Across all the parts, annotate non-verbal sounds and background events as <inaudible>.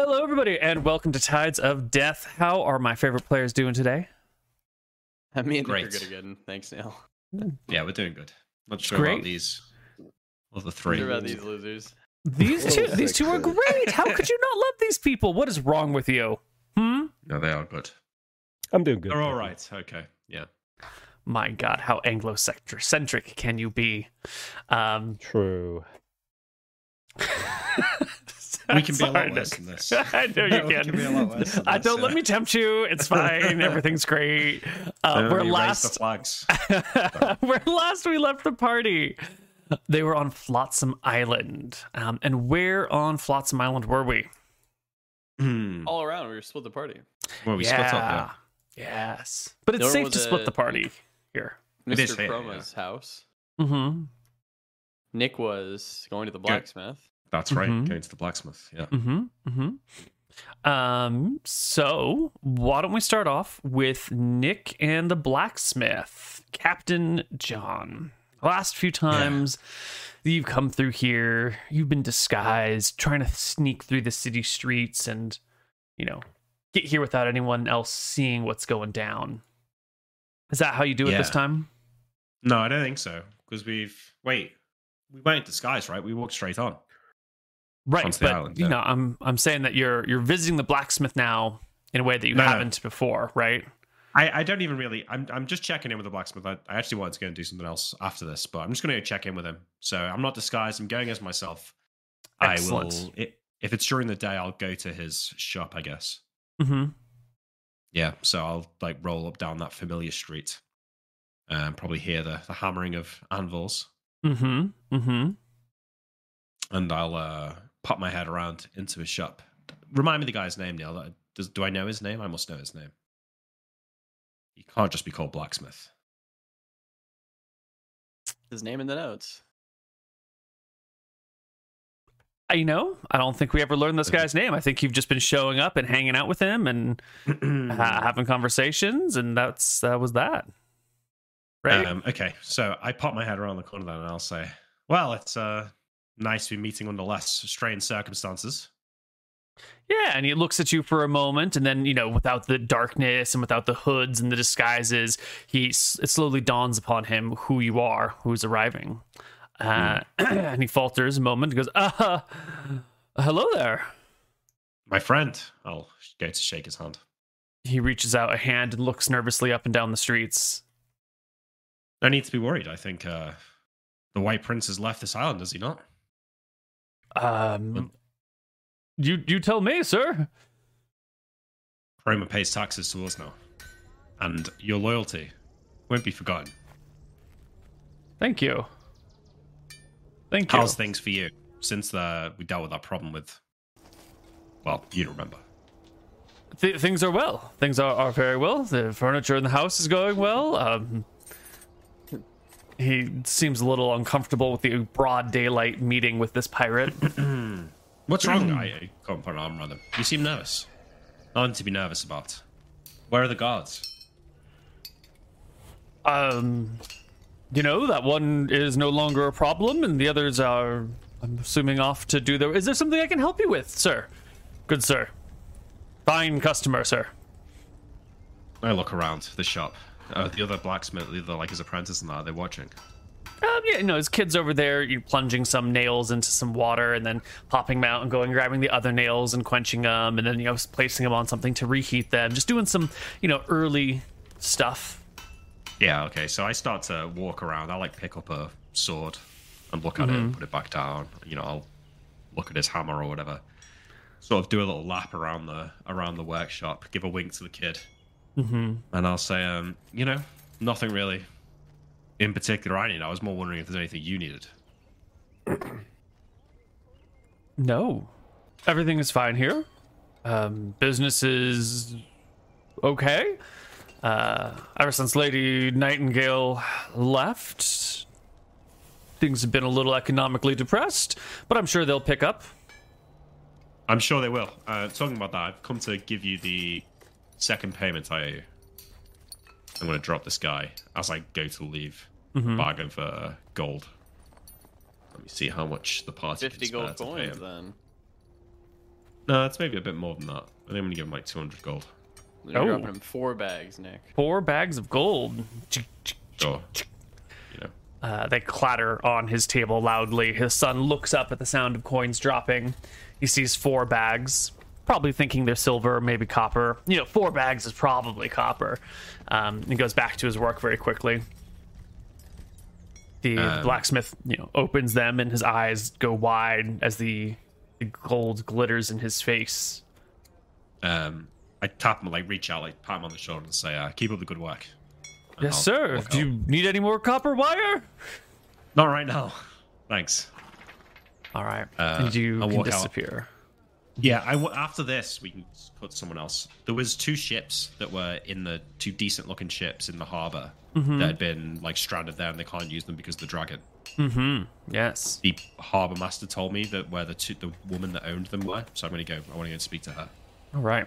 Hello, everybody, and welcome to Tides of Death. How are my favorite players doing today? I mean, Great. Great. good again. Thanks, Neil. Yeah, we're doing good. Not sure Great. about these other three. What about these losers? These two, <laughs> these two are great. How could <laughs> you not love these people? What is wrong with you? Hmm. No, they are good. I'm doing good. They're all thank you. Okay. Yeah. My God, how Anglo-centric can you be? Um, True. <laughs> <laughs> We can be a lot Sorry, worse than this. <laughs> I know you <laughs> can. can be a lot worse than I don't let yeah. me tempt you. It's fine. Everything's great. Uh, Don't where you raise last the flags. where last we left the party, they were on Flotsam Island. Um, and where on Flotsam Island were we? Hmm. All around, we were split the party. Well, we split up. Yes, but it's There safe to split a- the party here. Mr. fair, Chroma's house. Mm-hmm. Nick was going to the blacksmith. Yeah. That's right. Mhm. Going the blacksmith. Yeah. Mm-hmm. Mm-hmm. Um. So why don't we start off with Nick and the blacksmith, Captain John. Last few times you've come through here, you've been disguised, trying to sneak through the city streets, and you know, get here without anyone else seeing what's going down. Is that how you do it this time? No, I don't think so. Because we've wait, we weren't disguised, right? We walked straight on. Right, but island, you yeah. know, I'm I'm saying that you're you're visiting the blacksmith now in a way that you No, no. haven't before, right? I, I don't even really. I'm I'm just checking in with the blacksmith. I, I actually wanted to go and do something else after this, but I'm just going to check in with him. So I'm not disguised. I'm going as myself. I Excellent. will. i if it's during the day, I'll go to his shop. I guess. Mm-hmm. Yeah. So I'll like roll up down that familiar street, and probably hear the the hammering of anvils, Mm-hmm. Mm-hmm. and I'll uh, pop my head around into his shop. Remind me the guy's name, Neil. Does do I know his name? I must know his name. He can't just be called blacksmith. His name in the notes. I know, I don't think we ever learned this guy's name. I think you've just been showing up and hanging out with him and <clears throat> ha- having conversations, and that's that was that. Right? Um, okay, so I pop my head around the corner then, and I'll say, "Well, it's uh, nice to be meeting under less strained circumstances." yeah, and he looks at you for a moment, and then you know, without the darkness and without the hoods and the disguises, he it slowly dawns upon him who you are, who's arriving, uh, <clears throat> and he falters a moment and goes, "Uh, <laughs> hello there." My friend, I'll go to shake his hand. He reaches out a hand and looks nervously up and down the streets. No need to be worried. I think uh, the White Prince has left this island, has he not? Um, you you tell me, sir. Roma pays taxes to us now, and your loyalty won't be forgotten. Thank you. Thank you. How's things for you since uh, we dealt with that problem with? Well, you remember. Th- things are well. Things are, are very well. The furniture in the house is going well. Um, he seems a little uncomfortable with the broad daylight meeting with this pirate. <clears throat> What's wrong? I, I can't put an arm around him. You seem nervous. Nothing to be nervous about. Where are the guards? Um, you know that one is no longer a problem, and the others are, I'm assuming, off to do their. Is there something I can help you with, sir? Good sir. Fine customer, sir. I look around the shop. Uh, the other blacksmith, the other like his apprentice and that, they're watching. Um, yeah, no, his kid's over there, you're plunging some nails into some water and then popping them out and going grabbing the other nails and quenching them and then, you know, placing them on something to reheat them. Just doing some, you know, early stuff. Yeah, okay. So I start to walk around. I like pick up a sword and look at it and put it back down. You know, I'll look at his hammer or whatever. Sort of do a little lap around the around the workshop, give a wink to the kid, Mm-hmm. and I'll say, um, you know, nothing really in particular I need. I was more wondering if there's anything you needed. <clears throat> No. Everything is fine here. Um, business is okay. Uh, ever since Lady Nightingale left, things have been a little economically depressed, but I'm sure they'll pick up. I'm sure they will. Uh, talking about that, I've come to give you the second payment I owe you. I'm going to drop this guy as I go to leave. Bargain for uh, gold. Let me see how much the party 50 can gold coins, then. No, it's maybe a bit more than that. I think I'm gonna give him like 200 gold. You're Oh. dropping him four bags, Nick. Four bags of gold. Sure. You know. Uh, they clatter on his table loudly. His son looks up at the sound of coins dropping. He sees four bags, probably thinking they're silver, maybe copper. You know, four bags is probably copper. Um, he goes back to his work very quickly. The Um, blacksmith, you know, opens them, and his eyes go wide as the, the gold glitters in his face. Um, I tap him, like reach out, like pat him on the shoulder, and say, uh, "Keep up the good work." And Yes, I'll sir. Do you need any more copper wire? Not right now. <laughs> Thanks. All right. Uh, and you I'll can disappear. out. Yeah, I w- after this we can put someone else. There was two ships that were in the two decent looking ships in the harbor Mm-hmm. that had been like stranded there, and they can't use them because of the dragon. Mm-hmm. Yes. The harbor master told me that where the two, the woman that owned them were. So I'm gonna go. I want to go and speak to her. All right.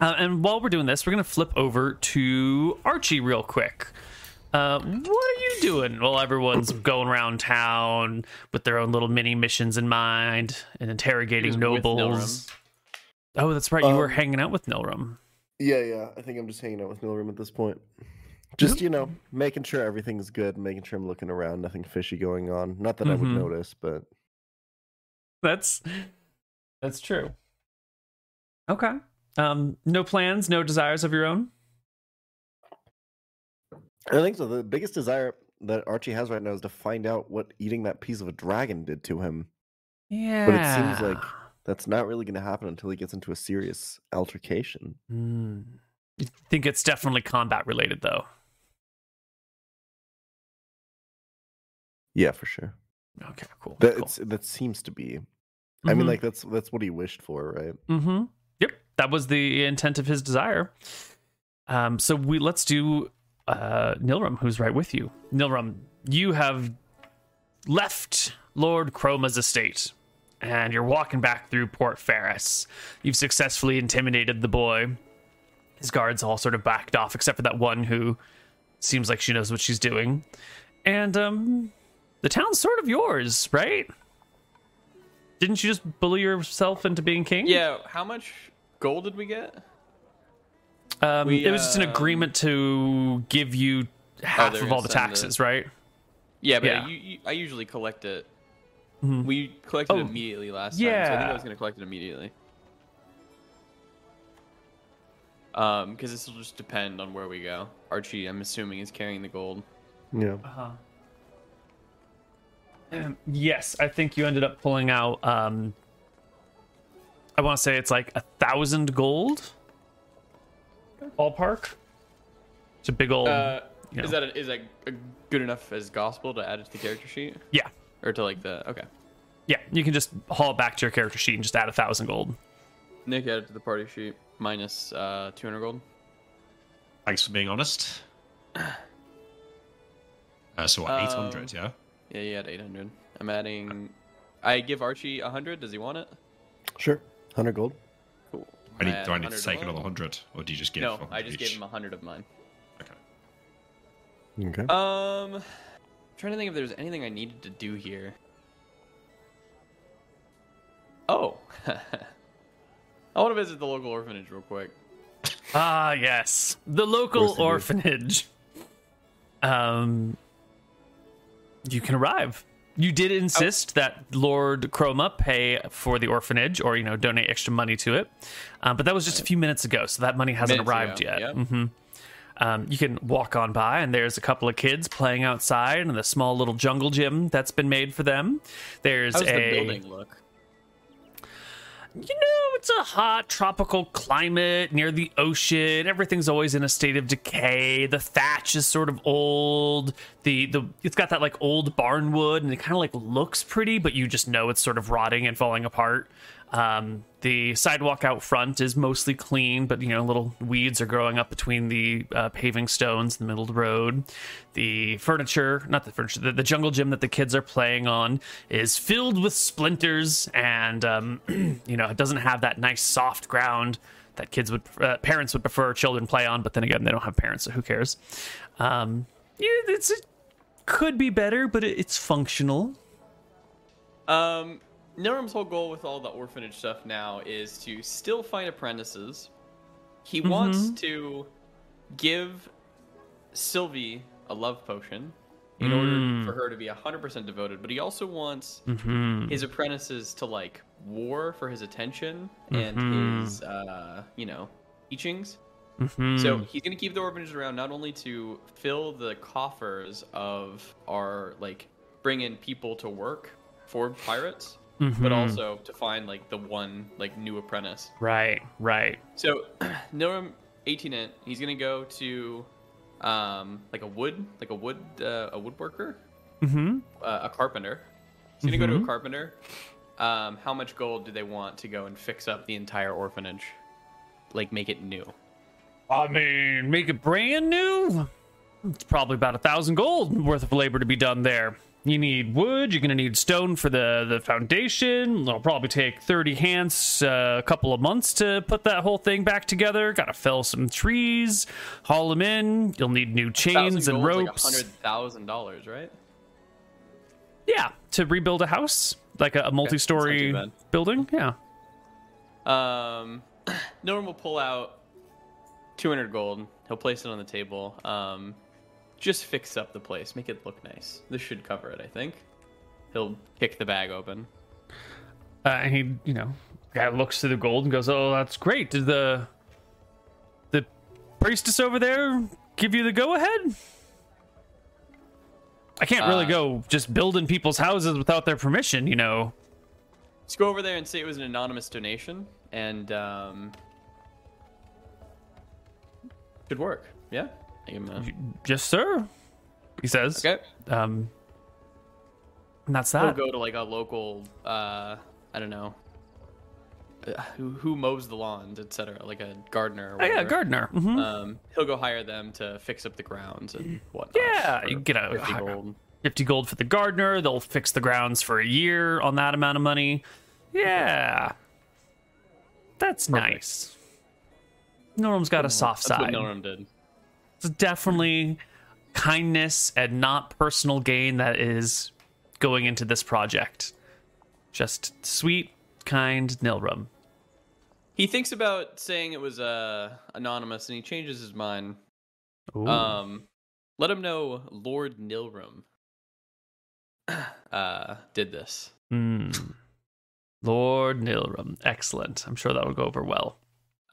Uh, and while we're doing this, we're going to flip over to Archie real quick. Uh, what are you doing Well, everyone's <clears throat> going around town with their own little mini missions in mind and interrogating He was with nobles? Oh, that's right. You were Um, hanging out with Nilrem. Yeah, yeah. I think I'm just hanging out with Nilrem at this point. Just you know, making sure everything's good, making sure I'm looking around, nothing fishy going on. Not that I would Mhm. notice, but That's that's true. Okay. Um, no plans, no desires of your own. I think so. The biggest desire that Archie has right now is to find out what eating that piece of a dragon did to him. Yeah. But it seems like that's not really going to happen until he gets into a serious altercation. Hmm. You think it's definitely combat related, though. Yeah, for sure. Okay, cool. That cool. it's that seems to be. I mean, Mhm. like that's that's what he wished for, right? Mm-hmm. Yep, that was the intent of his desire. Um, so we let's do uh, Nilrem, who's right with you. Nilrem, you have left Lord Chroma's estate, and you're walking back through Port Ferris. You've successfully intimidated the boy. His guards all sort of backed off, except for that one who seems like she knows what she's doing. And um, the town's sort of yours, right? Didn't you just bully yourself into being king? Yeah, how much gold did we get? Um, We, it was just an um, agreement to give you half they're of all the send taxes, right? Yeah, but Yeah. You, you, I usually collect it. Mhm. We collected Oh, it immediately last time, so I think. I was going to collect it immediately. Um, because this will just depend on where we go. Archie, I'm assuming, is carrying the gold. Yeah. Uh-huh. Um, yes, I think you ended up pulling out. Um, I want to say it's like a thousand gold. Ballpark. It's a big old. Uh, you know. is that a, is that a good enough as gospel to add it to the character sheet, yeah, or to like the okay? yeah. You can just haul it back to your character sheet and just add a thousand gold. Nick added to the party sheet minus uh 200 gold. Thanks for being honest. <clears throat> Uh, so what, Um, 800, yeah? Yeah, you had 800. I'm adding. I give Archie 100. Does he want it? Sure. Hundred gold. Cool. I need, add do I need to take another 100? Or do you just give No, 100 I just each? gave him 100 of mine. Okay. Okay. Um, trying to think if there's anything I needed to do here. Oh, <laughs> I want to visit the local orphanage real quick. <laughs> Ah, yes, the local course it is. orphanage. Um, you can arrive. You did insist that Lord Chroma pay for the orphanage, or you know, donate extra money to it. Um, but that was just a few minutes ago, so that money hasn't Minutes arrived ago, yet. yep. hmm Um, you can walk on by, and there's a couple of kids playing outside in the small little jungle gym that's been made for them. There's How's a the building look? You know, it's a hot tropical climate near the ocean. Everything's always in a state of decay. The thatch is sort of old. The the it's got that like old barn wood, and it kind of like looks pretty, but you just know it's sort of rotting and falling apart. Um, the sidewalk out front is mostly clean, but you know, little weeds are growing up between the uh, paving stones in the middle of the road. The furniture, not the furniture, the, the jungle gym that the kids are playing on is filled with splinters, and um, <clears throat> you know, it doesn't have that nice soft ground that kids would, uh, parents would prefer children play on. But then again, they don't have parents, so who cares? Um, yeah, it's it could be better, but it, it's functional. Um, Nilrem's whole goal with all the orphanage stuff now is to still find apprentices. He wants to give Sylvie a love potion in order for her to be 100% devoted, but he also wants Mm-hmm. his apprentices to like war for his attention and his uh, you know, teachings. Mm-hmm. So he's gonna keep the orphanage around not only to fill the coffers of our like bring in people to work for pirates, but Mhm. also to find like the one like new apprentice. right, right. So <clears throat> Nilrem 18 int, he's gonna go to um like a wood like a wood uh, a woodworker, Mm-hmm. uh, a carpenter. He's gonna go to a carpenter. Um, how much gold do they want to go and fix up the entire orphanage? Like make it new. I mean, make it brand new. It's probably about a thousand gold worth of labor to be done there. You need wood. You're gonna need stone for the the foundation. It'll probably take thirty hands, uh, a couple of months to put that whole thing back together. Got to fell some trees, haul them in. You'll need new chains and ropes. Like hundred thousand dollars, right? Yeah, to rebuild a house, like a, a multi-story bad. building. Yeah. Um, <clears throat> Norm will pull out 200 gold. He'll place it on the table. Um, just fix up the place, make it look nice. This should cover it, I think. He'll kick the bag open. Uh, and he, you know, guy looks through the gold and goes, "Oh, that's great. Did the the priestess over there give you the go ahead?" I can't really Uh, go just building people's houses without their permission, you know. Let's go over there and say it was an anonymous donation, and um, should work. Yeah. I give him a- sir, he says. Okay. Um, and that's He'll that. go to like a local, uh, I don't know, uh, who who mows the lawns, etc. Like a gardener. Or Oh, yeah, gardener. hmm Um, he'll go hire them to fix up the grounds and whatnot. Yeah, you get a 50 gold. 50 gold for the gardener. They'll fix the grounds for a year on that amount of money. Yeah. That's nice. Norm's got a soft That's what side. Norm did. It's definitely kindness and not personal gain that is going into this project. Just sweet, kind Nilrem. He thinks about saying it was uh, anonymous, and he changes his mind. Ooh. Um, let him know Lord Nilrem <clears throat> uh, did this. Hmm. Lord Nilrem. Excellent. I'm sure that will go over well.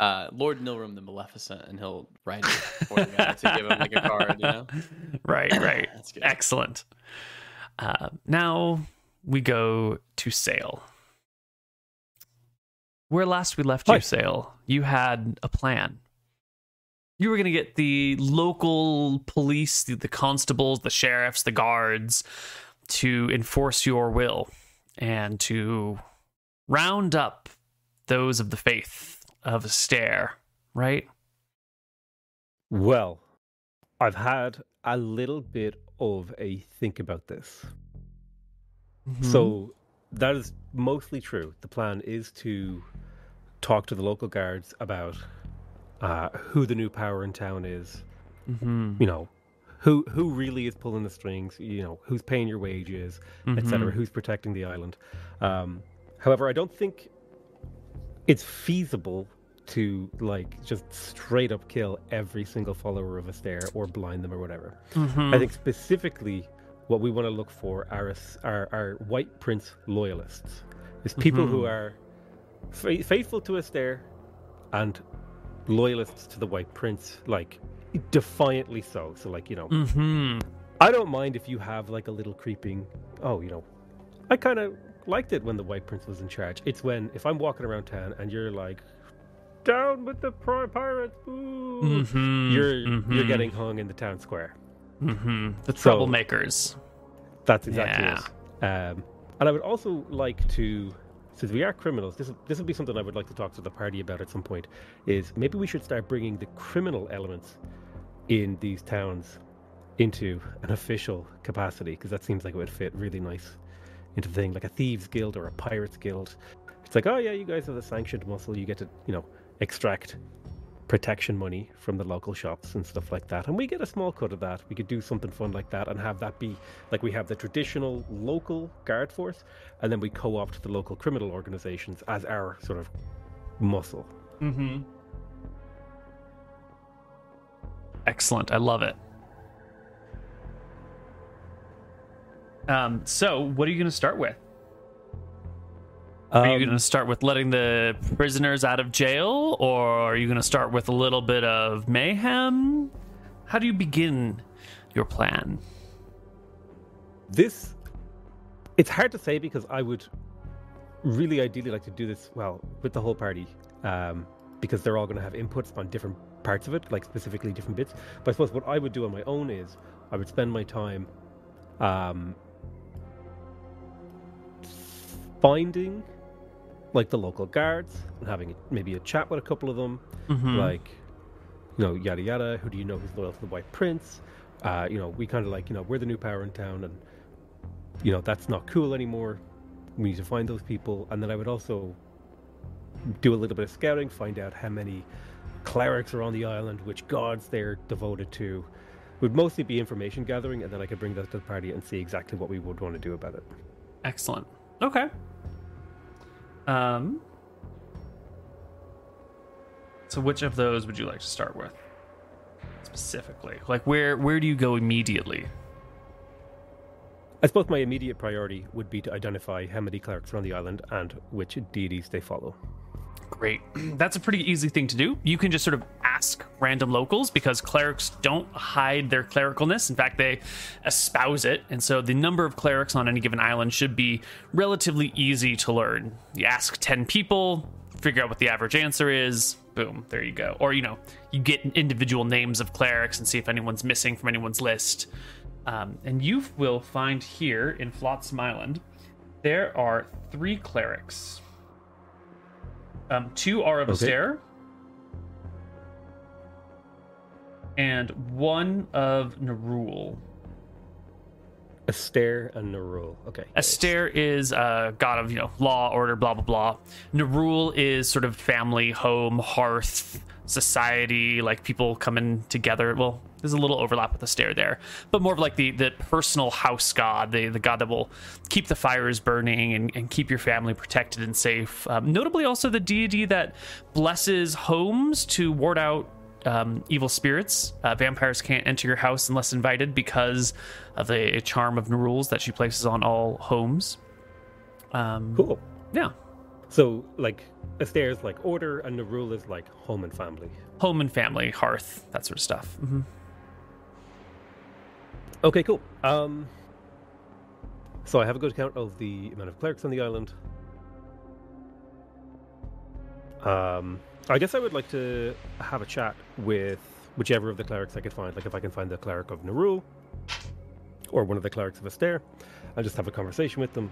Uh, Lord Nilrem the Maleficent, and he'll write it for the guy to give him like a card, you know? <laughs> Right, right. <coughs> That's good. Excellent. Uh, now we go to Saol. Where last we left Hi. you, Saol, you had a plan. You were going to get the local police, the, the constables, the sheriffs, the guards to enforce your will and to round up those of the faith of a stare, right? Well, I've had a little bit of a think about this. So that is mostly true. The plan is to talk to the local guards about uh, who the new power in town is. Mm-hmm. You know, who who really is pulling the strings. You know, who's paying your wages, etc. Who's protecting the island. Um, however, I don't think it's feasible to like just straight up kill every single follower of Astaire or blind them or whatever. Mhm. I think specifically what we want to look for are, are, are white prince loyalists. Is people who are fa- faithful to Astaire and loyalists to the white prince, like defiantly so. So, like, you know, Mhm. I don't mind if you have like a little creeping, oh, you know, I kind of liked it when the white prince was in charge. It's when, if I'm walking around town and you're like, down with the pirates, Mhm. you're, you're Mhm. getting hung in the town square. hmm The So- troublemakers. That's exactly Yeah. it. Um, and I would also like to, since we are criminals, this this would be something I would like to talk to the party about at some point. Is maybe we should start bringing the criminal elements in these towns into an official capacity because that seems like it would fit really nice into the thing, like a thieves guild or a pirates guild. It's like, oh yeah, you guys have the sanctioned muscle. You get to, you know, extract protection money from the local shops and stuff like that. And we get a small cut of that. We could do something fun like that and have that be like we have the traditional local guard force, and then we co opt the local criminal organizations as our sort of muscle. Mm-hmm. Excellent. I love it. Um, so, what are you going to start with? Are you Um, going to start with letting the prisoners out of jail, or are you going to start with a little bit of mayhem? How do you begin your plan? this it's hard to say because I would really ideally like to do this well with the whole party um, because they're all going to have inputs on different parts of it, like specifically different bits. But I suppose what I would do on my own is I would spend my time um, finding like the local guards and having maybe a chat with a couple of them, Mhm. like you know yada yada. Who do you know who's loyal to the White Prince? Uh, you know, we kind of like you know we're the new power in town, and you know that's not cool anymore. We need to find those people, and then I would also do a little bit of scouting, find out how many clerics are on the island, which gods they're devoted to. Would mostly be information gathering, and then I could bring that to the party and see exactly what we would want to do about it. Excellent. Okay. Um. So, which of those would you like to start with specifically? Like, where where do you go immediately? I suppose my immediate priority would be to identify how many clerics are on the island and which deities they follow. Great. <clears throat> That's a pretty easy thing to do. You can just sort of ask random locals because clerics don't hide their clericalness. In fact, they espouse it. And so the number of clerics on any given island should be relatively easy to learn. You ask 10 people, figure out what the average answer is. Boom, there you go. Or, you know, you get individual names of clerics and see if anyone's missing from anyone's list. Um, and you will find here in Flotsam Island, there are three clerics. Um, two are of Okay. Astaire, and one of Nerul. Astaire and Nerul. Okay. Astaire is a god of you know law, order, blah blah blah. Nerul is sort of family, home, hearth, society, like people coming together. Well, there's a little overlap with the stair there, but more of like the the personal house god, the the god that will keep the fires burning and, and keep your family protected and safe. Um, notably, also the deity that blesses homes to ward out um, evil spirits. Uh, vampires can't enter your house unless invited because of the charm of Nerul's that she places on all homes. Um, Cool. Yeah, So, like, Astaire's like order, and Nerul is like home and family. home and family, hearth, that sort of stuff. hmm Okay, cool. Um, so I have a good count of the amount of clerics on the island. Um, I guess I would like to have a chat with whichever of the clerics I could find. Like, if I can find the cleric of Nerul or one of the clerics of Astaire, I'll just have a conversation with them.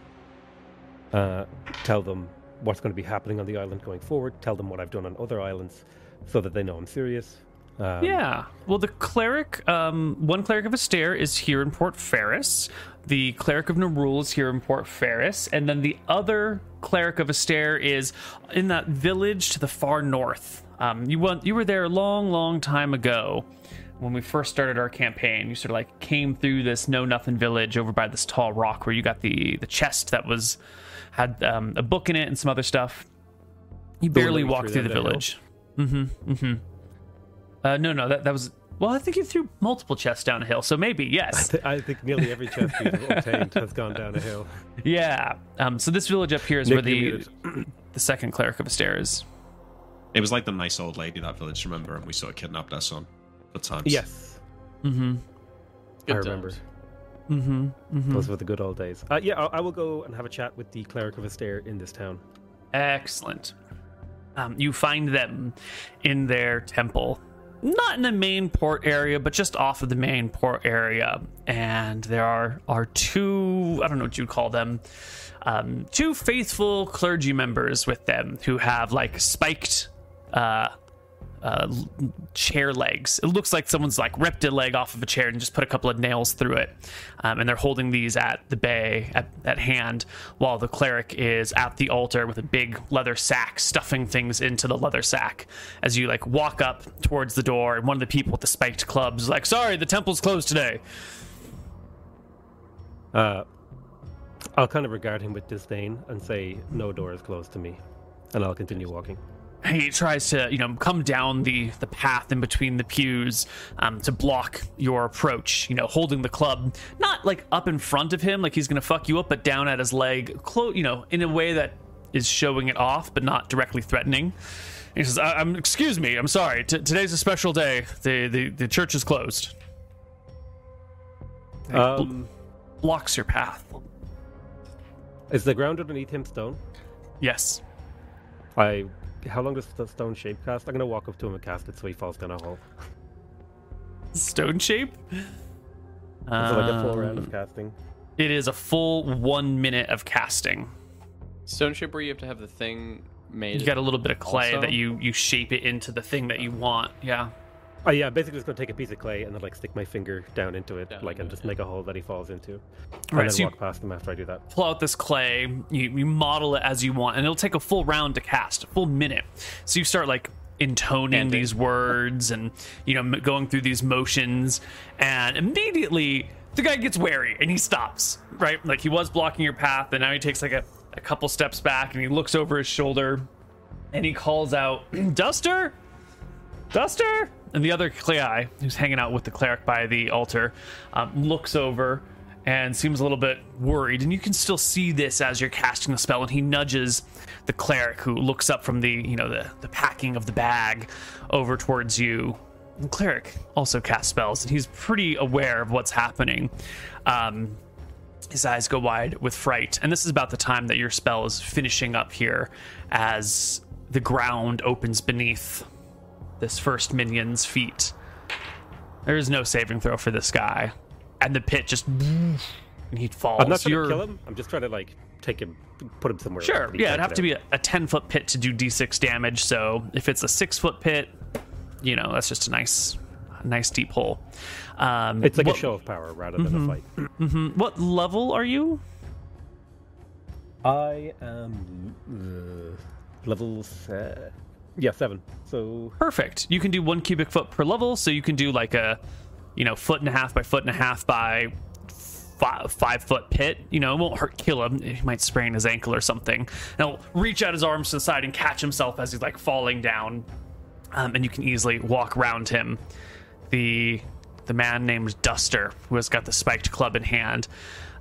Uh, tell them what's going to be happening on the island going forward. Tell them what I've done on other islands, so that they know I'm serious. Um, Yeah. Well, the cleric, um, one cleric of Astaire is here in Port Ferris. The cleric of Nerul is here in Port Ferris, and then the other cleric of Astaire is in that village to the far north. Um, you went, you were there a long, long time ago when we first started our campaign. You sort of like came through this know nothing village over by this tall rock where you got the the chest that was had um, a book in it and some other stuff. You barely walked threw through the down that hill? village. Mm-hmm. Mm-hmm. Uh, no, no, that that was. Well, I think you threw multiple chests down a hill, so maybe yes. I think nearly every chest you've <laughs> obtained has gone down a hill. yeah. Um. So this village up here is Nick, where the <clears throat> the second cleric of Astaire is. It was like the nice old lady that village, remember? And we sort of kidnapped her son. Good times. Yes, Mm-hmm. I remember. times. Mm-hmm. mm-hmm. Those were the good old days. Uh, yeah, I, I will go and have a chat with the cleric of Astaire in this town. Excellent. Um, you find them in their temple, not in the main port area, but just off of the main port area. And there are are two I don't know what you'd call them, um, two faithful clergy members with them who have like spiked uh, uh, chair legs. It looks like someone's like ripped a leg off of a chair and just put a couple of nails through it. Um, and they're holding these at the bay at, at hand while the cleric is at the altar with a big leather sack stuffing things into the leather sack. As you like walk up towards the door, and one of the people with the spiked clubs is like, "Sorry, the temple's closed today." Uh, I'll kind of regard him with disdain and say, "No door is closed to me," and I'll continue walking. He tries to you know come down the the path in between the pews um, to block your approach you know holding the club not like up in front of him like he's gonna fuck you up but down at his leg close you know in a way that is showing it off but not directly threatening he says I- i'm excuse me i'm sorry T- today's a special day the, the the church is closed Um, blocks your path is the ground underneath him stone? yes I. How long does the stone shape cast? I'm gonna walk up to him and cast it so he falls down a hole. stone shape Is it like a full round Um, of casting? it is a full one minute of casting Stone shape where you have to have the thing made. You got a little bit of clay Also- that you you shape it into the thing that you want. Yeah. Oh yeah, basically just gonna take a piece of clay and then like stick my finger down into it, Down like and just it, make a hole that he falls into, and Right, then so you- walk past him after I do that. Pull out this clay. You you model it as you want, and it'll take a full round to cast, a full minute. So you start like intoning Chanting. these words and you know m- going through these motions, and immediately the guy gets wary and he stops. Right, like he was blocking your path, and now he takes like a, a couple steps back and he looks over his shoulder, and he calls out, <clears throat> "Duster, Duster!" And the other Clei, who's hanging out with the cleric by the altar, um, looks over and seems a little bit worried. And you can still see this as you're casting the spell. And he nudges the cleric, who looks up from the you know the the packing of the bag over towards you. The cleric also casts spells, and he's pretty aware of what's happening. Um, his eyes go wide with fright, and this is about the time that your spell is finishing up here, as the ground opens beneath this first minion's feet. There is no saving throw for this guy, and the pit just and he falls. I'm not trying You're- to kill him. I'm just trying to like take him, put him somewhere. Sure, yeah, it'd have to be a, a 10 foot pit to do d6 damage. So if it's a six foot pit, you know, that's just a nice, nice deep hole. Um, It's like what, a show of power rather than a fight. What level are you? I am uh, level se- yeah seven. So Perfect. You can do one cubic foot per level, so you can do like a, you know, foot and a half by foot and a half by five, five foot pit. You know, it won't hurt kill him. He might sprain his ankle or something. And he'll reach out his arms to the side and catch himself as he's like falling down. Um, and you can easily walk around him. The the man named Duster, who has got the spiked club in hand,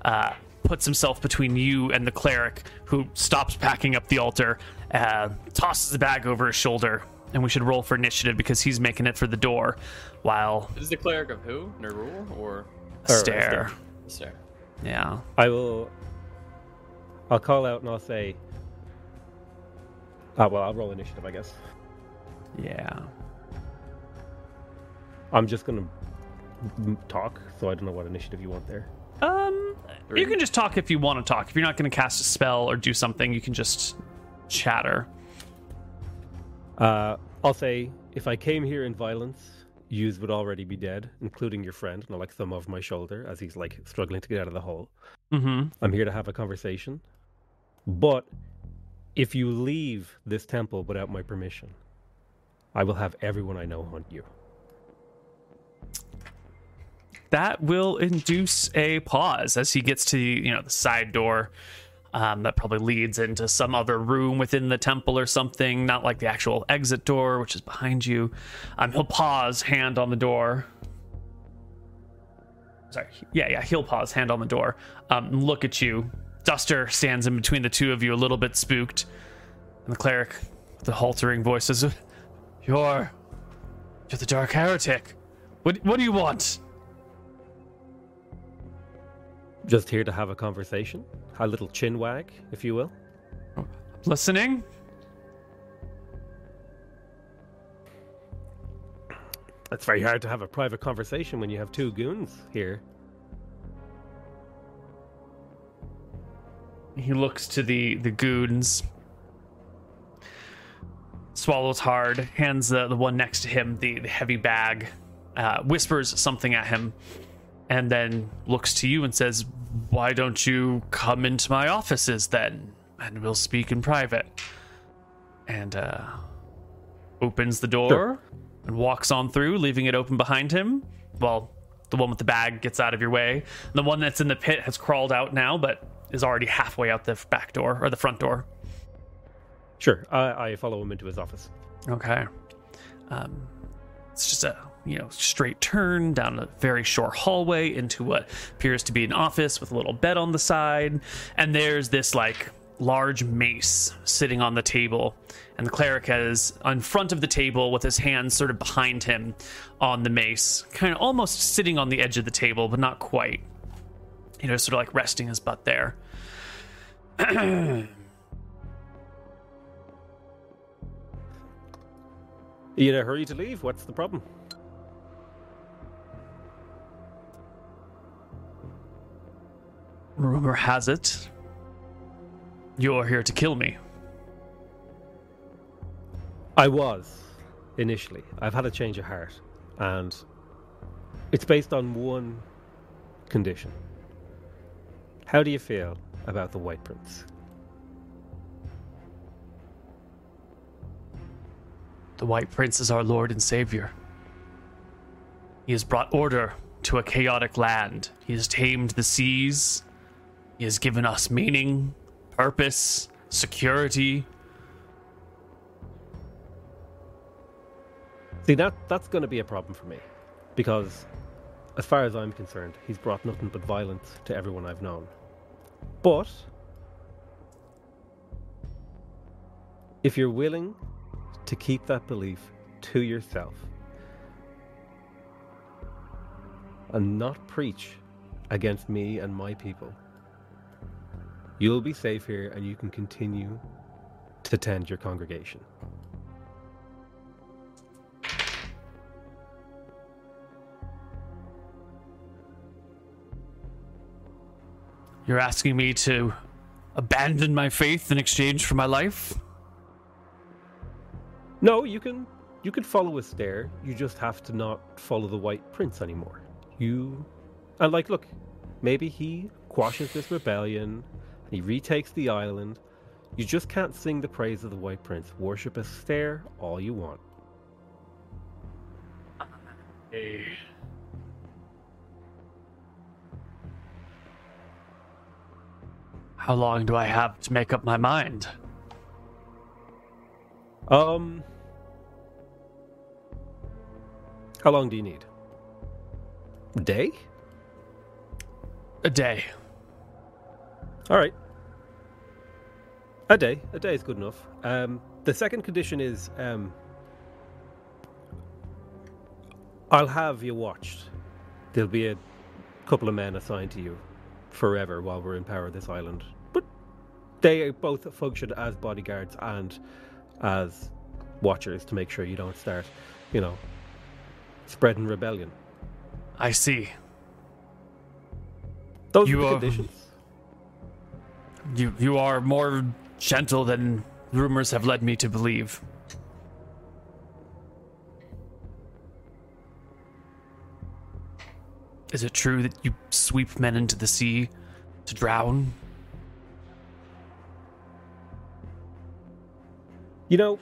uh, puts himself between you and the cleric, who stops packing up the altar, uh, tosses the bag over his shoulder, and we should roll for initiative because he's making it for the door, while Is the cleric of who? Nerul or stare. Stare? Yeah. I will. I'll call out and I'll say. Ah, well, I'll roll initiative, I guess. Yeah. I'm just gonna talk, so I don't know what initiative you want there. Um, you can just talk if you want to talk. If you're not going to cast a spell or do something, you can just chatter. Uh, I'll say, if I came here in violence, yous would already be dead, including your friend. And I like thumb over my shoulder as he's like struggling to get out of the hole. Mm-hmm. I'm here to have a conversation. But if you leave this temple without my permission, I will have everyone I know hunt you. that will induce a pause as he gets to you know the side door um, that probably leads into some other room within the temple or something not like the actual exit door which is behind you. Um, he'll pause hand on the door. Sorry yeah yeah he'll pause hand on the door. Um, look at you. Duster stands in between the two of you a little bit spooked. And the cleric the haltering voice says you're you're the dark heretic. What, what do you want? Just here to have a conversation, a little chin wag, if you will. Listening? It's very hard to have a private conversation when you have two goons here. He looks to the the goons. swallows hard, hands the, the one next to him the, the heavy bag, uh, whispers something at him, and then looks to you and says, Why don't you come into my offices then? And we'll speak in private. And uh, opens the door Sure. and walks on through, leaving it open behind him. Well, the one with the bag gets out of your way. The one that's in the pit has crawled out now, but is already halfway out the back door or the front door. Sure, I, I follow him into his office. Okay. Um, it's just a you know straight turn down a very short hallway into what appears to be an office with a little bed on the side, and there's this like large mace sitting on the table, and the cleric is in front of the table with his hands sort of behind him on the mace, kind of almost sitting on the edge of the table, but not quite. You know, sort of like resting his butt there. You in a hurry to leave? What's the problem? Rumor has it you're here to kill me. I was initially. I've had a change of heart, and it's based on one condition. How do you feel about the White Prince? The White Prince is our Lord and Savior. He has brought order to a chaotic land. He has tamed the seas. He has given us meaning, purpose, security. See that that's going to be a problem for me, because as far as I'm concerned, he's brought nothing but violence to everyone I've known. But if you're willing to keep that belief to yourself and not preach against me and my people, you'll be safe here and you can continue to tend your congregation. You're asking me to abandon my faith in exchange for my life? No, you can you can follow us there. You just have to not follow the White Prince anymore. You and like look, maybe he quashes this rebellion he retakes the island. You just can't sing the praise of the White Prince. Worship us there all you want. Hey. How long do I have to make up my mind? Um How long do you need? A day? A day. All right. A day. A day is good enough. Um, the second condition is um, I'll have you watched. There'll be a couple of men assigned to you forever while we're in power of this island. But they both function as bodyguards and as watchers to make sure you don't start, you know, spreading rebellion. I see. Those You are the conditions. You you are more gentle than rumors have led me to believe. Is it true that you sweep men into the sea to drown? You know,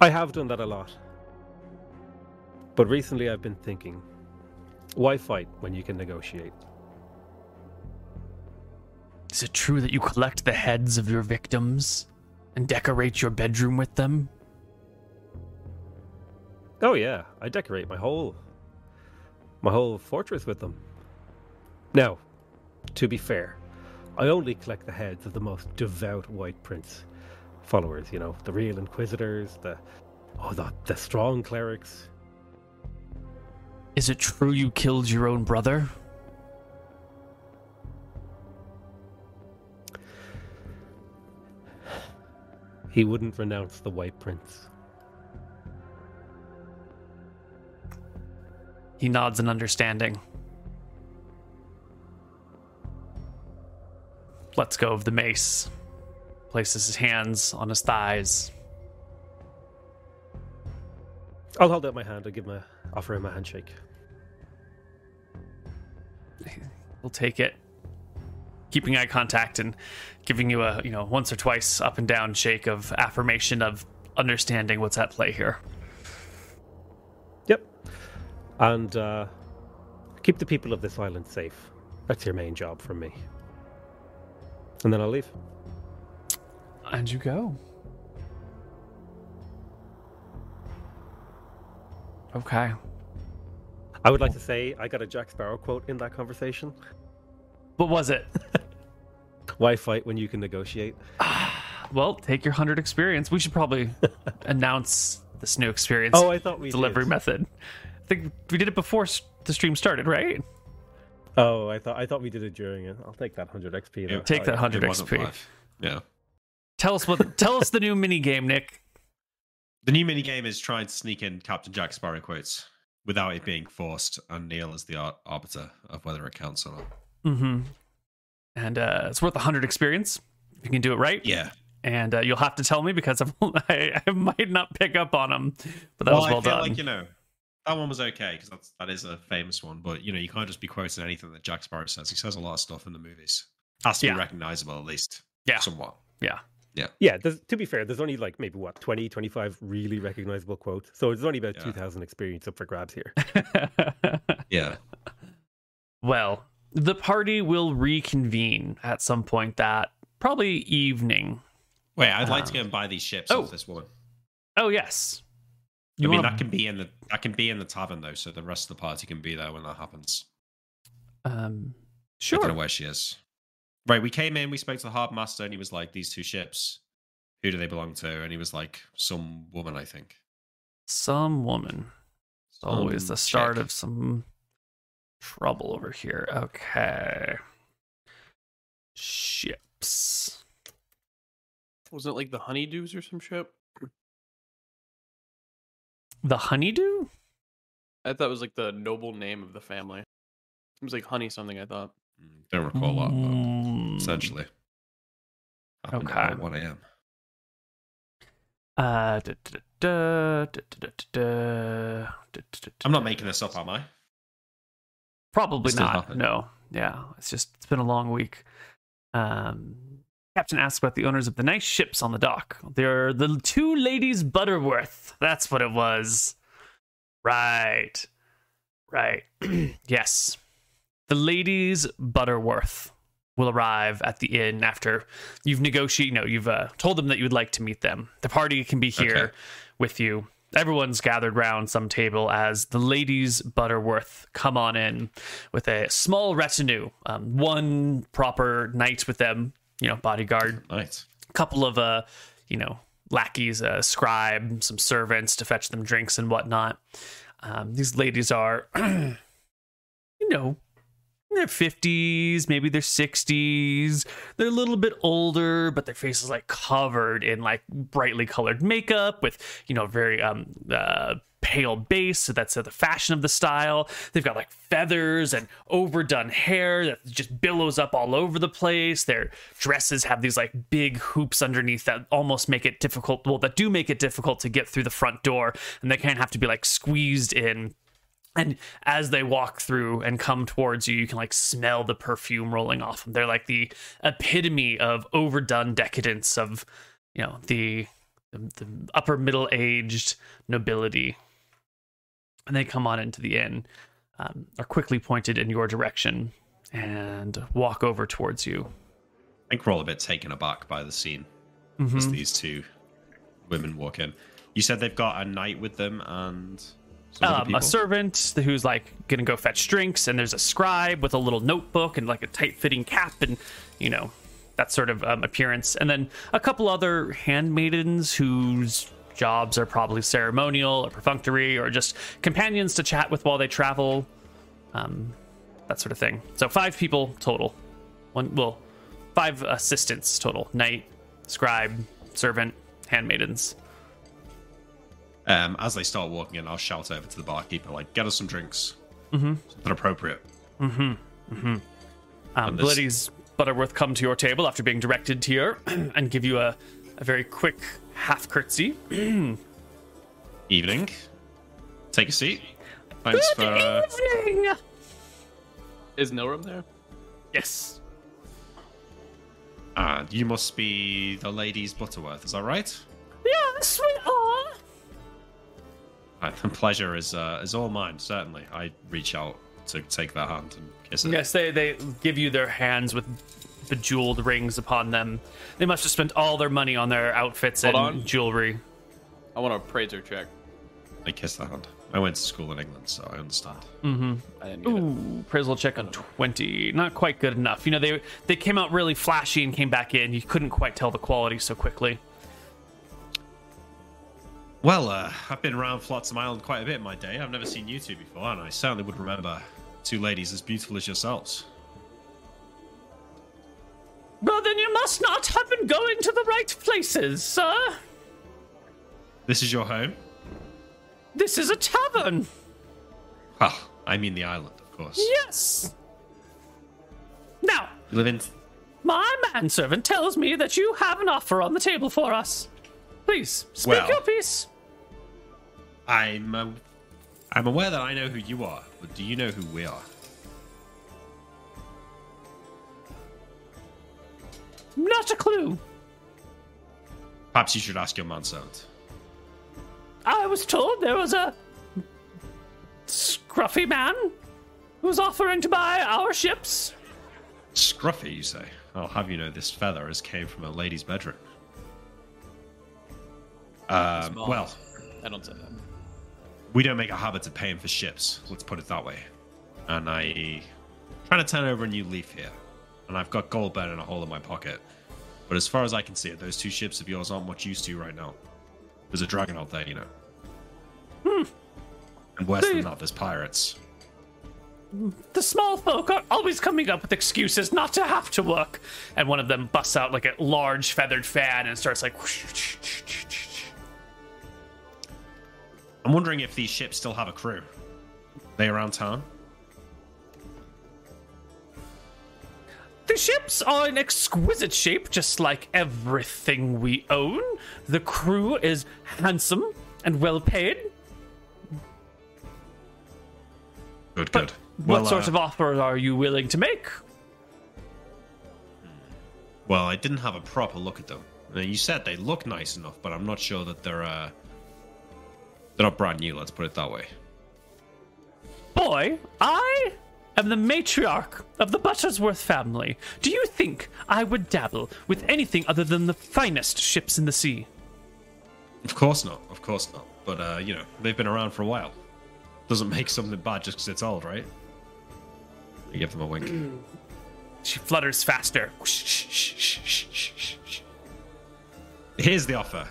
I have done that a lot. But recently I've been thinking why fight when you can negotiate? Is it true that you collect the heads of your victims and decorate your bedroom with them? Oh yeah, I decorate my whole my whole fortress with them. Now, to be fair, I only collect the heads of the most devout White Prince followers, you know, the real inquisitors, the oh the, the strong clerics. Is it true you killed your own brother? He wouldn't renounce the White Prince. He nods in understanding. Let's go of the mace. places his hands on his thighs. I'll hold out my hand. I'll give him a, offer him a handshake. He'll take it, keeping eye contact and giving you a you know once or twice up and down shake of affirmation of understanding what's at play here. Yep. And uh, keep the people of this island safe. That's your main job from me. And then I'll leave. And you go. Okay. I would like to say I got a Jack Sparrow quote in that conversation. What was it? <laughs> Why fight when you can negotiate? <sighs> Well, take your 100 experience. We should probably <laughs> announce this new experience Oh, I thought we delivery did. method. I think we did it before the stream started, right? Oh, I thought I thought we did it during it. I'll take that 100 XP. Yeah, though. Take that Oh, 100 XP. Yeah. Tell us what tell us the new mini game, Nick. The new mini game is trying to sneak in Captain Jack Sparrow quotes without it being forced, and Neil is the arbiter of whether it counts or not. Mhm. And uh, it's worth 100 experience if you can do it right. Yeah. And uh, you'll have to tell me because I'm, <laughs> I, I might not pick up on them. But that well, was well I feel done. like you know that one was okay because that's that is a famous one. But you know you can't just be quoting anything that Jack Sparrow says. He says a lot of stuff in the movies. Has to Yeah. be recognizable at least. Yeah. Somewhat. yeah. Yeah, Yeah. to be fair, there's only like maybe what 20, 25 really recognizable quotes. So there's only about Yeah. 2,000 experience up for grabs here. <laughs> Yeah. well, the party will reconvene at some point that probably evening. Wait, I'd like to Um, go and buy these ships oh. this woman. Oh yes. I mean, wanna- that can be in the that can be in the tavern though, so the rest of the party can be there when that happens. um I don't know sure. where she is. Right, we came in, we spoke to the harbor master, and he was like, "These two ships, who do they belong to?" And he was like, "Some woman, I think." Some woman. It's always Some the start chick. of some trouble over here. Okay. Ships. Was it like the honeydews or some ship? The honeydew? I thought it was like the noble name of the family. It was like honey something, I thought. Don't recall a lot, mm. essentially. Up okay. i a.m. Uh, I'm not making this up, am I? Probably not. No. Yeah. It's just it's been a long week. Um Captain asks about the owners of the nice ships on the dock. They're the two ladies Butterworth. That's what it was. Right. Right. <clears throat> yes. The ladies Butterworth will arrive at the inn after you've negotiated, you know, you've uh, told them that you would like to meet them. The party can be here Okay. with you. Everyone's gathered round some table as the ladies Butterworth come on in with a small retinue, um, one proper knight with them, you know, bodyguard, Right. a couple of uh, you know, lackeys, a scribe, some servants to fetch them drinks and whatnot. Um, these ladies are, <clears throat> you know, their fifties, maybe their sixties. They're a little bit older, but their faces like covered in like brightly colored makeup with you know very um uh, pale base. So that's uh, the fashion of the style. They've got like feathers and overdone hair that just billows up all over the place. Their dresses have these like big hoops underneath that almost make it difficult. Well, that do make it difficult to get through the front door, and they kind of have to be like squeezed in and as they walk through and come towards you, you can like smell the perfume rolling off them. They're like the epitome of overdone decadence of, you know, the the, the upper middle aged nobility. And they come on into the inn, um, are quickly pointed in your direction, and walk over towards you. I think we're all a bit taken aback by the scene as Mhm. these two women walk in. You said they've got a knight with them and um, a servant who's like gonna go fetch drinks, and there's a scribe with a little notebook and like a tight-fitting cap, and you know that sort of um, appearance, and then a couple other handmaidens whose jobs are probably ceremonial or perfunctory or just companions to chat with while they travel, um, that sort of thing. So five people total. One, well, five assistants total: knight, scribe, servant, handmaidens. Um, as they start walking in, I'll shout over to the barkeeper, like, get us some drinks. Mm-hmm. Something appropriate. Um, the this- ladies Butterworth come to your table after being directed here <clears throat> and give you a, a very quick half curtsy. <clears throat> Evening. Take a seat. Thanks for. Uh, evening. Is Nilrem there? Yes. uh, you must be the ladies Butterworth, is that right? Yes, we are. Uh, the <laughs> pleasure is uh, is all mine. Certainly, I reach out to take their hand and kiss it. Yes, they, they give you their hands with bejeweled rings upon them. They must have spent all their money on their outfits Hold and on. jewelry. I want a appraiser check. I kiss the hand. I went to school in England, so I understand. I didn't get it. Ooh, appraisal check on 20. Not quite good enough. You know, they they came out really flashy and came back in. You couldn't quite tell the quality so quickly. Well, uh, I've been around Flotsam Island quite a bit in my day. I've never seen you two before, and I certainly would remember two ladies as beautiful as yourselves. Well, then you must not have been going to the right places, sir. This is your home? This is a tavern. Well, I mean the island, of course. Yes. Now, You live in. my manservant tells me that you have an offer on the table for us. Please, speak Well- your piece. I'm. Uh, I'm aware that I know who you are, but do you know who we are? Not a clue. Perhaps you should ask your manservant. I was told there was a scruffy man who was offering to buy our ships. Scruffy, you say? I'll have you know this feather has came from a lady's bedroom. Um, well, I don't say that. we don't make a habit of paying for ships. Let's put it that way. And I trying to turn over a new leaf here, and I've got gold burning a hole in my pocket. But as far as I can see it, those two ships of yours aren't much use to you right now. There's a dragon out there, you know. Hmm. And worse They- than that, there's pirates. The small folk are always coming up with excuses not to have to work. And one of them busts out like a large feathered fan and starts like. I'm wondering if these ships still have a crew. They around town? The ships are in exquisite shape, just like everything we own. The crew is handsome and well paid. Good, good. what Well, sort uh, of offer are you willing to make? Well, I didn't have a proper look at them. You said they look nice enough, but I'm not sure that they're uh they're not brand new. Let's put it that way. Boy, I am the matriarch of the Buttersworth family. Do you think I would dabble with anything other than the finest ships in the sea? Of course not. Of course not. But uh, you know, they've been around for a while. Doesn't make something bad just because it's old, right? You give them a wink. <clears throat> She flutters faster. Here's the offer.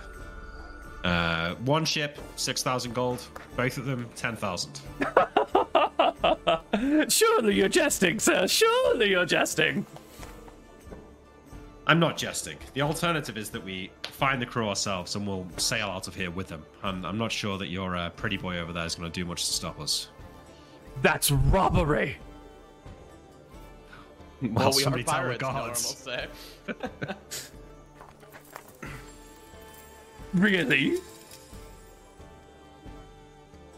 Uh, one ship, six thousand gold. Both of them, ten thousand. <laughs> Surely you're jesting, sir. Surely you're jesting. I'm not jesting. The alternative is that we find the crew ourselves and we'll sail out of here with them. And I'm not sure that your uh, pretty boy over there is going to do much to stop us. That's robbery. Well, we are somebody pirates, Norm will gods. say. <laughs> Really?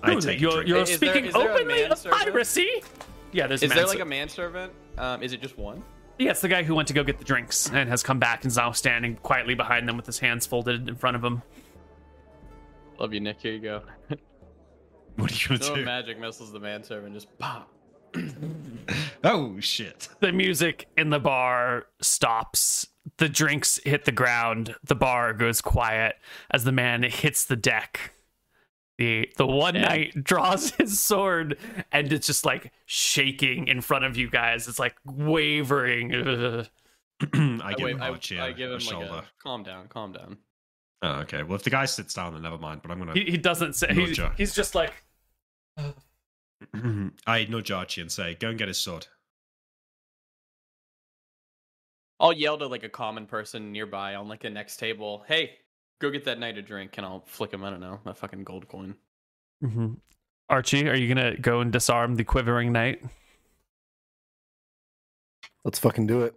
I Truly, take you're you're Is speaking there openly of manservant? piracy. Yeah, there's. Is a there manser- like a manservant? Um, is it just one? Yeah, it's the guy who went to go get the drinks and has come back and is now standing quietly behind them with his hands folded in front of him. Love you, Nick. Here you go. <laughs> What are you going to Throw do? magic missiles the manservant. Just pop. <laughs> Oh, shit. The music in the bar stops. The drinks hit the ground. The bar goes quiet as the man hits the deck. The the oh, one Yeah. knight <laughs> draws his sword and it's just like shaking in front of you guys. It's like wavering. <clears throat> <clears throat> Ugh. I give wait, him I, a cheer, I give a him like shoulder. a calm down, calm down. Oh, okay. Well, if the guy sits down, then never mind. But I'm going He, he doesn't say. He's, he's just like. <clears throat> I nudge Archie and say, "Go and get his sword." I'll yell to like a common person nearby on like the next table. Hey, go get that knight a drink, and I'll flick him. I don't know a fucking gold coin. Mhm. Archie, are you gonna go and disarm the quivering knight? Let's fucking do it.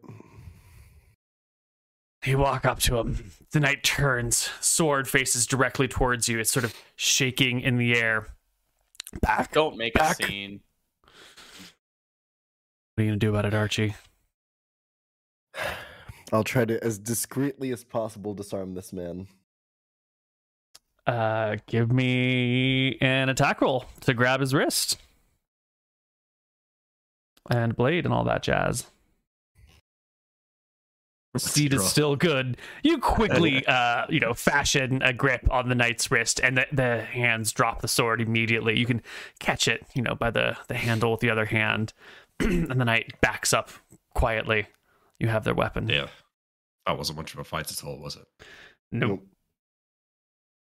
You walk up to him. The knight turns, sword faces directly towards you. It's sort of shaking in the air. Back. Don't make Back. a scene. What are you gonna do about it, Archie? <sighs> I'll try to, as discreetly as possible, disarm this man. Uh, give me an attack roll to grab his wrist and blade and all that jazz. Steed is still good. You quickly, uh, you know, fashion a grip on the knight's wrist, and the, the hands drop the sword immediately. You can catch it, you know, by the the handle with the other hand, <clears throat> and the knight backs up quietly. You have their weapon. Yeah. That wasn't much of a fight at all, was it? Nope.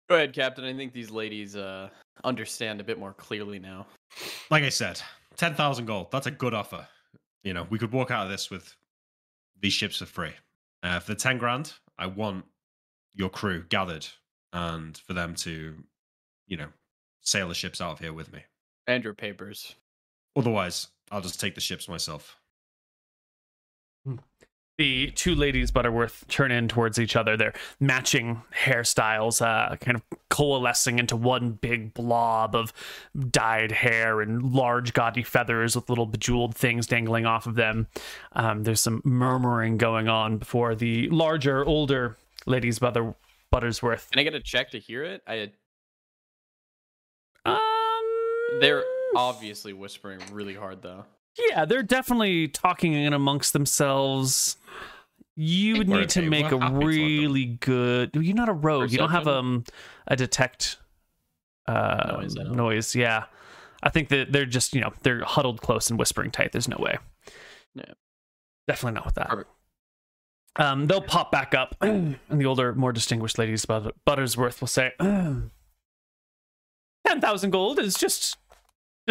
Go ahead, Captain. I think these ladies uh, understand a bit more clearly now. Like I said, 10,000 gold. That's a good offer. You know, we could walk out of this with these ships for free. Uh, for the 10 grand, I want your crew gathered and for them to, you know, sail the ships out of here with me. And your papers. Otherwise, I'll just take the ships myself. The two ladies Butterworth turn in towards each other. They're matching hairstyles, uh, kind of coalescing into one big blob of dyed hair and large, gaudy feathers with little bejeweled things dangling off of them. Um, there's some murmuring going on before the larger, older ladies Butter- Buttersworth. Can I get a check to hear it? I Um, they're obviously whispering really hard though. Yeah, they're definitely talking in amongst themselves. You would need to make a happy to let them- really good. You're not a rogue. You don't have Perception? um a detect uh Noise, noise. Yeah, I think that they're just you know they're huddled close and whispering tight. There's no way. Yeah. definitely not with that. Perfect. Um, they'll pop back up, <clears throat> and the older, more distinguished ladies, But- Buttersworth, will say, <clears throat> "Ten thousand gold is just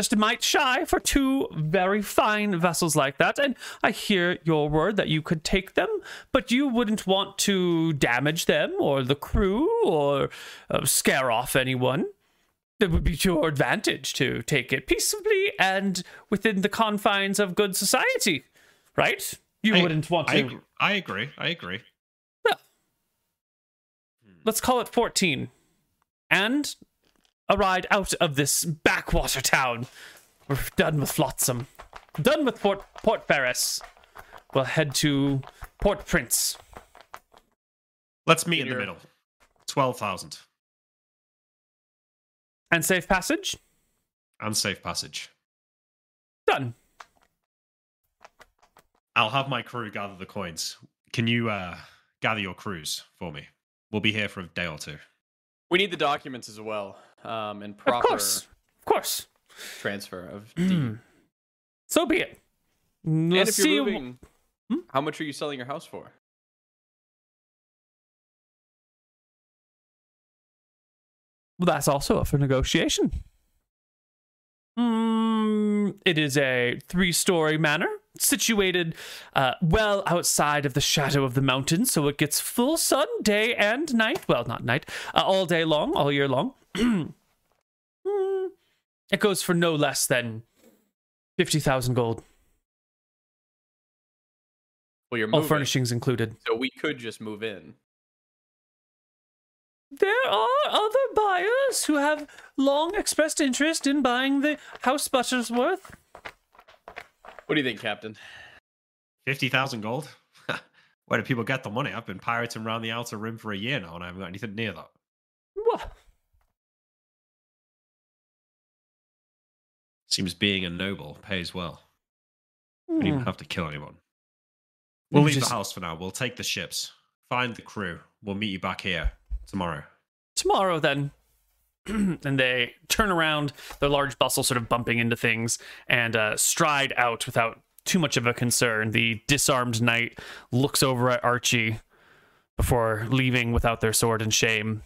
just a mite shy for two very fine vessels like that. And I hear your word that you could take them, but you wouldn't want to damage them or the crew or uh, scare off anyone. It would be to your advantage to take it peaceably and within the confines of good society, right? You I- wouldn't want to. I, ag- I agree. I agree. let's call it 14 and a ride out of this backwater town we're done with flotsam done with port port ferris we'll head to port prince Let's meet in the middle. 12,000 and safe passage and safe passage. done I'll have my crew gather the coins. Can you uh, gather your crews for me? We'll be here for a day or two. We need the documents as well, um, and of course of course transfer of deed. so be it And Let's if see you're wh- moving, Hmm? how much are you selling your house for? Well, that's also up for negotiation. Mm, it is a three story manor situated uh, well outside of the shadow of the mountains, so it gets full sun day and night. Well, not night, uh, all day long, all year long. Mm, <clears throat> it goes for no less than 50,000 gold, Well, you're all furnishings included. so we could just move in. There are other buyers who have long expressed interest in buying the House Buttersworth. What do you think, Captain? 50,000 gold? <laughs> Where do people get the money? I've been pirating around the outer rim for a year now and I haven't got anything near that. Seems being a noble pays well. We Hmm. don't even have to kill anyone. We'll Maybe leave just- the house for now. We'll take the ships. Find the crew. We'll meet you back here tomorrow. tomorrow then <clears throat> and they turn around their large bustle sort of bumping into things and uh, stride out without too much of a concern the disarmed knight looks over at archie before leaving without their sword in shame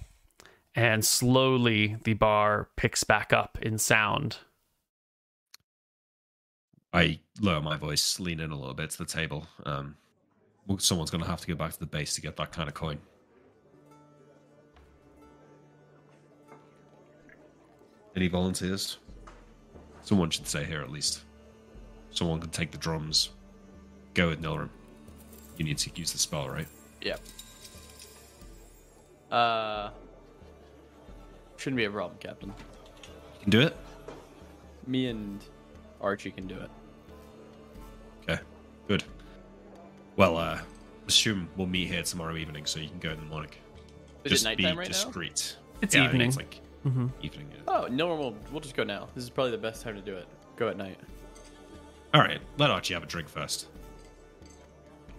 and slowly the bar picks back up in sound I lower my voice, lean in a little bit to the table. Um, someone's going to have to go back to the base to get that kind of coin. Any volunteers? Someone should stay here at least. Someone can take the drums. Go with Nilrem. You need to use the spell, right? Yep. Uh, shouldn't be a problem, Captain. You can do it. Me and Archie can do it. Okay, good. Well, uh, assume we'll meet here tomorrow evening, so you can go in the morning. Is just it nighttime be right discreet. It's Yeah, evening. It's like evening. Yeah. Oh, no, we'll we'll just go now. This is probably the best time to do it. Go at night. All right, let Archie have a drink first.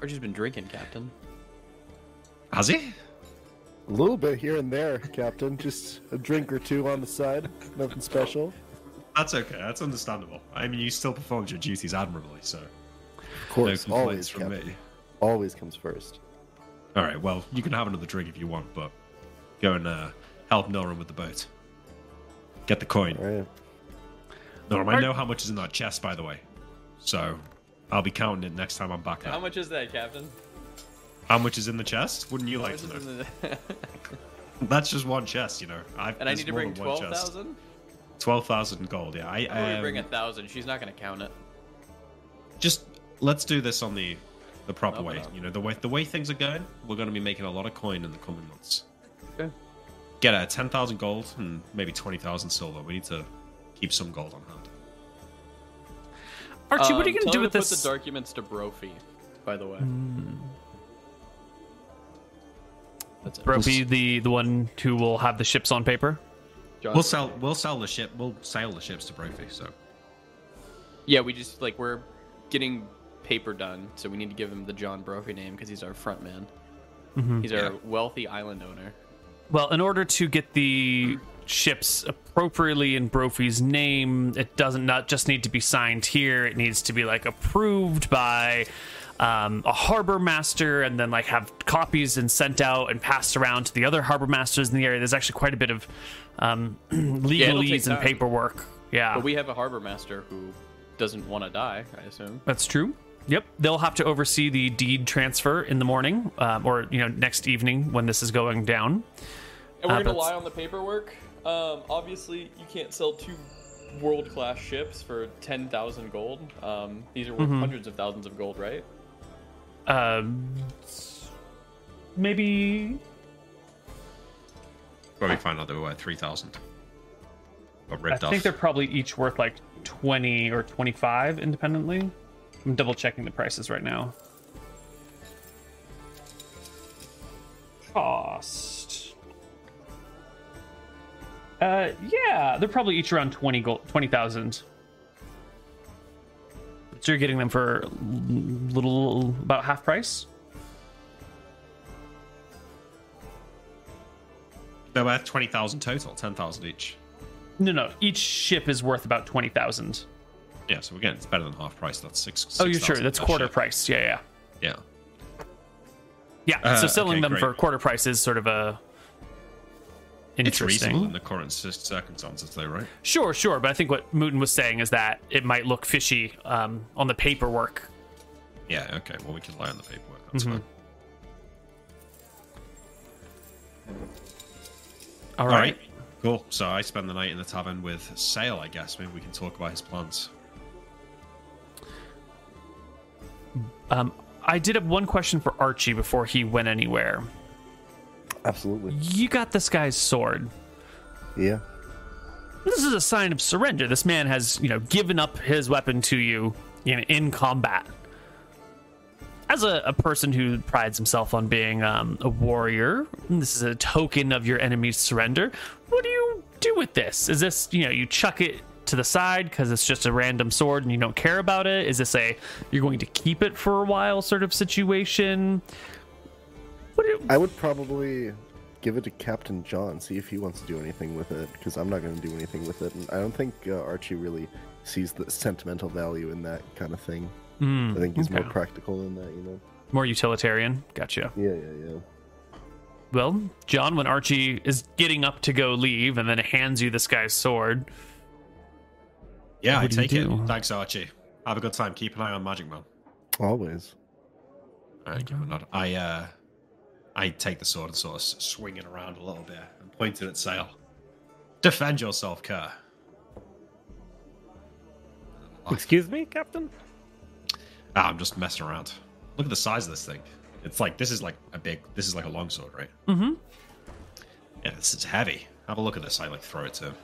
Archie's been drinking, Captain. Has he? A little bit here and there, Captain. Just a drink or two on the side. Nothing special. That's okay. That's understandable. I mean, you still performed your duties admirably, so Of course, no always, complaints from Captain. me. Always comes first. All right. Well, you can have another drink if you want, but go and uh, help Norum with the boat. Get the coin. All right. Norum, I know how much is in that chest, by the way, so I'll be counting it next time I'm back there. How much is that, Captain? How much is in the chest? Wouldn't you How like to know? the- <laughs> That's just one chest, you know. I've, and I need to bring than one twelve chest. thousand. Twelve thousand gold. Yeah, I I'm um, bring a thousand. She's not gonna count it. just let's do this on the the proper way. You know, the way the way things are going, we're going to be making a lot of coin in the coming months. Okay. Get a ten thousand gold and maybe twenty thousand silver. We need to keep some gold on hand. Archie, what are Um, you going to do with this? Put the documents to Brophy, by the way. That's it. Brophy, the the one who will have the ships on paper. John- We'll sell we'll sell the ship. We'll sail the ships to Brophy. So Yeah, we just like we're getting paper done, so we need to give him the John Brophy name because he's our front man. He's our Yeah. wealthy island owner. Well, in order to get the ships appropriately in Brophy's name, it doesn't not just need to be signed here. It needs to be like approved by um, a harbor master, and then like have copies and sent out and passed around to the other harbor masters in the area. There's actually quite a bit of um, <clears throat> it'll take legalese and paperwork. Yeah, But we have a harbor master who doesn't want to die. I assume. That's true. Yep, they'll have to oversee the deed transfer in the morning, um, or you know, next evening when this is going down. And we're Uh, gonna that's- lie on the paperwork. Um, obviously, you can't sell two world-class ships for ten thousand gold. Um, these are worth hundreds of thousands of gold, right? Um, maybe probably find out they were worth three thousand. I ripped off. think they're probably each worth like twenty or twenty-five independently. I'm double checking the prices right now. Cost. Uh, yeah, they're probably each around twenty gold, twenty thousand. So you're getting them for a little about half price. They're worth twenty thousand total, ten thousand each. No, no, each ship is worth about twenty thousand. Yeah, so again, it's better than half price. That's six. Oh, you're sure that's quarter ship. price? Yeah, yeah, Yeah. yeah. Uh, so selling okay, them great. for quarter price is sort of a interesting. It's reasonable in the current circumstances, though, right? Sure, sure, but I think what Mooten was saying is that it might look fishy um, on the paperwork. Yeah. Okay. Well, we can lie on the paperwork. That's Mhm. fine. All All right. right. Cool. So I spend the night in the tavern with Saol, I guess. Maybe we can talk about his plans. Um, I did have one question for Archie before he went anywhere. Absolutely. You got this guy's sword. Yeah. This is a sign of surrender. This man has, you know, given up his weapon to you in, in combat. As a, a person who prides himself on being um, a warrior, this is a token of your enemy's surrender. What do you do with this? Is this, you know, you chuck it to the side because it's just a random sword and you don't care about it? Is this a you're going to keep it for a while sort of situation? Do, I would probably give it to Captain John, see if he wants to do anything with it, because I'm not going to do anything with it. And I don't think uh, Archie really sees the sentimental value in that kind of thing. I think he's more practical in that, you know? more utilitarian? Gotcha. Yeah, yeah, yeah. Well, John, when Archie is getting up to go leave and then hands you this guy's sword, Yeah, I What do you take it. Thanks, Archie. Have a good time. Keep an eye on Magic Man. Always. All right, give him a nod. I uh, I take the sword and sort of swing it around a little bit and point it at Saol. Defend yourself, Kerr. Excuse me, Captain? Ah, I'm just messing around. Look at the size of this thing. It's like this is like a big. This is like a long sword, right? Mm-hmm. Yeah, this is heavy. Have a look at this. I like throw it to him.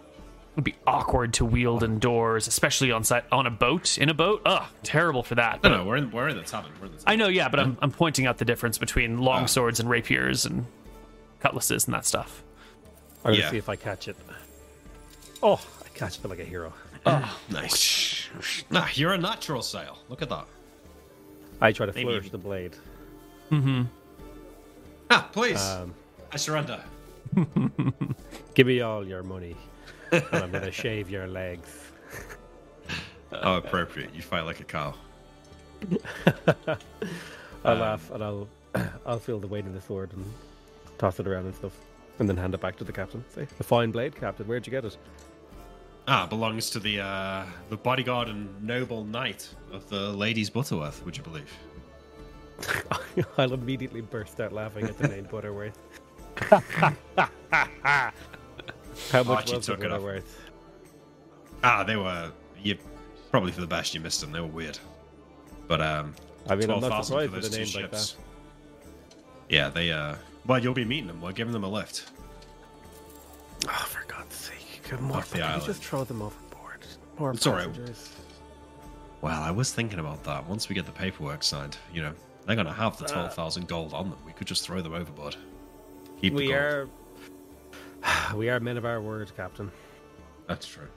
It'd be awkward to wield indoors, especially on site on a boat. In a boat, ugh, terrible for that. No, no, we're in we're in the tavern. We're in the tavern. I know, yeah, but I'm I'm pointing out the difference between long swords and rapiers and cutlasses and that stuff. I'm gonna Yeah. see if I catch it. Oh, I catch it like a hero. Oh, nice. Nah, you're a natural Saol. Look at that. I try to Maybe flourish the blade. Mm-hmm. Ah, please. Um, I surrender. <laughs> Give me all your money, and I'm gonna shave your legs. <laughs> Oh, appropriate. You fight like a cow. <laughs> I'll Um, laugh and I'll <clears throat> I'll feel the weight of the sword and toss it around and stuff, and then hand it back to the captain. Say, a fine blade, captain. Where'd you get it? Ah, belongs to the uh, the bodyguard and noble knight of the Ladies Butterworth. Would you believe? <laughs> I'll immediately burst out laughing at the name Butterworth. How much Archie was the took it off. Butterworth? Ah, they were. You probably for the best. You missed them. They were weird. But um, I mean, I'm twelve not surprised for with those a two name like ships. that. Yeah, they. uh Well, you'll be meeting them. We're giving them a lift. Oh, for God's sake! Come on, Off the can we island. just throw them overboard. More It's all right. passengers. Well, I was thinking about that. Once we get the paperwork signed, you know, they're gonna have Uh, the twelve thousand gold on them. We could just throw them overboard. Keep the We gold. are, <sighs> we are men of our word, Captain. That's true.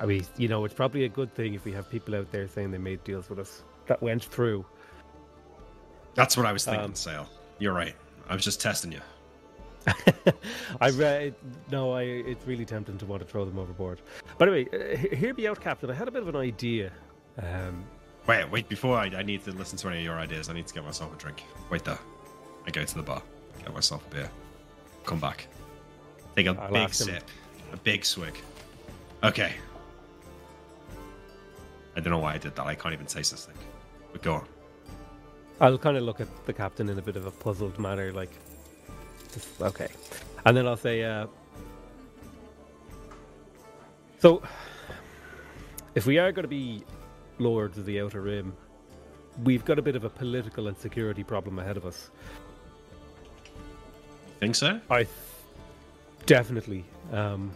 I mean, you know, it's probably a good thing if we have people out there saying they made deals with us that went through. That's what I was thinking, Um, Saol. You're right. I was just testing you. <laughs> I read no, I it's really tempting to want to throw them overboard. But anyway, uh, he- hear me out, Captain. I had a bit of an idea. Um, Wait, wait. Before I, I need to listen to any of your ideas. I need to get myself a drink. Wait there. I go to the bar, get myself a beer, come back, take a I'll big ask him. sip, a big swig. Okay. I don't know why I did that. I can't even taste this thing. But go on. I'll kind of look at the captain in a bit of a puzzled manner, like, just- okay, and then I'll say, uh, so if we are going to be lords of the Outer Rim, we've got a bit of a political and security problem ahead of us. Think so? I definitely. Um,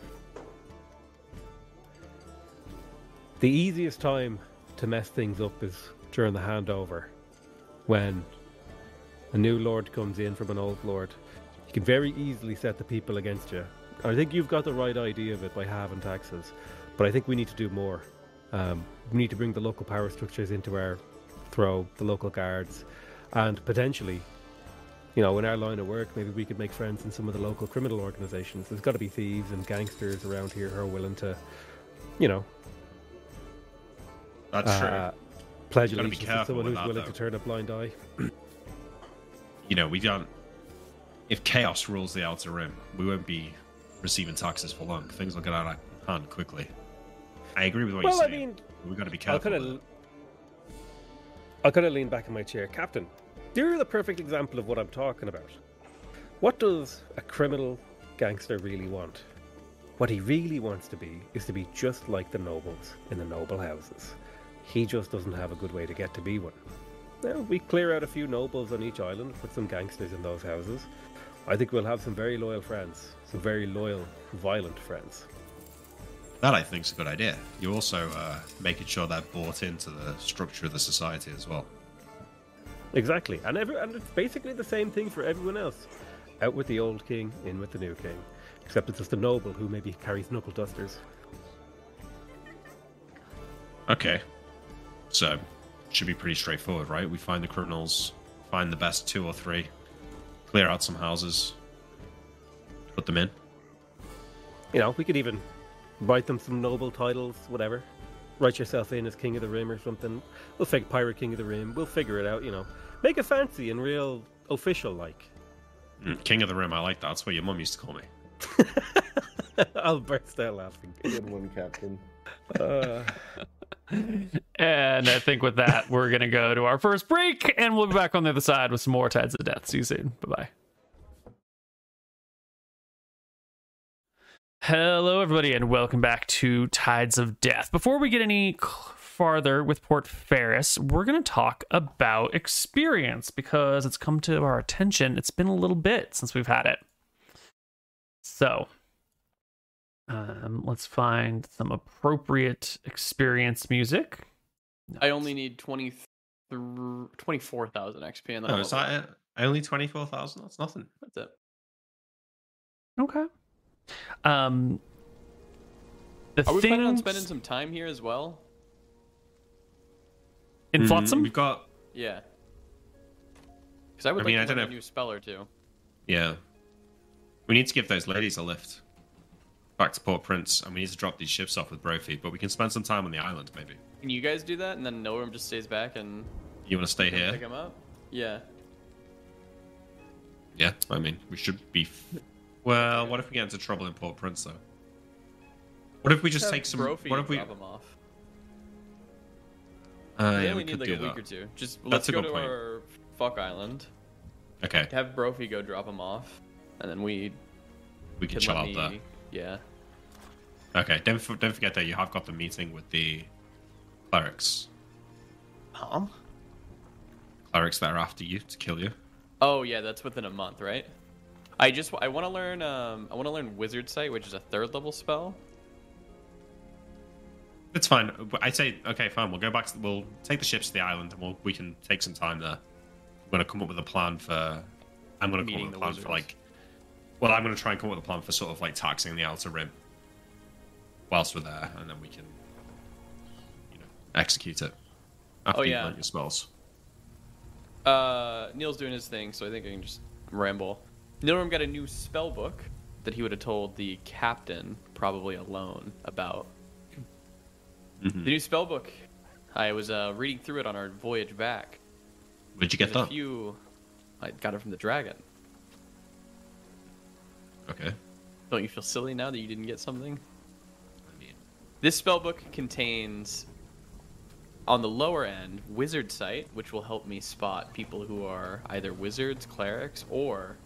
the easiest time to mess things up is during the handover, when a new lord comes in from an old lord. You can very easily set the people against you. I think you've got the right idea of it by halving taxes, but I think we need to do more. Um, we need to bring the local power structures into our throw, the local guards, and potentially you know, in our line of work, maybe we could make friends in some of the local criminal organizations. There's got to be thieves and gangsters around here who are willing to, you know, That's true. uh, pledge Gotta be allegiance to someone who's that, willing though. to turn a blind eye. You know, we don't. If chaos rules the outer rim, we won't be receiving taxes for long. Things will get out of hand quickly. I agree with what Well, you're I saying. mean, We've got to be careful. kind with of, it. I'll kind of lean back in my chair, Captain. You're the perfect example of what I'm talking about. What does a criminal gangster really want? What he really wants to be is to be just like the nobles in the noble houses. He just doesn't have a good way to get to be one. Now, we clear out a few nobles on each island, put some gangsters in those houses. I think we'll have some very loyal friends, some very loyal, violent friends. That I think is a good idea. You're also uh, making sure they're bought into the structure of the society as well. Exactly, and every, and it's basically the same thing for everyone else. Out with the old king, in with the new king. Except it's just a noble who maybe carries knuckle dusters. Okay. So, should be pretty straightforward, right? We find the criminals, find the best two or three, clear out some houses, put them in. You know, we could even write them some noble titles, whatever. Write yourself in as King of the Rim or something. We'll fake Pirate King of the Rim. We'll figure it out, you know. Make it fancy and real official like. Mm, King of the Rim, I like that. That's what your mum used to call me. <laughs> I'll burst out laughing. Good one, Captain. Uh, <laughs> And I think with that, we're going to go to our first break, and we'll be back on the other side with some more Tides of Death. See you soon. Bye bye. Hello, everybody, and welcome back to Tides of Death. Before we get any c- farther with Port Ferris, we're going to talk about experience because it's come to our attention. It's been a little bit since we've had it. So, um, let's find some appropriate experience music. I only need 20 24,000 XP and then Oh, I'll is level that it? Only 24,000? That's nothing. That's it. Okay. Um, the Are we planning on spending some time here as well? In Mm, Flotsam? We've got, Yeah. Because I would I like mean, to I don't learn a new spell or two. yeah. We need to give those ladies a lift back to Port Prince, and we need to drop these ships off with Brophy, but we can spend some time on the island, maybe. Can you guys do that? And then Norum just stays back and You want to stay here? pick here? him up? Yeah. Yeah, I mean, we should be. F- well, what if we get into trouble in Port Prince, though? What if we just Have take some? Brophy What if we? drop him off? Uh, we yeah, only we need like a week or two. Just That's let's go to point. our fuck island. Okay, Have Brophy go drop him off, and then we we can can chill out me. there. Yeah. Okay, don't don't forget that you have got the meeting with the clerics. Huh? Clerics that are after you to kill you. Oh yeah, that's within a month, right? I just I want to learn um I want to learn Wizard Sight, which is a third level spell. It's fine. I say, okay, fine. We'll go back. To, we'll take the ships to the island, and we'll, we can take some time there. I'm gonna come up with a plan for. I'm gonna come up with a plan wizards. for like. Well, I'm gonna try and come up with a plan for sort of like taxing the outer rim. Whilst we're there, and then we can, you know, execute it. After Oh, you've yeah. your spells. Uh, Neil's doing his thing, so I think I can just ramble. Nilrem got a new spell book that he would have told the captain, probably alone, about. Mhm. The new spell book. I was uh, reading through it on our voyage back. Where'd you get There's that? few. I got it from the dragon. Okay. Don't you feel silly now that you didn't get something? I mean, This spellbook contains, on the lower end, Wizard Sight, which will help me spot people who are either wizards, clerics, or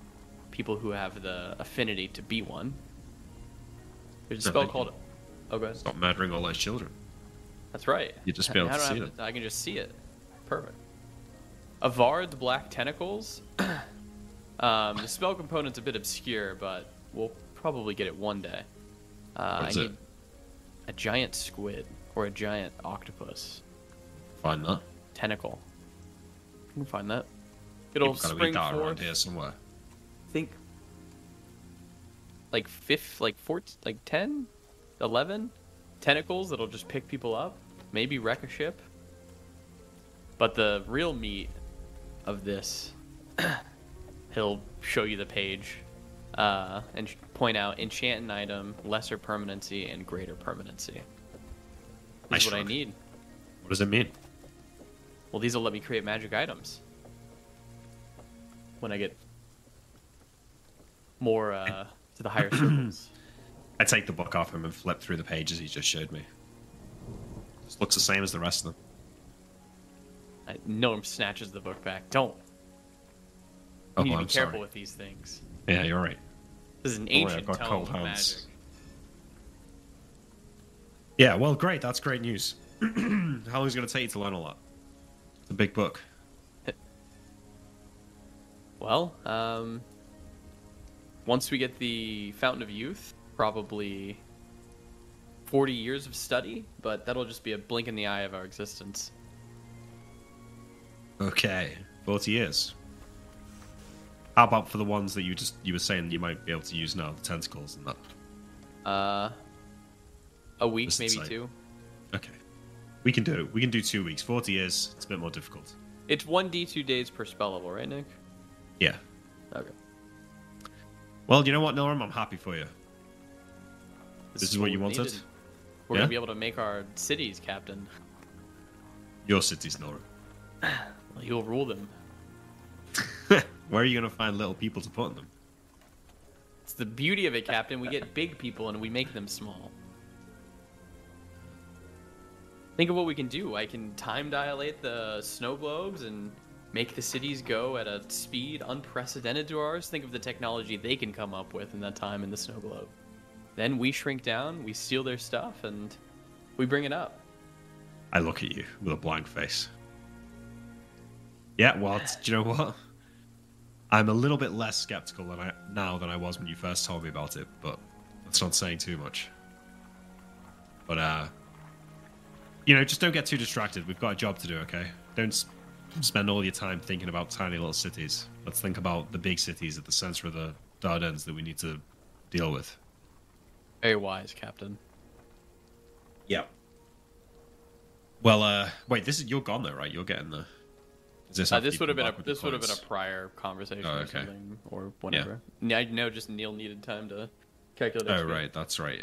people who have the affinity to be one. There's a spell called. Oh, go ahead. stop murdering all those children. That's right. You just <laughs> be able I to don't see have I can just see it. Perfect. Evard's Black Tentacles. <clears throat> um, the spell component's a bit obscure, but we'll probably get it one day. Uh, What is I it? need a giant squid or a giant octopus Find that. tentacle. You can find that. It'll You've got to spring read that around forth. here somewhere. think like fifth, like four, like 10, 11 tentacles that'll just pick people up, maybe wreck a ship. But the real meat of this, <clears throat> he'll show you the page uh, and point out enchant an item, lesser permanency, and greater permanency. This is what I need. What does it mean? Well, these will let me create magic items when I get more uh, to the higher circles. <clears throat> I take the book off him and flip through the pages he just showed me. Just looks the same as the rest of them. I, Noam snatches the book back. Don't. You Oh, need to be I'm careful sorry. with these things. Yeah, you're right. This is an ancient got tome of hands. magic. Yeah, well, great. That's great news. How long is it going to take you to learn all that? It's a big book. <laughs> Well, um, once we get the Fountain of Youth, probably 40 years of study, but that'll just be a blink in the eye of our existence. Okay, 40 years. How about for the ones that you just you were saying you might be able to use now, the tentacles and that? Uh, a week, Just maybe insane. two. Okay, we can do it. We can do two weeks. 40 years. It's a bit more difficult. It's 1d2 days per spell level, right, Nick? Yeah. Okay. Well, you know what, Norm? I'm happy for you. This is what you wanted? needed. We're Yeah? gonna be able to make our cities, Captain. Your cities, Norm. <sighs> Well, You'll rule them. <laughs> Where are you to find little people to put in them? It's the beauty of it, Captain. We get big people and we make them small. Think of what we can do. I can time dilate the snow globes and make the cities go at a speed unprecedented to ours. Think of the technology they can come up with in that time in the snow globe. Then we shrink down, we steal their stuff, and we bring it up. I look at you with a blank face. Yeah, well, do you know what? I'm a little bit less skeptical than I now than I was when you first told me about it, but that's not saying too much. But uh, you know, just don't get too distracted. We've got a job to do, okay? Don't s- spend all your time thinking about tiny little cities. Let's think about the big cities at the center of the Dardanelles that we need to deal with. Very wise, Captain. Yep. Well, uh, wait. This is you're gone though, right? You're getting the. Is this? Uh, this would have been a back with the this would have been a prior conversation Oh, or something or whatever. Yeah. I know just Neil needed time to calculate. Oh XP. right, that's right.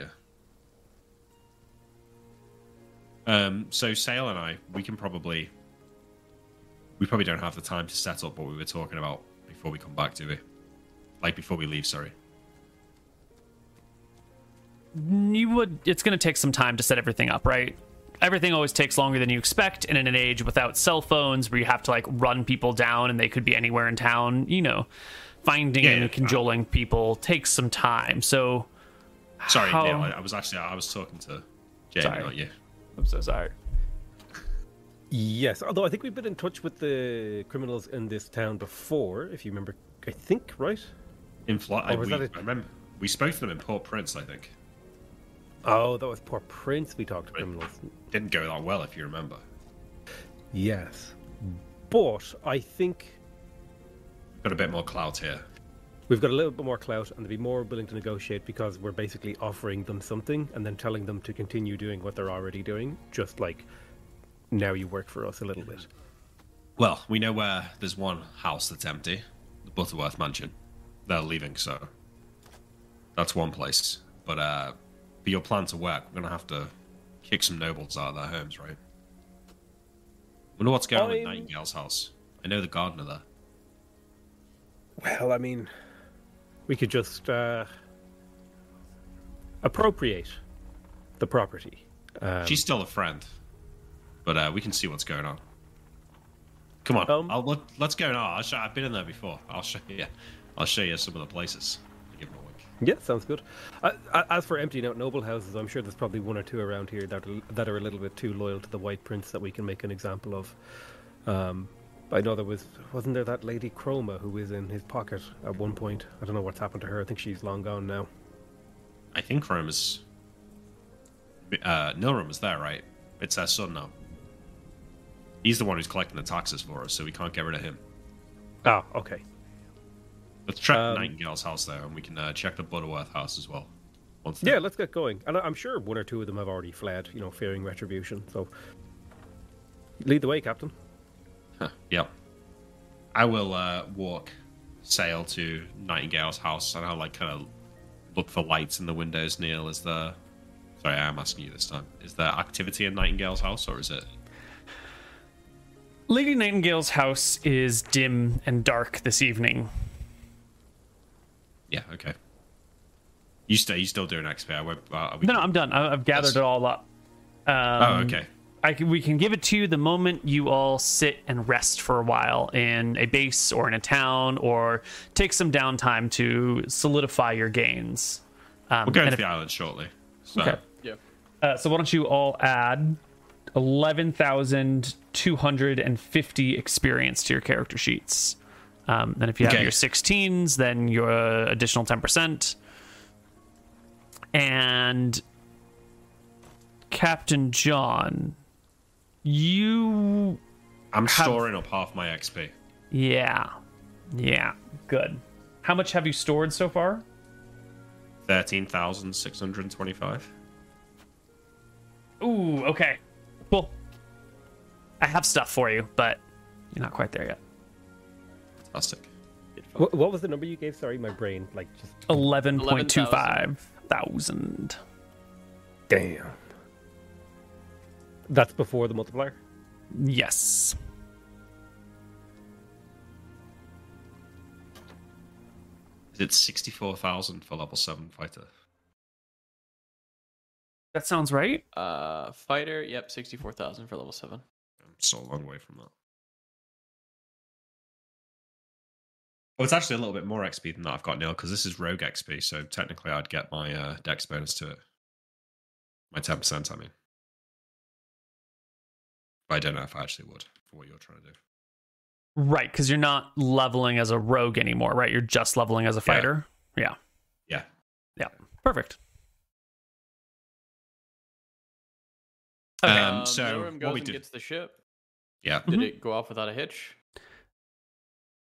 Yeah. Um. So Saol and I, we can probably. We probably don't have the time to set up what we were talking about before we come back, do we? Like before we leave. Sorry. You would it's going to take some time to set everything up right everything always takes longer than you expect and in an age without cell phones where you have to like run people down and they could be anywhere in town you know finding Yeah, and yeah. Uh, cajoling people takes some time so Sorry, How- Neil. I, I was actually I was talking to Jamie, Sorry. not you. i'm so sorry Yes, although I think we've been in touch with the criminals in this town before, if you remember. I think, right? In Fly, Oh, was we, that remember we spoke to them in Port Prince. I think Oh, that was Port Prince we talked to criminals. didn't go that well, if you remember. Yes. But I think Got a bit more clout here. we've got a little bit more clout and they'd be more willing to negotiate because we're basically offering them something and then telling them to continue doing what they're already doing, just like now you work for us a little bit. Well, we know where there's one house that's empty, the Butterworth Mansion. They're leaving, so that's one place. But uh, for your plan to work, we're gonna have to kick some nobles out of their homes, right? I wonder what's going on at Nightingale's house. I know the gardener there. Well, I mean, we could just uh, appropriate the property. Um, She's still a friend, but uh, we can see what's going on. Come on, Um, I'll, let, let's go now. I'll show, I've been in there before. I'll show you. I'll show you some of the places. Yeah, sounds good. As for emptying out noble houses, I'm sure there's probably one or two around here that are, that are a little bit too loyal to the White Prince that we can make an example of. Um, I know there was wasn't there that lady Chroma who was in his pocket at one point. I don't know what's happened to her. I think she's long gone now. I think is. Uh, Nilrem is there, right? It's their son now. He's the one who's collecting the taxes for us, so we can't get rid of him. Ah, okay. Let's check Um, Nightingale's house there, and we can uh, check the Butterworth house as well. Once Yeah, let's get going. And I- I'm sure one or two of them have already fled, you know, fearing retribution. So lead the way, Captain. Huh, yep. I will uh, walk sail to Nightingale's house, and I'll like kind of look for lights in the windows. Neil, is there? Sorry, I am asking you this time. Is there activity in Nightingale's house, or is it? lady nightingale's house is dim and dark this evening Yeah. Okay. You stay. You still doing XP? I won't, uh, we no no i'm done I- i've gathered Yes. it all up um, Oh, okay. I can, we can give it to you the moment you all sit and rest for a while in a base or in a town or take some downtime to solidify your gains. Um, We're going and to if- the island shortly. So, Okay. Yeah. uh, so why don't you all add 11,250 experience to your character sheets. Um, then if you have your 16s, then your additional 10%. And Captain John, you I'm Have- storing up half my XP. Yeah. Yeah. Good. How much have you stored so far? Thirteen thousand six hundred twenty-five. Ooh, okay. Cool. I have stuff for you, but you're not quite there yet. Fantastic. What, what was the number you gave? Sorry, my brain like just 11.25 thousand. damn. That's before the multiplier. Yes. Is it sixty-four thousand for level seven fighter? That sounds right. Uh, fighter. Yep, sixty-four thousand for level seven. I'm so a long way from that. Well, it's actually a little bit more XP than that I've got now because this is rogue XP, so technically I'd get my uh, dex bonus to it. My ten percent, I mean. But I don't know if I actually would for what you're trying to do. Right, because you're not leveling as a rogue anymore, right? You're just leveling as a fighter. Yeah. Yeah. Yeah. Perfect. Okay. Um, Um, so, what we and do- gets the ship. Yeah. Did Mhm. it go off without a hitch?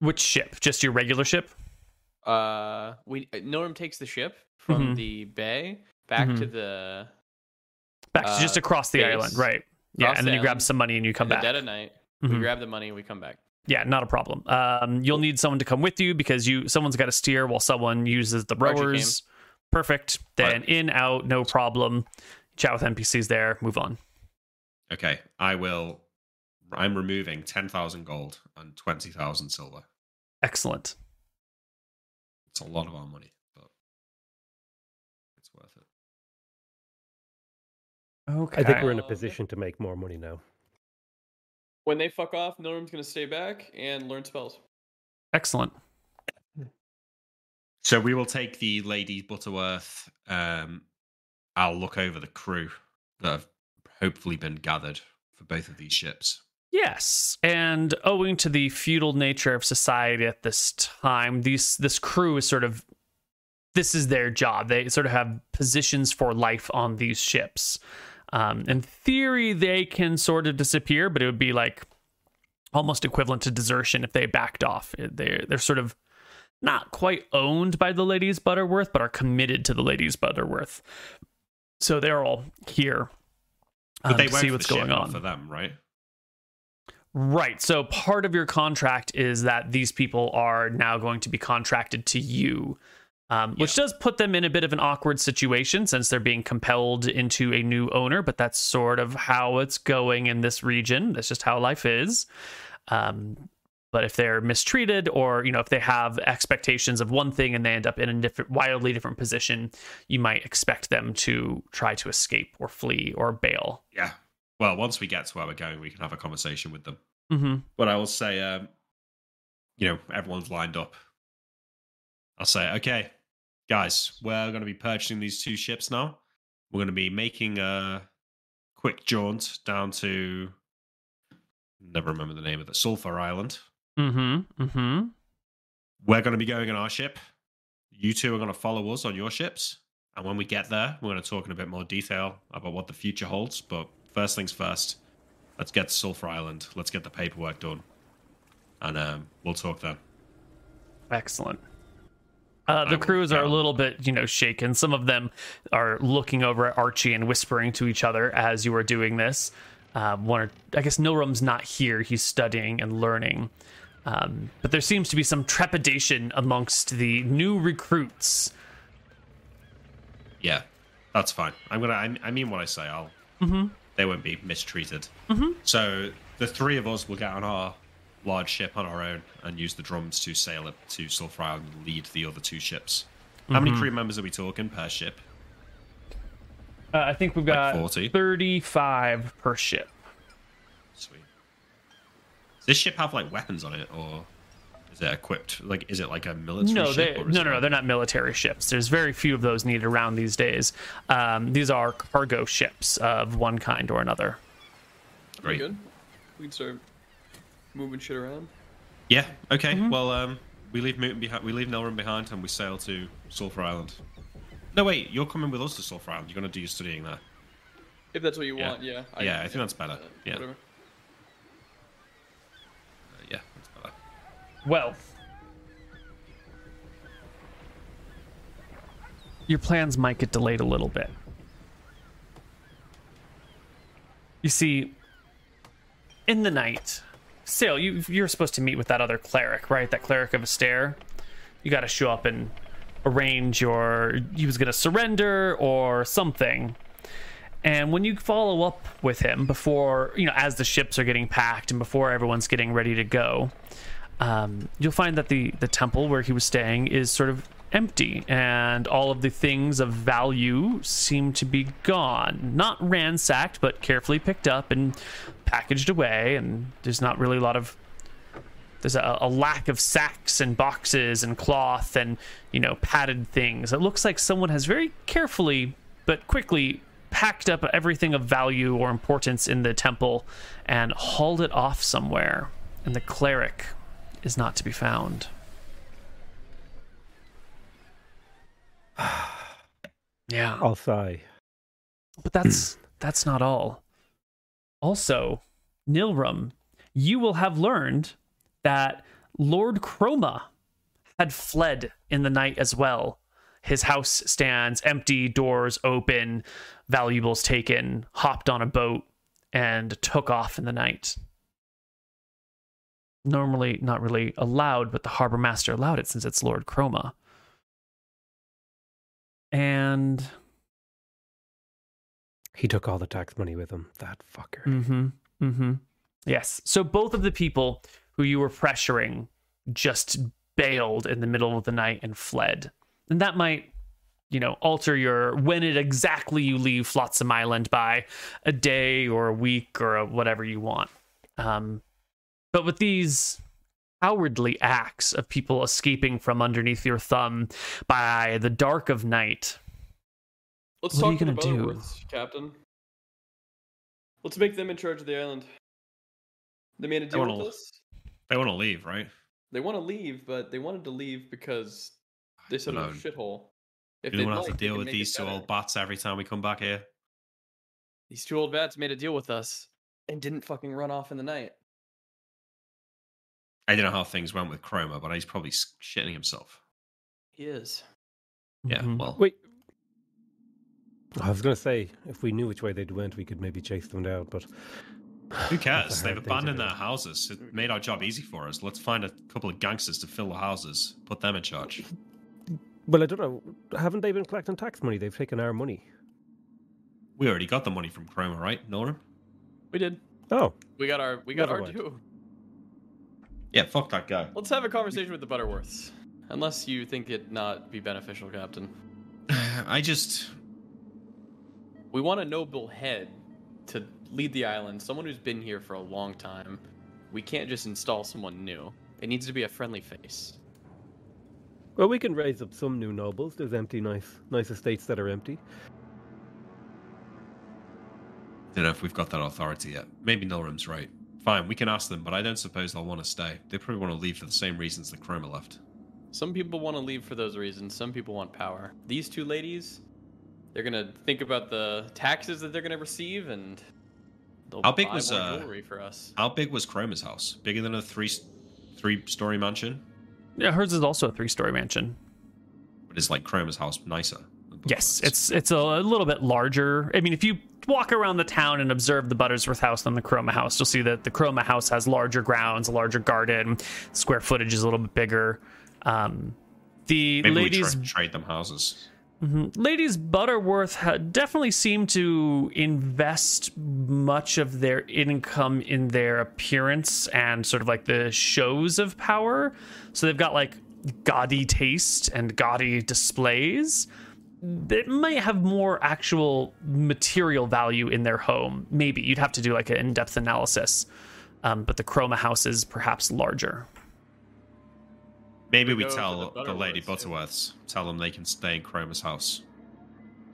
Which ship? Just your regular ship? Uh, we uh, Nilrem takes the ship from Mhm. the bay back to Mhm. the Back Uh, just across the base. island, right? Yeah, Across and then you grab some money and you come in back. dead of night. Mhm. We grab the money and we come back. Yeah, not a problem. Um, you'll need someone to come with you because you someone's got to steer while someone uses the Archie rowers. Perfect. Then Right. in out, no problem. Chat with NPCs there. Move on. Okay, I will. I'm removing ten thousand gold and twenty thousand silver. Excellent. It's a lot of our money, but it's worth it. Okay. I think we're in a Um, position to make more money now. When they fuck off, Nilrem's gonna stay back and learn spells. Excellent. So we will take the Lady Butterworth. Um, I'll look over the crew that have hopefully been gathered for both of these ships. Yes, and owing to the feudal nature of society at this time, these this crew is sort of this is their job. They sort of have positions for life on these ships. Um, in theory, they can sort of disappear, but it would be like almost equivalent to desertion if they backed off. They're they're sort of not quite owned by the ladies Butterworth, but are committed to the ladies Butterworth. So they're all here But um, they to went see what's the going not on. for them, right? Right. So part of your contract is that these people are now going to be contracted to you, um, which does put them in a bit of an awkward situation since they're being compelled into a new owner. But that's sort of how it's going in this region. That's just how life is. Um, but if they're mistreated, or you know, if they have expectations of one thing and they end up in a different, wildly different position, you might expect them to try to escape or flee or bail. Yeah. Well, once we get to where we're going, we can have a conversation with them. Mm-hmm. But I will say, um, you know, everyone's lined up. I'll say, okay, guys, we're going to be purchasing these two ships now. We're going to be making a quick jaunt down to, never remember the name of it, Sulphur Island. Mm-hmm. Mm-hmm. We're going to be going in our ship. You two are going to follow us on your ships. And when we get there, we're going to talk in a bit more detail about what the future holds. But first things first, let's get to Sulphur Island. Let's get the paperwork done. And um, we'll talk then. Excellent. Uh, the crews are a little bit, you know, shaken. Some of them are looking over at Archie and whispering to each other as you are doing this. Um, one, or, I guess Nilrem's not here; he's studying and learning. Um, but there seems to be some trepidation amongst the new recruits. Yeah, that's fine. I'm gonna. I, I mean what I say. I'll. They won't be mistreated. So the three of us will get on our large ship on our own and use the drums to sail it to Sulphur Island and lead the other two ships. How many crew members are we talking per ship? Uh, I think we've Like got 40? 35 per ship. Sweet. Does this ship have like weapons on it, or is it equipped? Like, is it like a military No, ship? they, or no, no, no. They're not military ships. There's very few of those needed around these days. Um, these are cargo ships of one kind or another. Pretty Great. good. We can start moving shit around. Yeah. Okay. Well, um, we leave Newton behind. We leave Nilrem behind, and we sail to Sulphur Island. No, wait. You're coming with us to Sulphur Island. You're gonna do your studying there. If that's what you Yeah. want, yeah. Yeah, I think that's better. Yeah. Whatever. Uh, yeah, that's better. Well, your plans might get delayed a little bit. You see, in the night, Saol, you, you're supposed to meet with that other cleric, right? That cleric of Astaire. You got to show up and arrange your. He was going to surrender or something. And when you follow up with him before, you know, as the ships are getting packed and before everyone's getting ready to go, um, you'll find that the the temple where he was staying is sort of empty, and all of the things of value seem to be gone. Not ransacked, but carefully picked up and packaged away. And there's not really a lot of there's a, a lack of sacks and boxes and cloth and you know padded things. It looks like someone has very carefully but quickly packed up everything of value or importance in the temple and hauled it off somewhere. and the cleric is not to be found. <sighs> yeah. I'll sigh. But that's <clears throat> that's not all. Also, Nilrem, you will have learned that Lord Chroma had fled in the night as well. His house stands empty, doors open, valuables taken, hopped on a boat, and took off in the night. Normally not really allowed, but the harbor master allowed it since it's Lord Chroma. And He took all the tax money with him. That fucker. Mm-hmm. Mm-hmm. Yes. So both of the people who you were pressuring just bailed in the middle of the night and fled. And that might, you know, alter your when it exactly you leave Flotsam Island by a day or a week or a whatever you want. Um, but with these cowardly acts of people escaping from underneath your thumb by the dark of night, Let's What are talk you to the gonna do? Butterworths, Captain. Let's make them in charge of the island. They made a deal wanna- with us. They want to leave, right? They want to leave, but they wanted to leave because they said it was a shithole. If You they'd don't have to like, they deal with these two old bats every time we come back here. These two old bats made a deal with us and didn't fucking run off in the night. I don't know how things went with Chroma, but he's probably shitting himself. He is. Yeah, Mhm. well, Wait. I was going to say, if we knew which way they'd went, we could maybe chase them down, but. who <laughs> cares? They've hard thing to abandoned their houses. It made our job easy for us. Let's find a couple of gangsters to fill the houses, put them in charge. Well, I don't know. Haven't they been collecting tax money? They've taken our money. We already got the money from Chroma, right, Nora? We did. Oh, We got our we got Never our mind. due. Yeah, fuck that guy. Let's have a conversation with the Butterworths. Unless you think it not be beneficial, Captain. <sighs> I just. We want a noble head to lead the island, someone who's been here for a long time. We can't just install someone new. It needs to be a friendly face. well, we can raise up some new nobles. There's empty, nice, nice estates that are empty. I don't know if we've got that authority yet. Maybe Nilrem's right. Fine, we can ask them, but I don't suppose they'll want to stay. They probably want to leave for the same reasons that Chroma left. Some people want to leave for those reasons. Some people want power. These two ladies, they're gonna think about the taxes that they're gonna receive, and they'll How big buy was, more uh, jewelry for us. How big was Chroma's house? Bigger than a three three story mansion? Yeah, hers is also a three-story mansion. But is like Chroma's house nicer? Yes, it's it's a little bit larger. I mean, if you walk around the town and observe the Buttersworth house than the Chroma house, you'll see that the Chroma house has larger grounds, a larger garden, square footage is a little bit bigger. Um, the Maybe ladies we tra- trade them houses. Mhm. Ladies Butterworth ha- definitely seem to invest much of their income in their appearance and sort of like the shows of power. So they've got like gaudy taste and gaudy displays. It might have more actual material value in their home. Maybe you'd have to do like an in depth analysis. Um, but the Chroma house is perhaps larger. Maybe We we tell the the, lady Butterworths, too. Tell them they can stay in Chroma's house.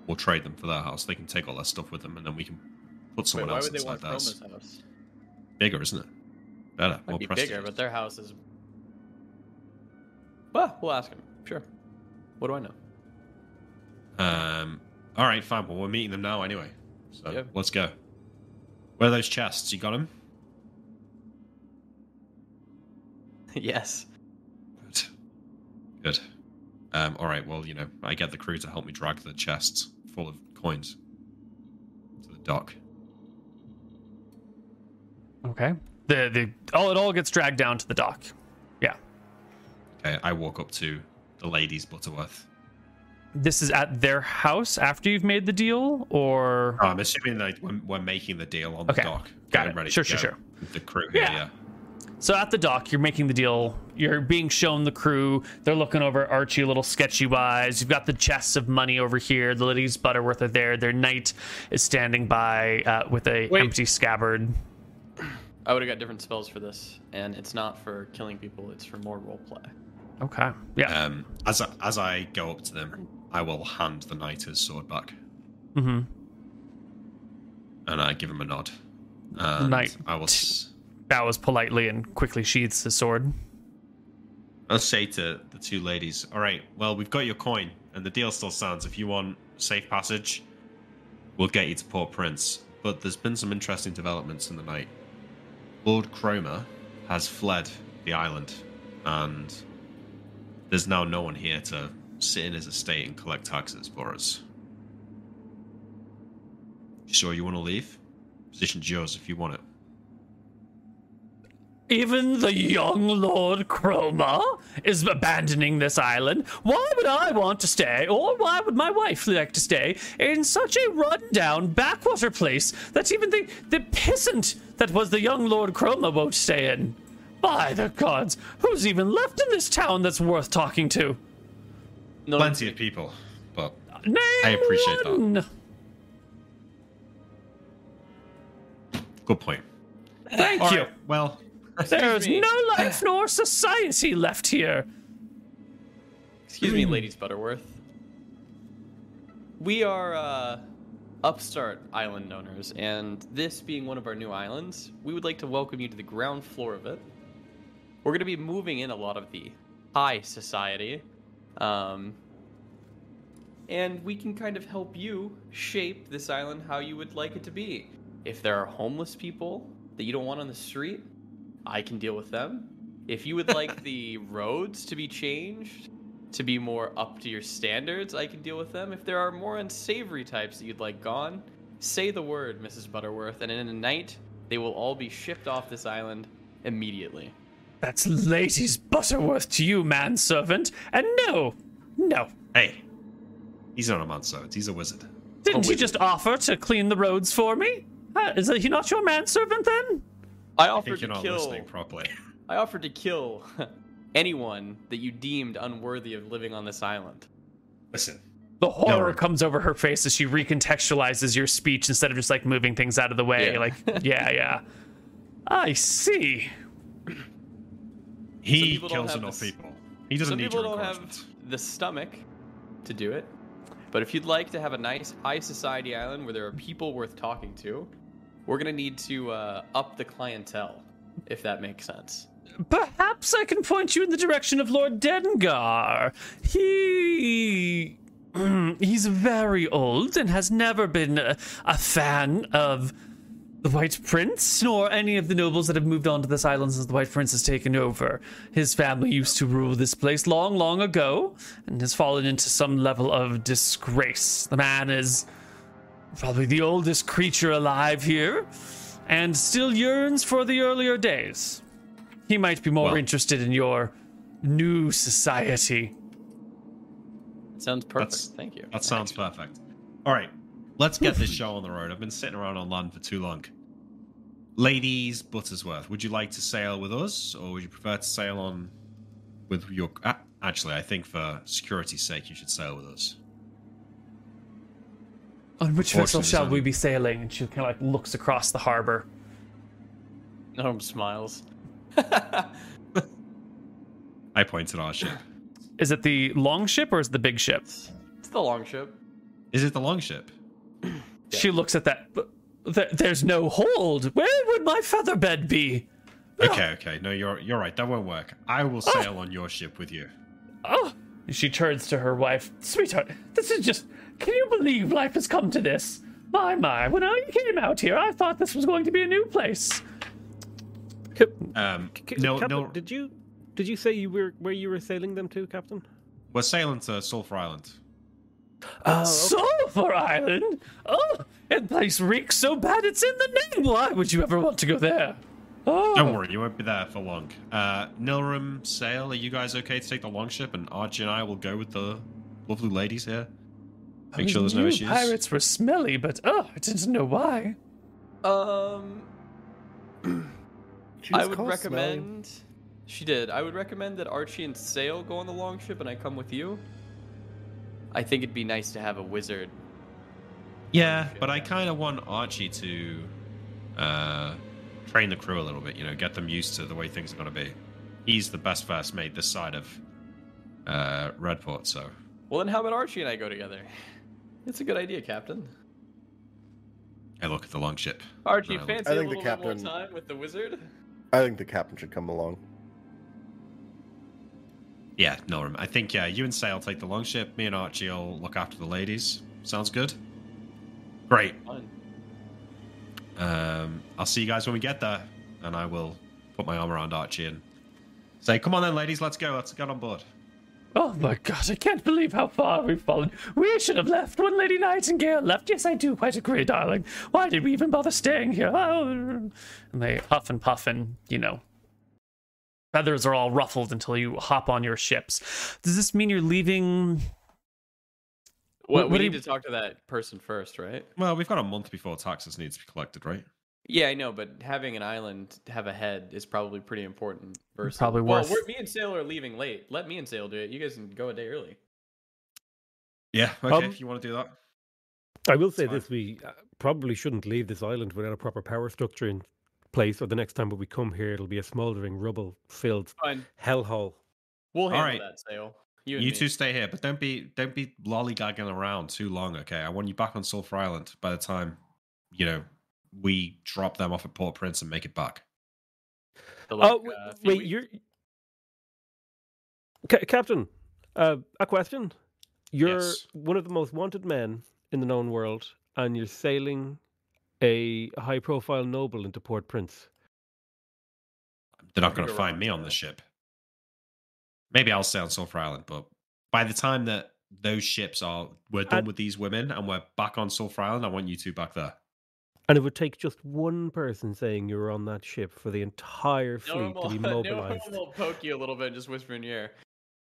We'll trade them for their house. They can take all their stuff with them, and then we can put Wait, someone why else would they inside want theirs. Chroma's house? Bigger, isn't it? Better, Might more be prestige. bigger, but their house is. Well, we'll ask him. Sure. What do I know? Um. All right, fine. Well, we're meeting them now anyway. So Yeah. let's go. Where are those chests? You got them? <laughs> yes. Good. Good. Um. All right. Well, you know, I get the crew to help me drag the chests full of coins to the dock. Okay. The the all it all gets dragged down to the dock. Yeah. Okay. I walk up to the ladies Butterworth. This is at their house after you've made the deal, or Oh, I'm assuming that we're, we're making the deal on the Okay, dock. got Getting it. Ready Sure, sure, sure. The crew here, Yeah. yeah. so at the dock you're making the deal. You're being shown the crew. They're looking over at Archie a little sketchy wise. You've got the chests of money over here. The ladies Butterworth are there. Their knight is standing by uh, with a Wait. empty scabbard. I would have got different spells for this, and it's not for killing people. It's for more roleplay. Okay. Yeah. Um, as I, as I go up to them, I will hand the knight his sword back, mm-hmm. and I give him a nod. And Knight. I will. s- bows politely and quickly sheathes his sword. I'll say to the two ladies, all right, well, we've got your coin, and the deal still stands. If you want safe passage, we'll get you to Port Prince. But there's been some interesting developments in the night. Lord Cromer has fled the island, and there's now no one here to sit in his estate and collect taxes for us. Sure you want to leave? Position's yours if you want it. Even the young Lord Chroma is abandoning this island. Why would I want to stay, or why would my wife like to stay, in such a rundown backwater place that even the, the peasant that was the young Lord Chroma won't stay in? By the gods, who's even left in this town that's worth talking to? No, Plenty of people, but Name I appreciate that. good point. Thank All you. right, well, <laughs> There's me. no life nor society left here. Excuse me, ladies Butterworth. We are uh, upstart island owners, and this being one of our new islands, we would like to welcome you to the ground floor of it. We're going to be moving in a lot of the high society, um, and we can kind of help you shape this island how you would like it to be. If there are homeless people that you don't want on the street, I can deal with them. If you would like <laughs> the roads to be changed to be more up to your standards, I can deal with them. If there are more unsavory types that you'd like gone, say the word, Mrs. Butterworth, and in a night, they will all be shipped off this island immediately. That's Ladies Butterworth to you, manservant. And no, no. hey, he's not a manservant. He's a wizard. Didn't Oh, he just offer to clean the roads for me? Uh, is he not your manservant then? I I offered think you're to not kill. listening properly. <laughs> I offered to kill <laughs> anyone that you deemed unworthy of living on this island. Listen, The horror No. comes over her face as she recontextualizes your speech instead of just like moving things out of the way. Yeah. Like, <laughs> yeah, yeah. I see. He kills enough this- people. He doesn't Some need people your don't have the stomach to do it. But if you'd like to have a nice high society island where there are people worth talking to, we're gonna need to uh, up the clientele, if that makes sense. Perhaps I can point you in the direction of Lord Dengar. He. <clears throat> He's very old and has never been a, a fan of the White Prince, nor any of the nobles that have moved on to this island since the White Prince has taken over. His family used to rule this place long, long ago, and has fallen into some level of disgrace. The man is probably the oldest creature alive here, and still yearns for the earlier days. He might be more Well- interested in your new society. Sounds perfect. That's- Thank you. That sounds perfect. All right, let's get this show on the road. I've been sitting around on land for too long. Ladies Buttersworth, would you like to sail with us, or would you prefer to sail on with your? Ah, actually, I think for security's sake, you should sail with us. On which vessel shall we be sailing? And she kind of like looks across the harbor. Gnome smiles. I point at our ship. Is it the long ship or is it the big ship? It's the long ship. Is it the long ship? She looks at that. "But th- There's no hold. Where would my feather bed be? Okay, okay. No, you're you're right. That won't work. I will sail on your ship with you. Oh, she turns to her wife. Sweetheart, this is just. Can you believe life has come to this? My, my. When I came out here, I thought this was going to be a new place. Cap- Um, Ca- no, Captain, no. Did you did you say you were where you were sailing them to, Captain? We're sailing to Sulphur Island. Oh, Sulphur Island? Oh, that place reeks so bad it's in the name. Why would you ever want to go there? Oh, Don't worry, you won't be there for long. Uh, Nilrem, Saol, are you guys okay to take the longship? And Archie and I will go with the lovely ladies here. Make sure there's no knew issues. Pirates were smelly, but oh, I didn't know why. Um, <clears throat> I would called recommend. She did. I would recommend that Archie and Saol go on the long ship, and I come with you. I think it'd be nice to have a wizard. Yeah, but I kind of want Archie to uh, train the crew a little bit. You know, get them used to the way things are going to be. He's the best first mate this side of uh, Redport, so Well, then how about Archie and I go together? It's a good idea, Captain. I look at the longship. Archie, No, I look- fancy I a think the little bit more time with the wizard? I think the captain should come along. Yeah, no, I think yeah, you and Saol will take the long ship. Me and Archie will look after the ladies. Sounds good. Great. Um, I'll see you guys when we get there, and I will put my arm around Archie and say, "Come on then, ladies, let's go. Let's get on board." Oh my god, I can't believe how far we've fallen. We should have left when Lady Nightingale left. Yes, I do quite agree, darling. Why did we even bother staying here? Oh. And they huff and puff and, you know, feathers are all ruffled until you hop on your ships. Does this mean you're leaving? Well, What- we need you- to talk to that person first, right? Well, we've got a month before taxes need to be collected, right? Yeah, I know, but having an island have a head is probably pretty important. Versus, Probably well, worth- we're, me and Saol are leaving late. Let me and Saol do it. You guys can go a day early. Yeah. Okay. Um, if you want to do that. I will say fine. this: we uh, probably shouldn't leave this island without a proper power structure in place. Or the next time when we come here, it'll be a smouldering, rubble-filled Fine. hellhole. We'll handle right. that, Saol. You, and You me. two stay here, but don't be don't be lollygagging around too long, okay? I want you back on Sulphur Island by the time, you know, we drop them off at Port Prince and make it back. The, like, oh, w- uh, wait, weeks. you're Ca- Captain. Uh, a question. You're Yes. one of the most wanted men in the known world, and you're sailing a high-profile noble into Port Prince. They're not going to find me on the ship. Maybe I'll stay on Sulphur Island, but by the time that those ships are we're done And- with these women and we're back on Sulphur Island, I want you two back there. And it would take just one person saying you were on that ship for the entire fleet will, to be mobilized. <laughs> no one mobilized. will poke you a little bit and just whisper in your ear.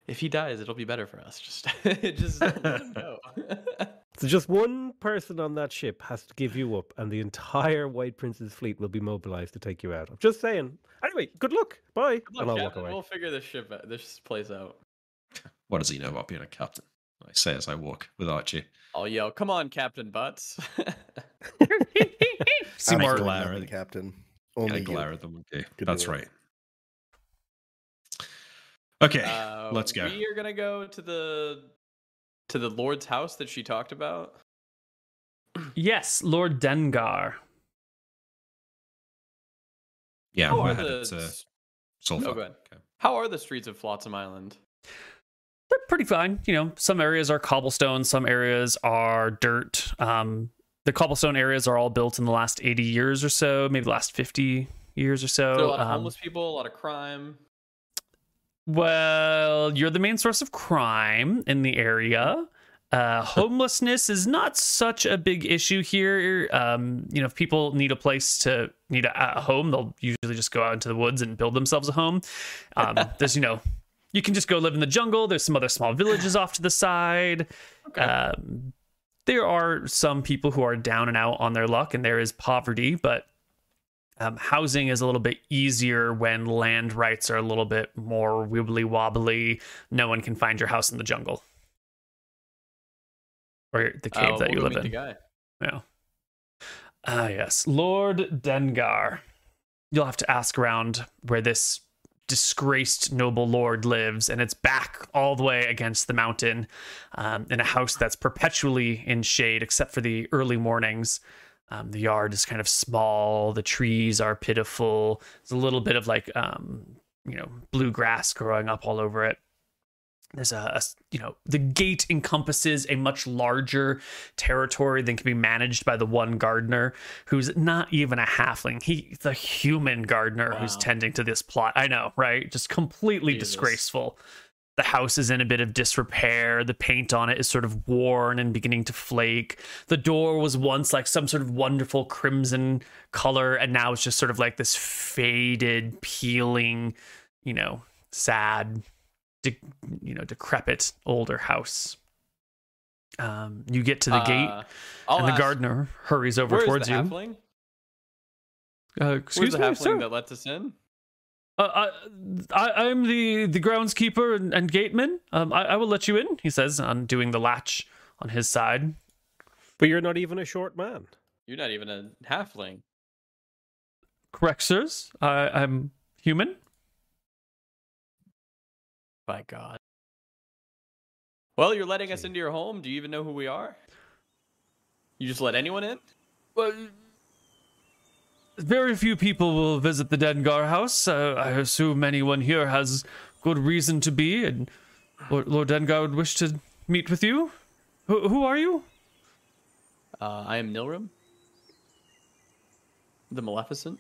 If he dies, it'll be better for us. Just, <laughs> just <laughs> let him know. So just one person on that ship has to give you up, and the entire White Prince's fleet will be mobilized to take you out. I'm just saying. Anyway, good luck. Bye. Good luck, and I'll walk away. We'll figure this ship, out- this place out. <laughs> What does he know about being a captain? I say as I walk with Archie. I'll yell, "Come on, Captain Butts!" Seymour, Absolutely glare at- the captain. I Only you. glare at them. Okay, Good that's boy. right. Okay, Uh, let's go. We are gonna go to the to the Lord's house that she talked about. yes, Lord Dengar. Yeah, How we're are headed the to s- Sulphur. Oh, go ahead. Okay. How are the streets of Flotsam Island? They're pretty fine. You know, some areas are cobblestone, some areas are dirt. Um, the cobblestone areas are all built in the last 80 years or so, maybe the last 50 years or so. Is there a lot of Um, homeless people, a lot of crime. Well, you're the main source of crime in the area. Uh, homelessness is not such a big issue here. Um, you know, if people need a place to need a, a home, they'll usually just go out into the woods and build themselves a home. Um, <laughs> there's, you know, you can just go live in the jungle. There's some other small villages off to the side. Um, there are some people who are down and out on their luck, and there is poverty, but um, housing is a little bit easier when land rights are a little bit more wibbly wobbly. No one can find your house in the jungle or the cave Uh, that you live meet in. The guy. Yeah. Ah, yes. Lord Dengar. You'll have to ask around where this disgraced noble lord lives, and it's back all the way against the mountain um, in a house that's perpetually in shade, except for the early mornings. Um, the yard is kind of small. The trees are pitiful. There's a little bit of like, um, you know, blue grass growing up all over it there's a, you know the gate encompasses a much larger territory than can be managed by the one gardener who's not even a halfling he's a human gardener who's tending to this plot i know right just completely Jesus. disgraceful the house is in a bit of disrepair. The paint on it is sort of worn and beginning to flake. The door was once like some sort of wonderful crimson color and now it's just sort of like this faded peeling you know sad de- you know decrepit older house. Um you get to the gate Uh, I'll and the gardener hurries over towards you. uh, excuse the me halfling sir? that lets us in? Uh, I, I i'm the the groundskeeper and, and gateman um I, I will let you in he says undoing the latch on his side But you're not even a short man. You're not even a halfling. correct sirs I, i'm human By God. Well, you're letting us into your home. Do you even know who we are? You just let anyone in? well very few people will visit the Dengar house. Uh, I assume anyone here has good reason to be, and Lord, Lord Dengar would wish to meet with you. Who, who are you? Uh, I am Nilrem, the Maleficent.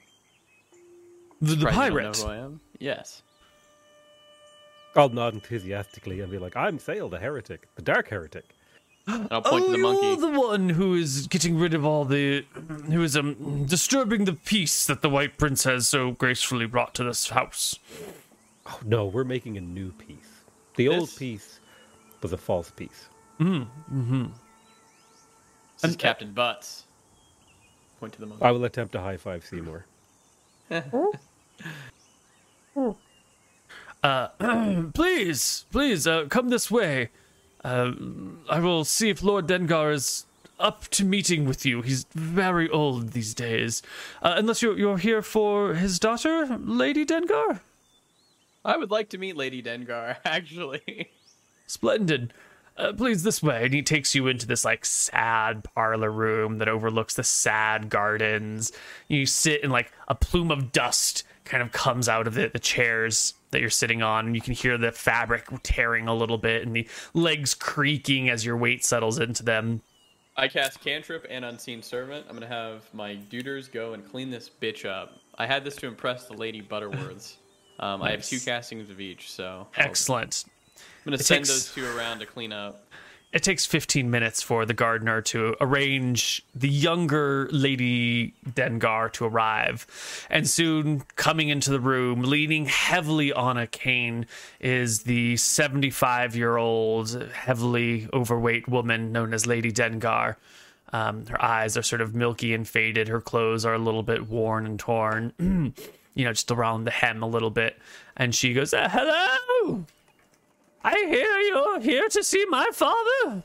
The, the Surprised you don't pirate. know who I am? Yes. I'll nod enthusiastically and be like, I'm Saol, the heretic, the dark heretic. And I'll point oh, to the you're monkey. the one who is getting rid of all the, who is um disturbing the peace that the White Prince has so gracefully brought to this house. Oh no, we're making a new piece. The old This- piece was a false piece. This is Captain Butts. Point to the monkey. I will attempt to high five Seymour. <laughs> uh, <clears throat> Please, please, uh, come this way. Uh, I will see if Lord Dengar is up to meeting with you. He's very old these days. Uh, unless you're, you're here for his daughter, Lady Dengar? I would like to meet Lady Dengar, <laughs> actually. Splendid. Uh, please, this way. And he takes you into this, like, sad parlor room that overlooks the sad gardens. You sit in, like, a plume of dust kind of comes out of the, the chairs that you're sitting on. And you can hear the fabric tearing a little bit and the legs creaking as your weight settles into them. I cast Cantrip and Unseen Servant. I'm gonna have my duders go and clean this bitch up. I had this to impress the Lady Butterworths. Um, I have two castings of each, so I'll- Excellent. I'm gonna It send takes- those two around to clean up. It takes 15 minutes for the gardener to arrange the younger Lady Dengar to arrive. And soon, coming into the room, leaning heavily on a cane, is the 75 year old, heavily overweight woman known as Lady Dengar. Um, her eyes are sort of milky and faded. Her clothes are a little bit worn and torn, <clears throat> you know, just around the hem a little bit. And she goes, uh, Hello! I hear you're here to see my father.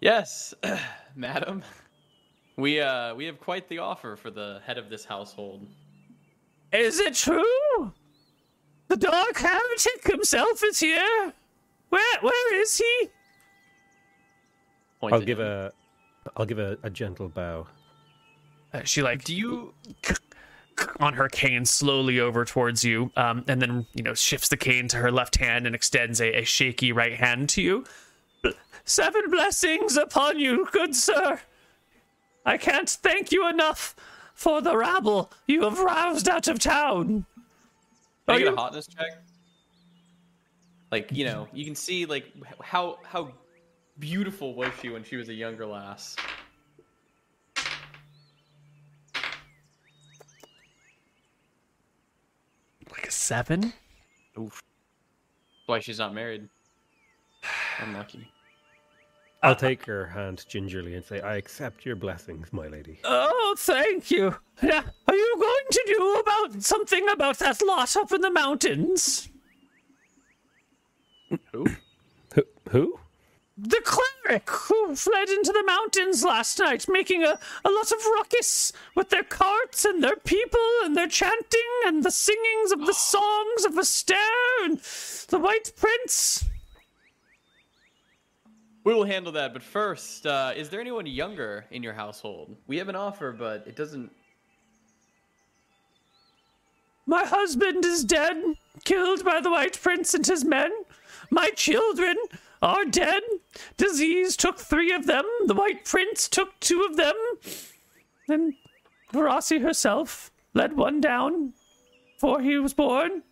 Yes, <clears throat> madam. We uh we have quite the offer for the head of this household. Is it true? The Dark Heretic himself is here. Where where is he? Point I'll give him. a, I'll give a, a gentle bow. Uh, she like Do you on her cane slowly over towards you, um, and then you know shifts the cane to her left hand and extends a, a shaky right hand to you. Seven blessings upon you, good sir. I can't thank you enough for the rabble you have roused out of town. Are get a hotness check? Like you know, you can see like how how beautiful was she when she was a younger lass. Like a seven? Oof. Why she's not married? <sighs> Unlucky. I'll take her hand gingerly and say, I accept your blessings, my lady. Oh, thank you. Yeah, Are you going to do about something about that lot up in the mountains? Who? Who? who? The cleric who fled into the mountains last night, making a, a lot of ruckus with their carts and their people and their chanting and the singings of the <gasps> songs of Astaire and the White Prince. We will handle that, but first, uh, is there anyone younger in your household? We have an offer, but it doesn't. My husband is dead, killed by the White Prince and his men. My children are dead. Disease took three of them. The White Prince took two of them. And Verasi herself led one down before he was born.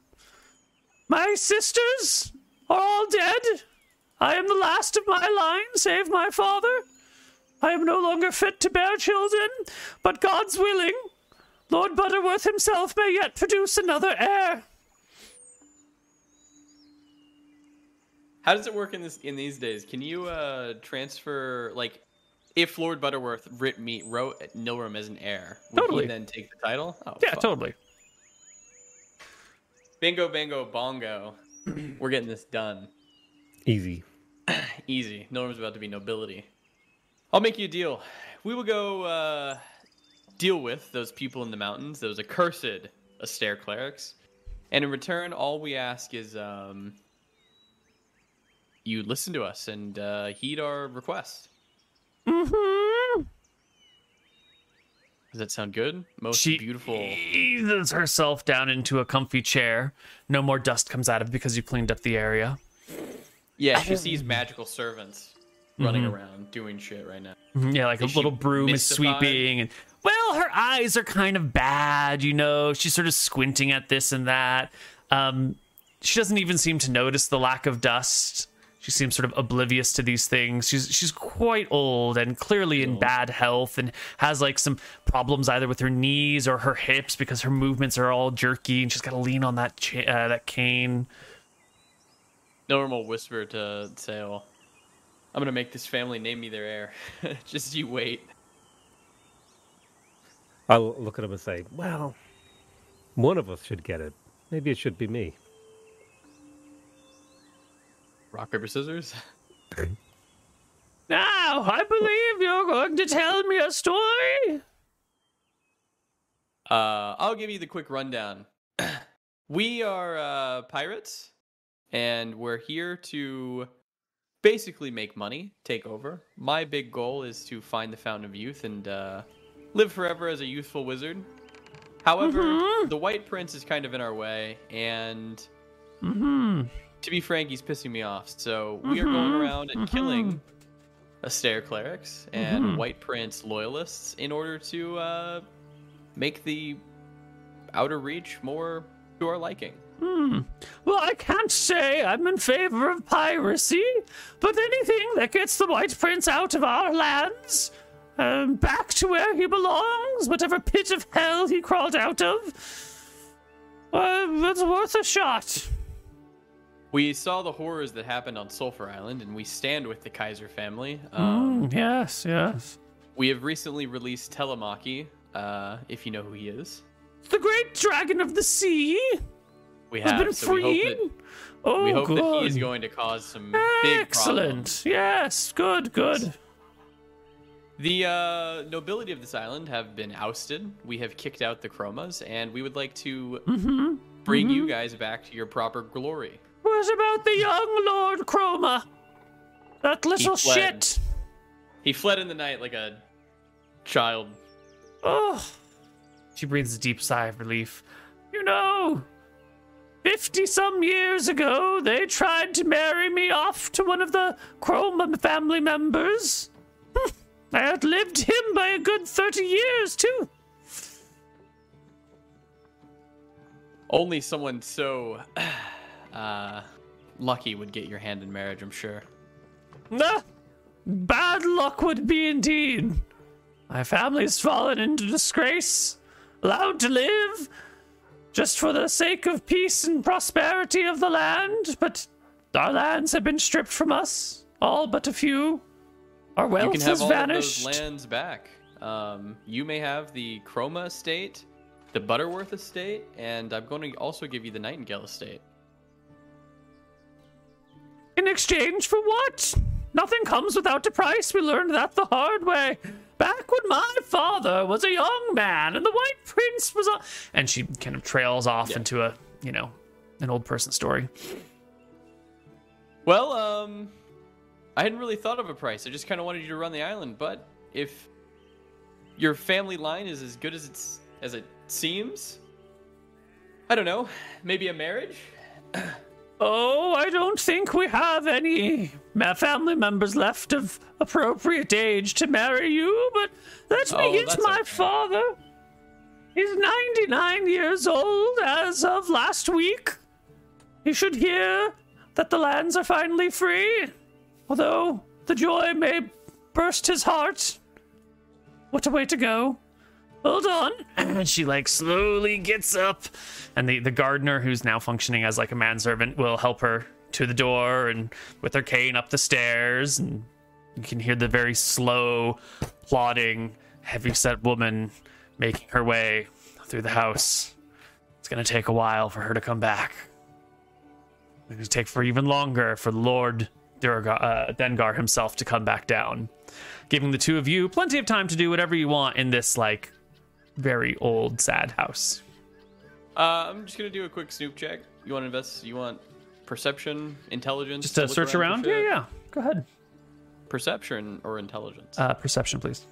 My sisters are all dead. I am the last of my line, save my father. I am no longer fit to bear children, but God's willing. Lord Butterworth himself may yet produce another heir. How does it work in this in these days? Can you uh transfer like if Lord Butterworth writ me wrote Nilrem as an heir, would Totally. he then take the title? Oh, Yeah, fuck. totally. Bingo, bingo, bongo. <clears throat> We're getting this done. Easy. <clears throat> Easy. Nilrem's about to be nobility. I'll make you a deal. We will go uh, deal with those people in the mountains, those accursed Astaire clerics, and in return, all we ask is um, you listen to us and uh, heed our request. Mm-hmm. Does that sound good? Most She beautiful. eases herself down into a comfy chair. No more dust comes out of because you cleaned up the area. Yeah, she sees magical servants running around doing shit right now. Mhm, Yeah, like a Is she little broom is sweeping, and well, her eyes are kind of bad. You know, she's sort of squinting at this and that. Um, she doesn't even seem to notice the lack of dust. She seems sort of oblivious to these things. She's she's quite old and clearly in bad health, and has like some problems either with her knees or her hips because her movements are all jerky, and she's got to lean on that cha- uh, that cane. Normal whisper to Saol. I'm gonna make this family name me their heir. <laughs> Just you wait. I'll look at him and say, "Well, one of us should get it. Maybe it should be me." Rock paper scissors. Now, I believe you're going to tell me a story. Uh, I'll give you the quick rundown. <clears throat> we are uh, pirates, and we're here to basically make money, take over. My big goal is to find the Fountain of Youth and uh, live forever as a youthful wizard. However, Mhm. the White Prince is kind of in our way, and Hmm. To be frank, he's pissing me off. So we are going Mhm, around and mhm. killing Astaire clerics and Mhm. White Prince loyalists in order to uh, make the Outer Reach more to our liking. Hmm. Well, I can't say I'm in favor of piracy, but anything that gets the White Prince out of our lands, um, back to where he belongs, whatever pit of hell he crawled out of, uh, that's worth a shot. We saw the horrors that happened on Sulphur Island, and we stand with the Kaiser family. Um, Mm, yes, yes. We have recently released Telemachy, uh, if you know who he is. The great dragon of the sea We have. been so we hope freed. that, oh, we hope good. that he is going to cause some big Excellent. Yes, good, good. The uh, nobility of this island have been ousted. We have kicked out the Chromas, and we would like to Mm-hmm. bring you guys back to your proper glory. What about the young Lord Chroma? That little fled. shit. He fled in the night like a child. Oh. She breathes a deep sigh of relief. You know, 50 some years ago, they tried to marry me off to one of the Chroma family members. <laughs> I outlived him by a good 30 years, too. Only someone so <sighs> <sighs> uh, lucky would get your hand in marriage, I'm sure. Nah, bad luck would be indeed. My family's fallen into disgrace, allowed to live just for the sake of peace and prosperity of the land, but our lands have been stripped from us, all but a few. Our wealth You can have has all vanished. of those lands back. Um, you may have the Chroma estate, the Butterworth estate, and I'm going to also give you the Nightingale estate. In exchange for what? Nothing comes without a price. We learned that the hard way. Back when my father was a young man and the White Prince was a. And she kind of trails off into a, you know, an old person story. Well, um, I hadn't really thought of a price. I just kind of wanted you to run the island. But if your family line is as good as it's as it seems, I don't know. Maybe a marriage. <clears throat> Oh, I don't think we have any family members left of appropriate age to marry you, but let me Oh, get my okay. father. He's 99 years old as of last week. He should hear that the lands are finally free, although the joy may burst his heart. What a way to go. Hold on. And <clears throat> she like slowly gets up and the, the gardener who's now functioning as like a manservant will help her to the door and with her cane up the stairs and you can hear the very slow plodding heavy-set woman making her way through the house it's to take a while for her to come back it's to take for even longer for lord Durga, uh, dengar himself to come back down giving the two of you plenty of time to do whatever you want in this like very old sad house Uh, I'm just gonna do a quick snoop check. You want to invest? You want perception, intelligence? just to look search for around yeah yeah go ahead Perception or intelligence? uh, perception please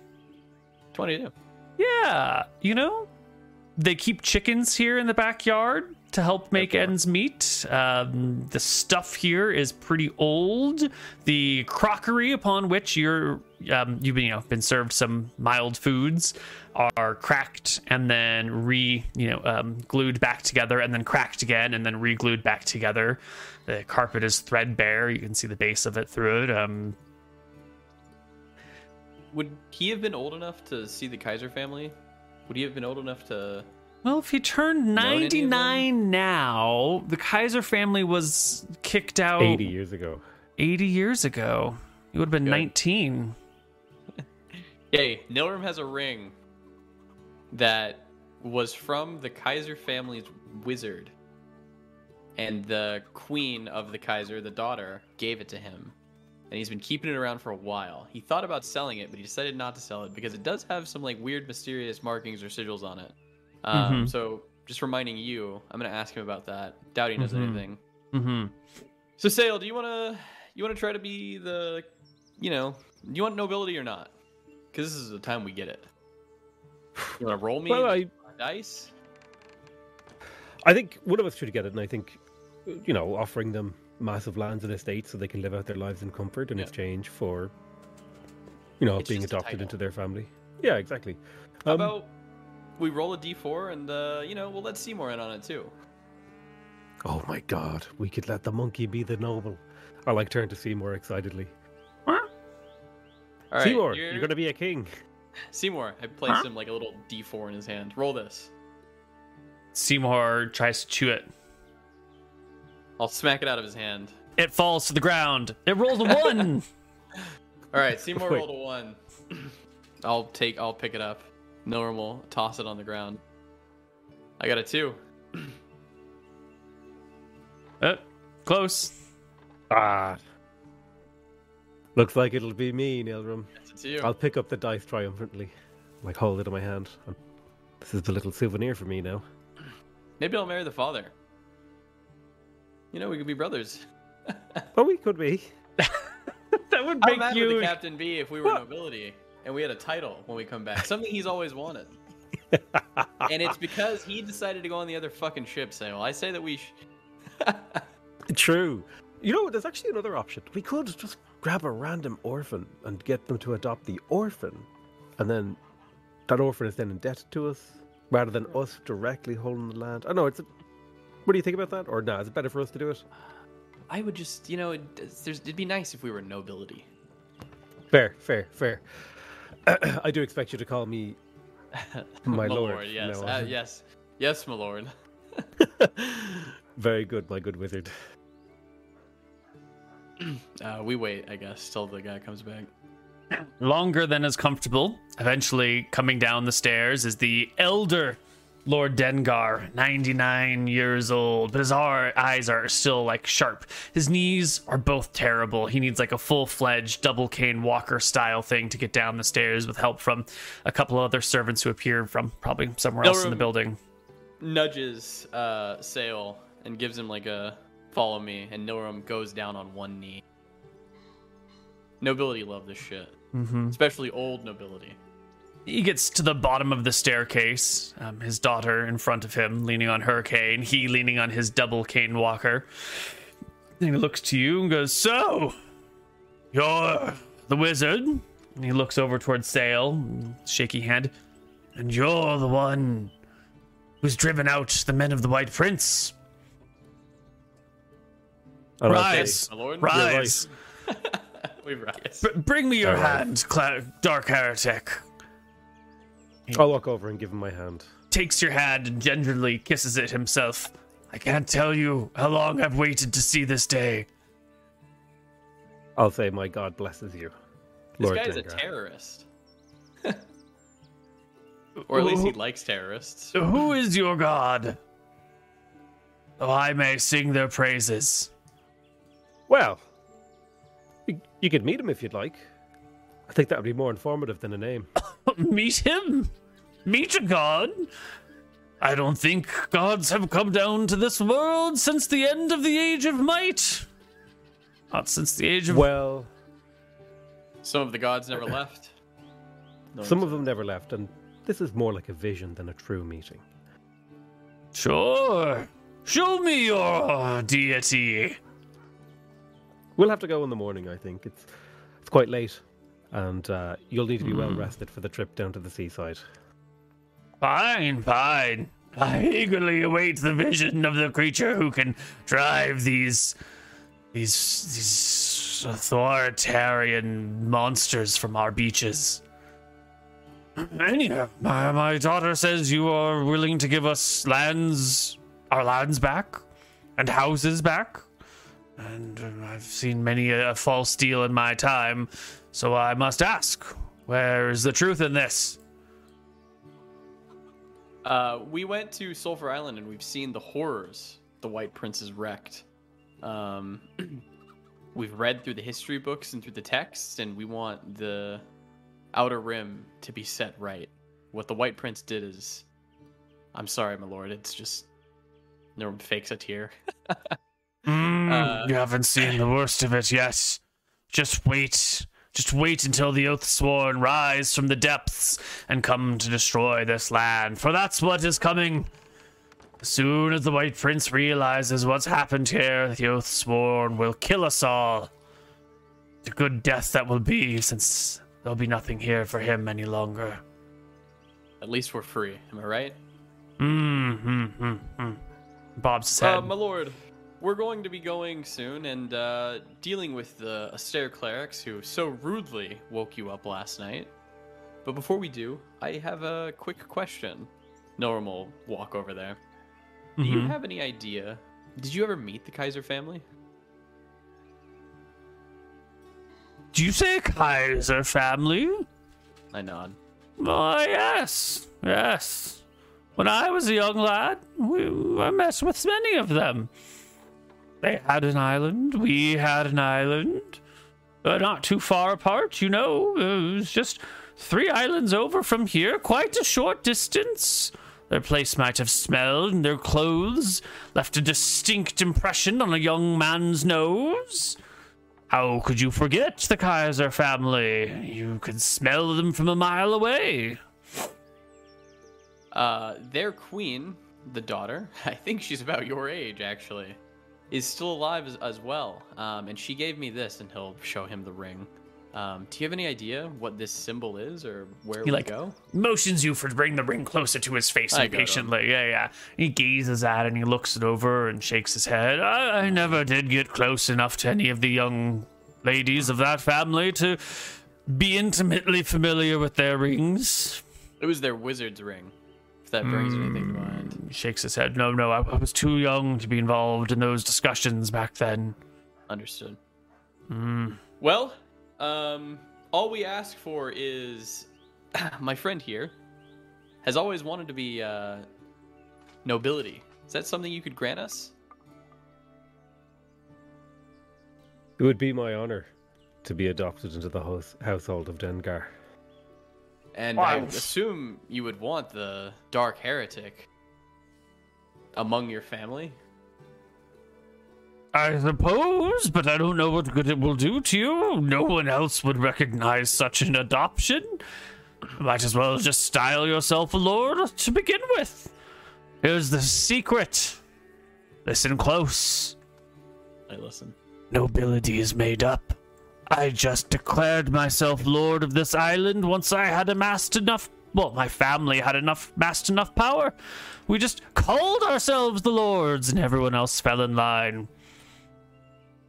Twenty-two. Yeah, you know, they keep chickens here in the backyard to help make ends meet. Um, the stuff here is pretty old. The crockery upon which you're um, you've been, you know been served some mild foods are cracked and then re you know um, glued back together and then cracked again and then re-glued back together. The carpet is threadbare. You can see the base of it through it. Um, Would he have been old enough to see the Kaiser family? Would he have been old enough to? Well, if he turned Known any of them? 99 now, the Kaiser family was kicked out 80 years ago. 80 years ago. He would have been Good. 19. <laughs> Hey, Nilrem has a ring that was from the Kaiser family's wizard, and the queen of the Kaiser, the daughter, gave it to him, and he's been keeping it around for a while. He thought about selling it, but he decided not to sell it because it does have some like weird, mysterious markings or sigils on it. Um, Mhm. So, just reminding you, I'm gonna ask him about that. Doubt he knows Mhm. anything. Mm-hmm. So, Saol, do you wanna you wanna try to be the, you know, do you want nobility or not? Because this is the time we get it. You wanna roll me Well, I, dice? I think one of us should get it, and I think, you know, offering them massive lands and estates so they can live out their lives in comfort in Yeah. exchange for, you know, It's being adopted into their family. Yeah, exactly. How Um, about we roll a d4 and uh, you know we'll let Seymour in on it too. Oh my god, we could let the monkey be the noble. I like turn to Seymour excitedly. All right, Seymour, you're, you're... going to be a king. Seymour. I placed him like a little d4 in his hand. Roll this. Seymour tries to chew it. I'll smack it out of his hand. It falls to the ground. It rolls a <laughs> one. All right, Seymour Wait. rolled a one. <clears throat> I'll take. I'll pick it up. Normal. toss it on the ground. I got a two. Uh, <clears throat> close. Ah. Looks like it'll be me, Nilrem. That's a two. I'll pick up the dice triumphantly, like hold it in my hand. This is the little souvenir for me now. Maybe I'll marry the father. You know, we could be brothers. <laughs> Oh, we could be. <laughs> That would make How make mad would you. the captain be if we were nobility and we had a title when we come back? Something he's always wanted. <laughs> and it's because he decided to go on the other fucking ship, Saol. I say that we. Sh- True. You know, there's actually another option. We could just grab a random orphan and get them to adopt the orphan, and then that orphan is then indebted to us, rather than us directly holding the land. I know it's. A, what do you think about that? Or nah, is it better for us to do it? I would just, you know, it, there's, it'd be nice if we were nobility. Fair, fair, fair. <clears throat> I do expect you to call me <laughs> my, lord. yes, uh, yes, yes, my lord. <laughs> Very good, my good wizard. <clears throat> Uh, we wait, I guess, till the guy comes back. longer than is comfortable. Eventually, coming down the stairs is the elder Lord Dengar, 99 years old, but his eyes are still like sharp. His knees are both terrible. He needs like a full fledged double cane walker style thing to get down the stairs with help from a couple of other servants who appear from probably somewhere else in the building. Nudges uh, Saol and gives him like a follow me, and Nilrem goes down on one knee. Nobility love this shit, Mm-hmm. especially old nobility. He gets to the bottom of the staircase, um, his daughter in front of him, leaning on her cane, he leaning on his double cane walker. And he looks to you and goes, So, you're the wizard? And he looks over towards Saol, shaky hand. And you're the one who's driven out the men of the White Prince. And I'll Rise, rise. <laughs> We rise. B- bring me your All right. hand, Cla- Dark Heretic. I'll walk over and give him my hand. takes your hand and gingerly kisses it himself. I can't tell you how long I've waited to see this day. I'll say, my God blesses you. Lord This Lord guy's a terrorist. <laughs> or at least he likes terrorists. Who is your god? Oh, I may sing their praises. Well, you, you could meet him if you'd like. I think that would be more informative than a name. <coughs> Meet him? Meet a god? I don't think gods have come down to this world since the end of the Age of Might. Not since the Age of. Well, Some of the gods never left. No <coughs> some of them never left, and this is more like a vision than a true meeting. Sure. Show me your deity. We'll have to go in the morning, I think. It's it's quite late, and uh, you'll need to be well rested for the trip down to the seaside. Fine, fine. I eagerly await the vision of the creature who can drive these these these authoritarian monsters from our beaches. Anyhow, my, my daughter says you are willing to give us lands, our lands back, and houses back. And uh, I've seen many a false deal in my time, so I must ask, where is the truth in this? Uh, we went to Sulphur Island and we've seen the horrors the White Prince has wrecked. Um, <clears throat> we've read through the history books and through the texts, and we want the Outer Rim to be set right. What the White Prince did is, I'm sorry, my lord. It's just no one fakes a tear. <laughs> Mm, Uh, you haven't seen the worst of it yet. Just wait. Just wait until the Oathsworn rise from the depths and come to destroy this land, for that's what is coming. As soon as the White Prince realizes what's happened here, the Oathsworn will kill us all. The good death that will be, since there'll be nothing here for him any longer. At least we're free. Am I right? Mm, mm, mm, mm. Bob's his head. Uh, my lord, we're going to be going soon and uh, dealing with the Astaire clerics who so rudely woke you up last night. But before we do, I have a quick question. Norm will walk over there. Do you Mhm. have any idea? Did you ever meet the Kaiser family? Do you say Kaiser family? I nod. Oh, yes, yes. When I was a young lad, we, I met with many of them. They had an island, we had an island. Uh, not too far apart, you know. It was just three islands over from here, quite a short distance. Their place might have smelled, and their clothes left a distinct impression on a young man's nose. How could you forget the Kaiser family? You could smell them from a mile away. Uh, their queen, the daughter, <laughs> I think she's about your age actually, is still alive as, as well. Um, and she gave me this, and he'll show him the ring. Um, do you have any idea what this symbol is or where He would like go? motions you for to bring the ring closer to his face I impatiently. Yeah, yeah. He gazes at it and he looks it over and shakes his head. I, I never did get close enough to any of the young ladies of that family to be intimately familiar with their rings. It was their wizard's ring. If that brings anything to mind. He shakes his head. No, no, I, I was too young to be involved in those discussions back then. Understood. Hmm. Well, um, all we ask for is <clears throat> my friend here has always wanted to be uh, nobility. Is that something you could grant us? It would be my honor to be adopted into the house- household of Dengar. And I Wow. assume you would want the dark heretic among your family. I suppose, but I don't know what good it will do to you. No one else would recognize such an adoption. Might as well just style yourself a lord to begin with. Here's the secret. Listen close. I listen. Nobility is made up. I just declared myself lord of this island once I had amassed enough. Well, my family had enough, amassed enough power. We just called ourselves the lords, and everyone else fell in line.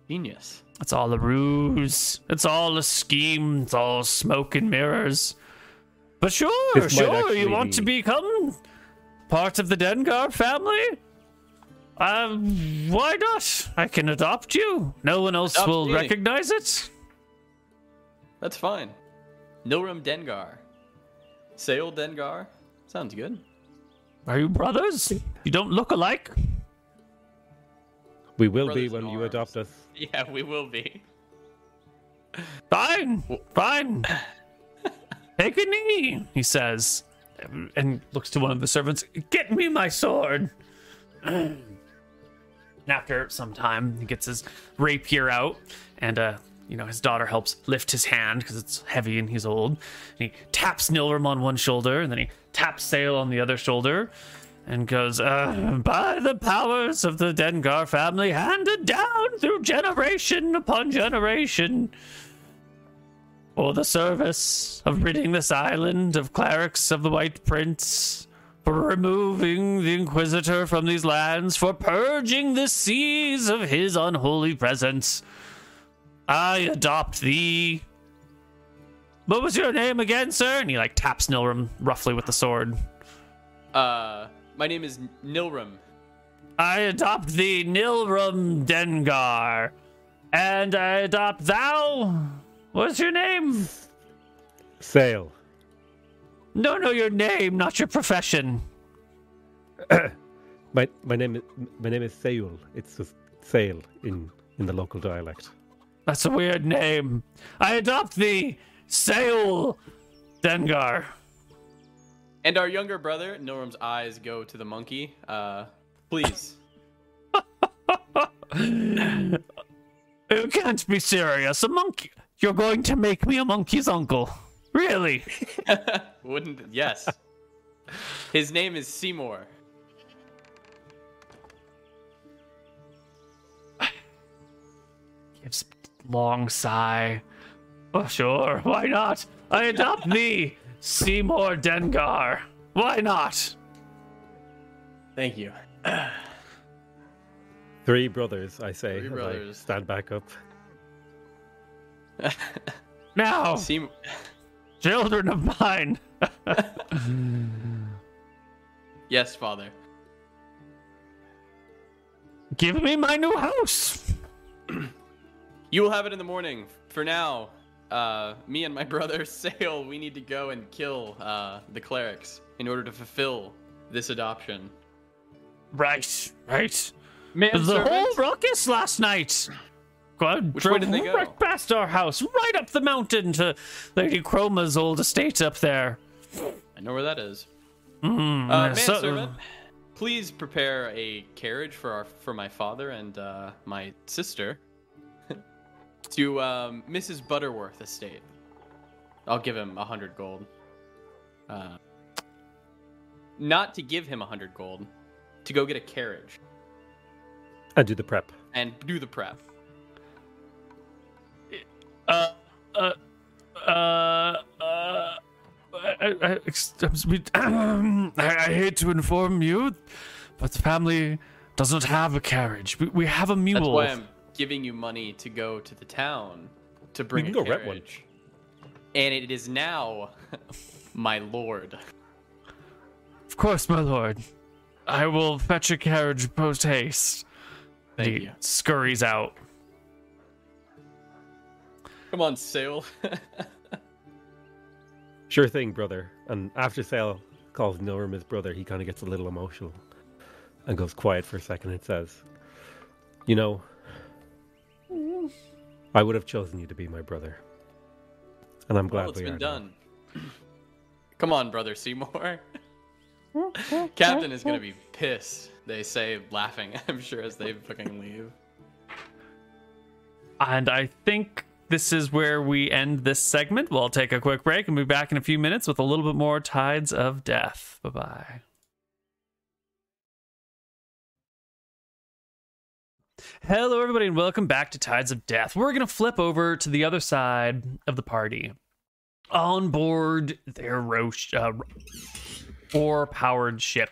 Genius. It's all a ruse. It's all a scheme. It's all smoke and mirrors. But sure, This sure, actually you want to become part of the Dengar family? Um, why not? I can adopt you. No one else Adopt will me. recognize it. That's fine. Nilrem Dengar. Saol Dengar. Sounds good. Are you brothers? You don't look alike. We will be when you arms. adopt us. <laughs> Yeah, we will be. Fine, fine. Take a knee, he says, and looks to one of the servants. Get me my sword. <clears throat> And after some time, he gets his rapier out and uh, you know, his daughter helps lift his hand because it's heavy and he's old. And he taps Nilrem on one shoulder, and then he taps Saol on the other shoulder, and goes, uh, "By the powers of the Dengar family, handed down through generation upon generation." For the service of ridding this island of clerics of the White Prince, for removing the Inquisitor from these lands, for purging the seas of his unholy presence. I adopt thee. What was your name again, sir? And he like taps Nilrem roughly with the sword. Uh, my name is Nilrem. I adopt thee, Nilrem Dengar. And I adopt thou. What's your name? Sail. No, no, your name, not your profession. <clears throat> My my name is my name is Seul. It's just sail in in the local dialect. That's a weird name. I adopt thee, Seul Dengar. And our younger brother, Nilrem's eyes go to the monkey. Uh, please. <laughs> You can't be serious. A monkey. You're going to make me a monkey's uncle. Really? <laughs> Wouldn't yes. His name is Seymour. Gives long sigh. Oh, sure. Why not? I adopt me, Seymour Dengar. Why not? Thank you. <sighs> Three brothers, I say. Three as I brothers. stand back up. <laughs> Now, <laughs> Seymour. children of mine. <laughs> Yes, father. Give me my new house. <clears throat> You will have it in the morning. For now, uh, me and my <laughs> brother Saol, we need to go and kill uh, the clerics in order to fulfill this adoption. Right, right. Man, the whole ruckus last night. God, Which way did they go? Right past our house, right up the mountain to Lady Chroma's old estate up there. I know where that is. Mm, Uh, so- manservant, please prepare a carriage for our for my father and uh, my sister to um, Mrs. Butterworth estate. I'll give him a hundred gold. Uh, not to give him a hundred gold, to go get a carriage And do the prep. and do the prep. uh, uh, uh, uh, I, I, <clears throat> I, I hate to inform you, but the family does not have a carriage. We, we have a mule. That's why I'm giving you money to go to the town to bring can a go carriage. rent one. And it is now <laughs> my lord. Of course, my lord. I will fetch a carriage post haste. Thank he you. scurries out. Come on, Saol. <laughs> Sure thing, brother. And after Saol calls Nilrem his brother, he kind of gets a little emotional and goes quiet for a second and says, You know, I would have chosen you to be my brother. And I'm glad well, it's we been are now." done. <clears throat> Come on, brother Seymour. <laughs> Captain is gonna be pissed. They say, laughing. <laughs> I'm sure as they fucking leave. And I think this is where we end this segment. We'll take a quick break and be back in a few minutes with a little bit more Tides of Death. Bye bye. Hello, everybody, and welcome back to Tides of Death. We're going to flip over to the other side of the party. On board their roach, uh, four powered ship,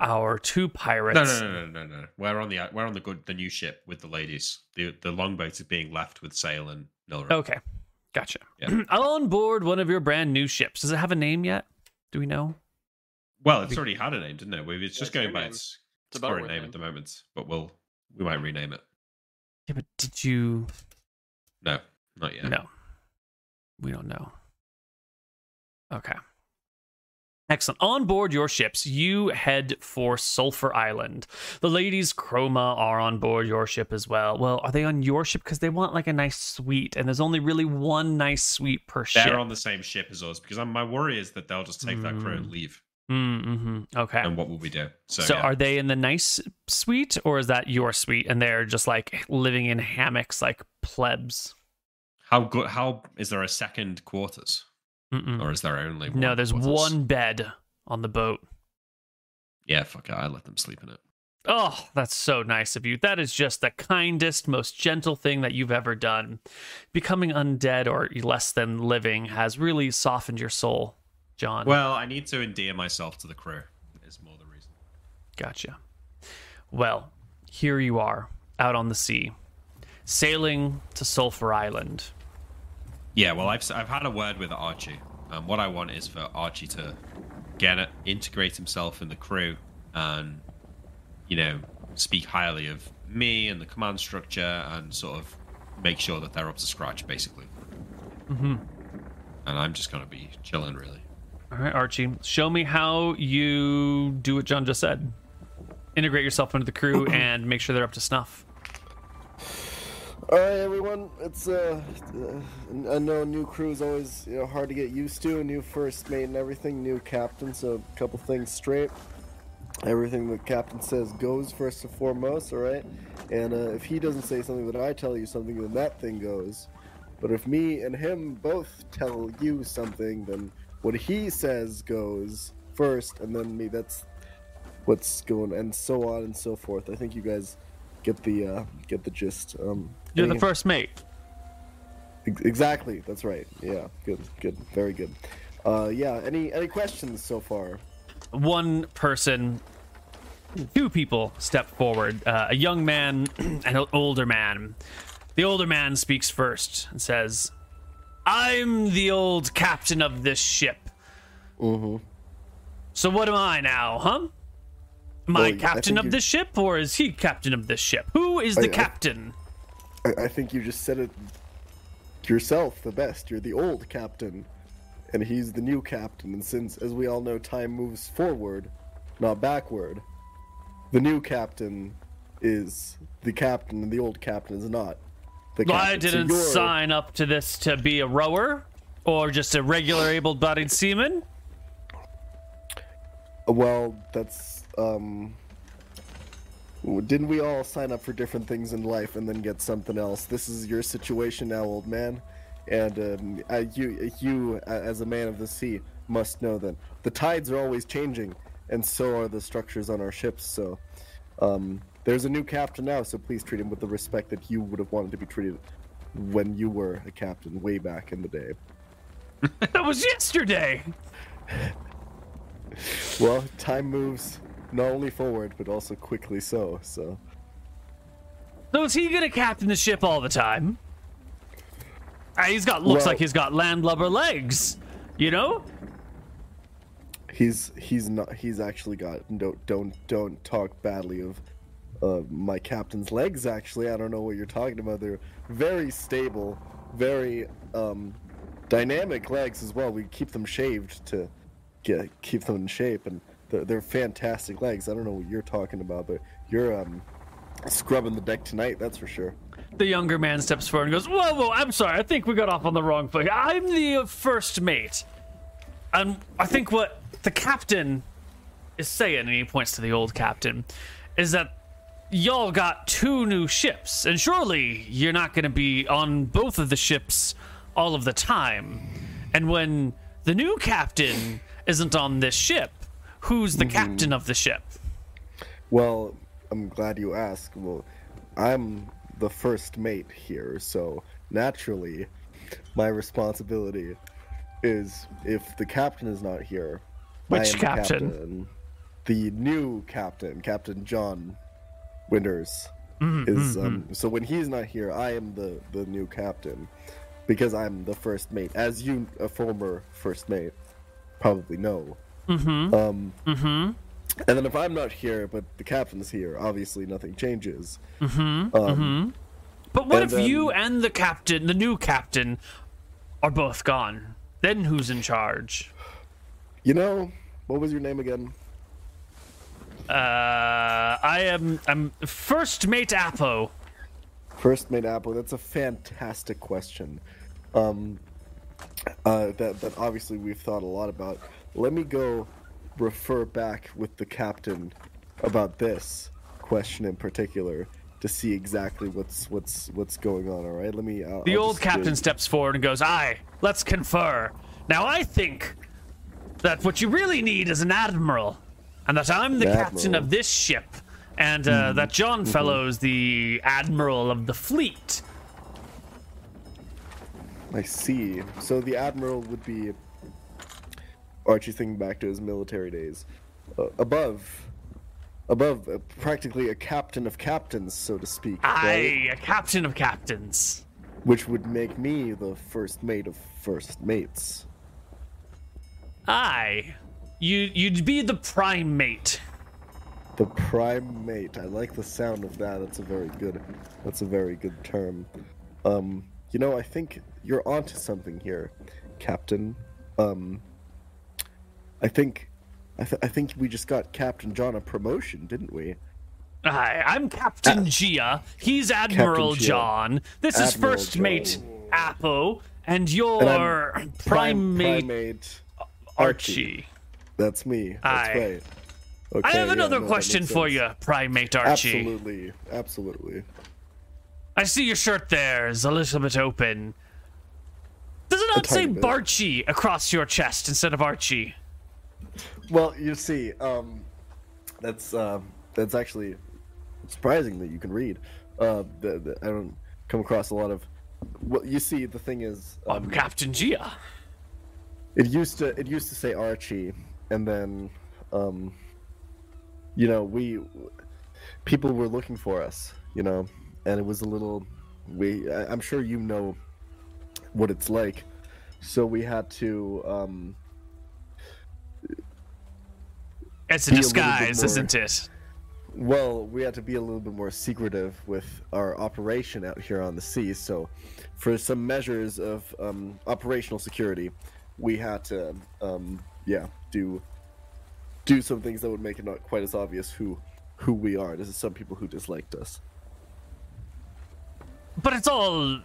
our two pirates. No, no, no, no, no, no. We're on the we're on the good the new ship with the ladies. The the longboat is being left with Sail and Nilra. Okay, gotcha. Yeah. <clears throat> On board one of your brand new ships. Does it have a name yet? Do we know? Well, it's already had a name, didn't it? It's just it's going by its, It's its current name name. at the moment, but we'll we might rename it. Yeah, but did you? No, not yet. No, we don't know. Okay. Excellent. On board your ships, you head for Sulphur Island. The ladies Chroma are on board your ship as well. Well, are they on your ship because they want like a nice suite, and there's only really one nice suite per ship. They're on the same ship as us because I'm, my worry is that they'll just take that crew and Mm. leave. Mm-hmm. Okay. And what will we do? So, So, yeah. are they in the nice suite, or is that your suite, and they're just like living in hammocks like plebs? How good? How is there a second quarters, Mm-mm. or is there only one No, there's quarters? one bed on the boat. Yeah, fuck it. I let them sleep in it. Oh, that's so nice of you. That is just the kindest, most gentle thing that you've ever done. Becoming undead or less than living has really softened your soul, John. Well, I need to endear myself to the crew. Is more the reason. Gotcha. Well, here you are, out on the sea, sailing to Sulphur Island. Yeah, well, I've I've had a word with Archie. Um, what I want is for Archie to get it, integrate himself in the crew, and you know, speak highly of me and the command structure, and sort of make sure that they're up to scratch, basically. Mm-hmm. And I'm just gonna be chilling, really. All right, Archie, show me how you do what John just said. Integrate yourself into the crew <clears throat> and make sure they're up to snuff. All right, everyone. It's uh, uh, I know new crew is always you know hard to get used to. A new first mate and everything, new captain. So a couple things straight. Everything the captain says goes first and foremost. All right, and uh, if he doesn't say something that I tell you something, then that thing goes. But if me and him both tell you something, then what he says goes first, and then me. That's what's going, and so on and so forth. I think you guys get the uh, get the gist. Um, You're the first mate. Ex- Exactly. That's right. Yeah. Good. Good. Very good. Uh, yeah. Any any questions so far? one person, two people step forward uh, a young man <clears throat> and an older man. The older man speaks first and says, I'm the old captain of this ship. Mm-hmm. So what am I now, huh? Am Well, I I captain think of you- this ship or is he captain of this ship? Who is the I- I- captain? I, I think you just said it yourself the best. You're the old captain, and he's the new captain. And since, as we all know, time moves forward, not backward, the new captain is the captain, and the old captain is not. Well, I didn't sign up to this to be a rower or just a regular able bodied seaman. Well, that's um. Didn't we all sign up for different things in life and then get something else? This is your situation now, old man, and um, uh, you, you, as a man of the sea, must know that the tides are always changing, and so are the structures on our ships. So, um, there's a new captain now, so please treat him with the respect that you would have wanted to be treated when you were a captain way back in the day. <laughs> That was yesterday. Well, time moves not only forward but also quickly so. So. So is he gonna captain the ship all the time? Uh, he's got looks Well- like he's got landlubber legs, you know. He's he's not he's actually got don't don't don't talk badly of uh, my captain's legs actually I don't know what you're talking about they're very stable very um, dynamic legs as well we keep them shaved to get keep them in shape and they're, they're fantastic legs I don't know what you're talking about but you're um, scrubbing the deck tonight that's for sure The younger man steps forward and goes, "Whoa, whoa! I'm sorry. I think we got off on the wrong foot. I'm the first mate, and I think what the captain is saying, and he points to the old captain, is that." Y'all got two new ships, and surely you're not going to be on both of the ships all of the time. And when the new captain isn't on this ship, who's the mm-hmm. captain of the ship? Well, I'm glad you asked. Well, I'm the first mate here, so naturally, my responsibility is if the captain is not here, Which the captain? captain. The new captain, Captain John Winters, Mm-hmm, is um. So when he's not here, I am the the new captain, because I'm the first mate, as you, a former first mate, probably know. Mm-hmm. Um. Mm-hmm. And then if I'm not here, but the captain's here, obviously nothing changes. Mm-hmm. Um, But what if um, you and the captain, the new captain, are both gone? Then who's in charge? You know, what was your name again? Uh, I am. I'm first mate Apo. First mate Apple. That's a fantastic question. Um, uh, that that obviously we've thought a lot about. Let me go refer back with the captain about this question in particular. to see exactly what's what's what's going on. All right, let me. I'll, The I'll old captain steps forward and goes, Aye, let's confer. Now, I think that what you really need is an admiral, and that I'm the captain admiral. of this ship, and uh, that John Fellow's the admiral of the fleet. I see. So the admiral would be Archie thinking back to his military days, uh, above, above, uh, practically a captain of captains, so to speak. right? A captain of captains. Which would make me the first mate of first mates. Aye. You, you'd be the prime mate. The prime mate. I like the sound of that. That's a very good. That's a very good term. Um, you know, I think you're onto something here, Captain. Um, I think, I, th- I think we just got Captain John a promotion, didn't we? Aye, I'm Captain Gia. He's Admiral Gia. John. This is First John. Mate Apo, and you're And I'm Prime, Mate Primate Archie. That's me. That's Aye. right. Okay, I have yeah, another no, question for you, Primate Archie. Absolutely, absolutely. I see your shirt there is a little bit open. Does it not say bit. Barchi across your chest instead of Archie? Well, you see, um, that's um, that's actually surprising that you can read. Uh, the, the, I don't come across a lot of. Well, you see, the thing is, I'm um, Captain Gia. it used to it used to say Archie, and then, um, you know, we people were looking for us, you know, and it was a little. We, I, I'm sure you know what it's like, so we had to. Um, It's a be a disguise, more- isn't it? Well, we had to be a little bit more secretive with our operation out here on the sea. So, for some measures of um, operational security, we had to, um, yeah, do do some things that would make it not quite as obvious who who we are. This is some people who disliked us. But it's all.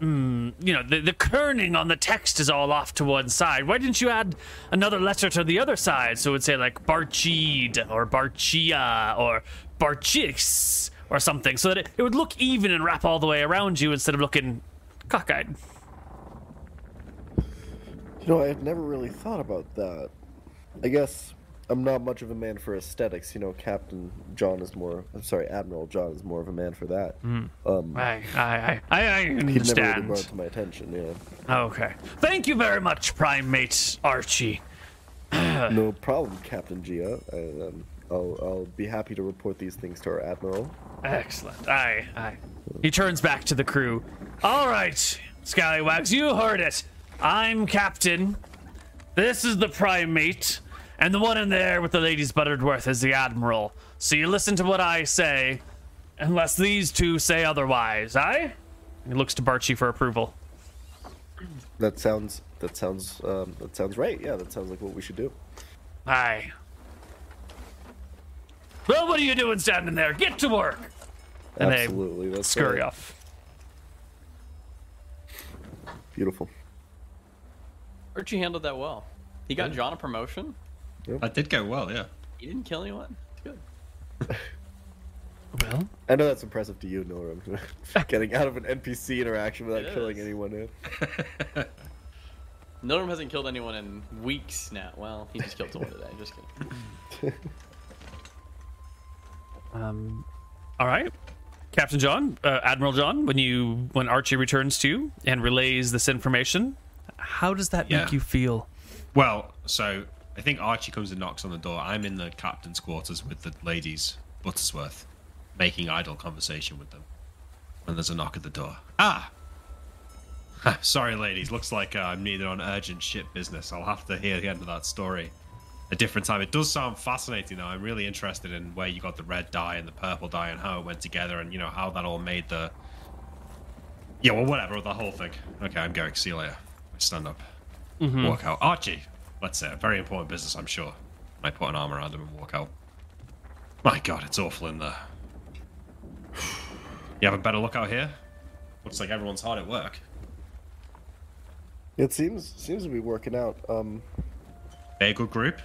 Mm, you know, the, the kerning on the text is all off to one side. Why didn't you add another letter to the other side so it would say like Barchid or Barchia or Barchix or something so that it, it would look even and wrap all the way around you instead of looking cockeyed? You know, I've never really thought about that. I guess I'm not much of a man for aesthetics. You know, Captain John is more. I'm sorry, Admiral John is more of a man for that. Um, I, I, I, I, I He'd never really brought to my attention. Yeah. Okay. Thank you very much, Prime Mate Archie. <clears throat> No problem, Captain Gia. I, um, I'll, I'll be happy to report these things to our admiral. Excellent. Aye, aye. He turns back to the crew. All right, Scallywags, you heard it. I'm Captain. This is the Prime Mate. And the one in there with the Ladies Butterworth is the Admiral. So you listen to what I say, unless these two say otherwise, aye? He looks to Barchi for approval. That sounds. That sounds. Um, that sounds right. Yeah, that sounds like what we should do. Aye. Well, what are you doing standing there? Get to work! And they Absolutely. That's Scurry right. off. Beautiful. Archie handled that well. He got John a promotion. That did go well, yeah. He didn't kill anyone. It's good. <laughs> Well, I know that's impressive to you, Noram. <laughs> Getting out of an NPC interaction without It killing is. anyone. Yeah. <laughs> Nilrem hasn't killed anyone in weeks now. Well, he just killed someone today. Just kidding. Um, all right, Captain John, uh, Admiral John. When you when Archie returns to you and relays this information, how does that Yeah. make you feel? Well, so I think Archie comes and knocks on the door. I'm in the captain's quarters with the ladies, Buttersworth, making idle conversation with them. When there's a knock at the door. Ah! <laughs> Sorry, ladies. Looks like uh, I'm needed on urgent ship business. I'll have to hear the end of that story a different time. It does sound fascinating, though. I'm really interested in where you got the red dye and the purple dye and how it went together and, you know, how that all made the. Yeah, well, whatever, the whole thing. Okay, I'm going. See you later. I stand up walk out. Archie, let's say, a very important business, I'm sure. I put an arm around him and walk out. My God, it's awful in there. You have a better look out here? Looks like everyone's hard at work. It seems seems to be working out. Um, They a good group?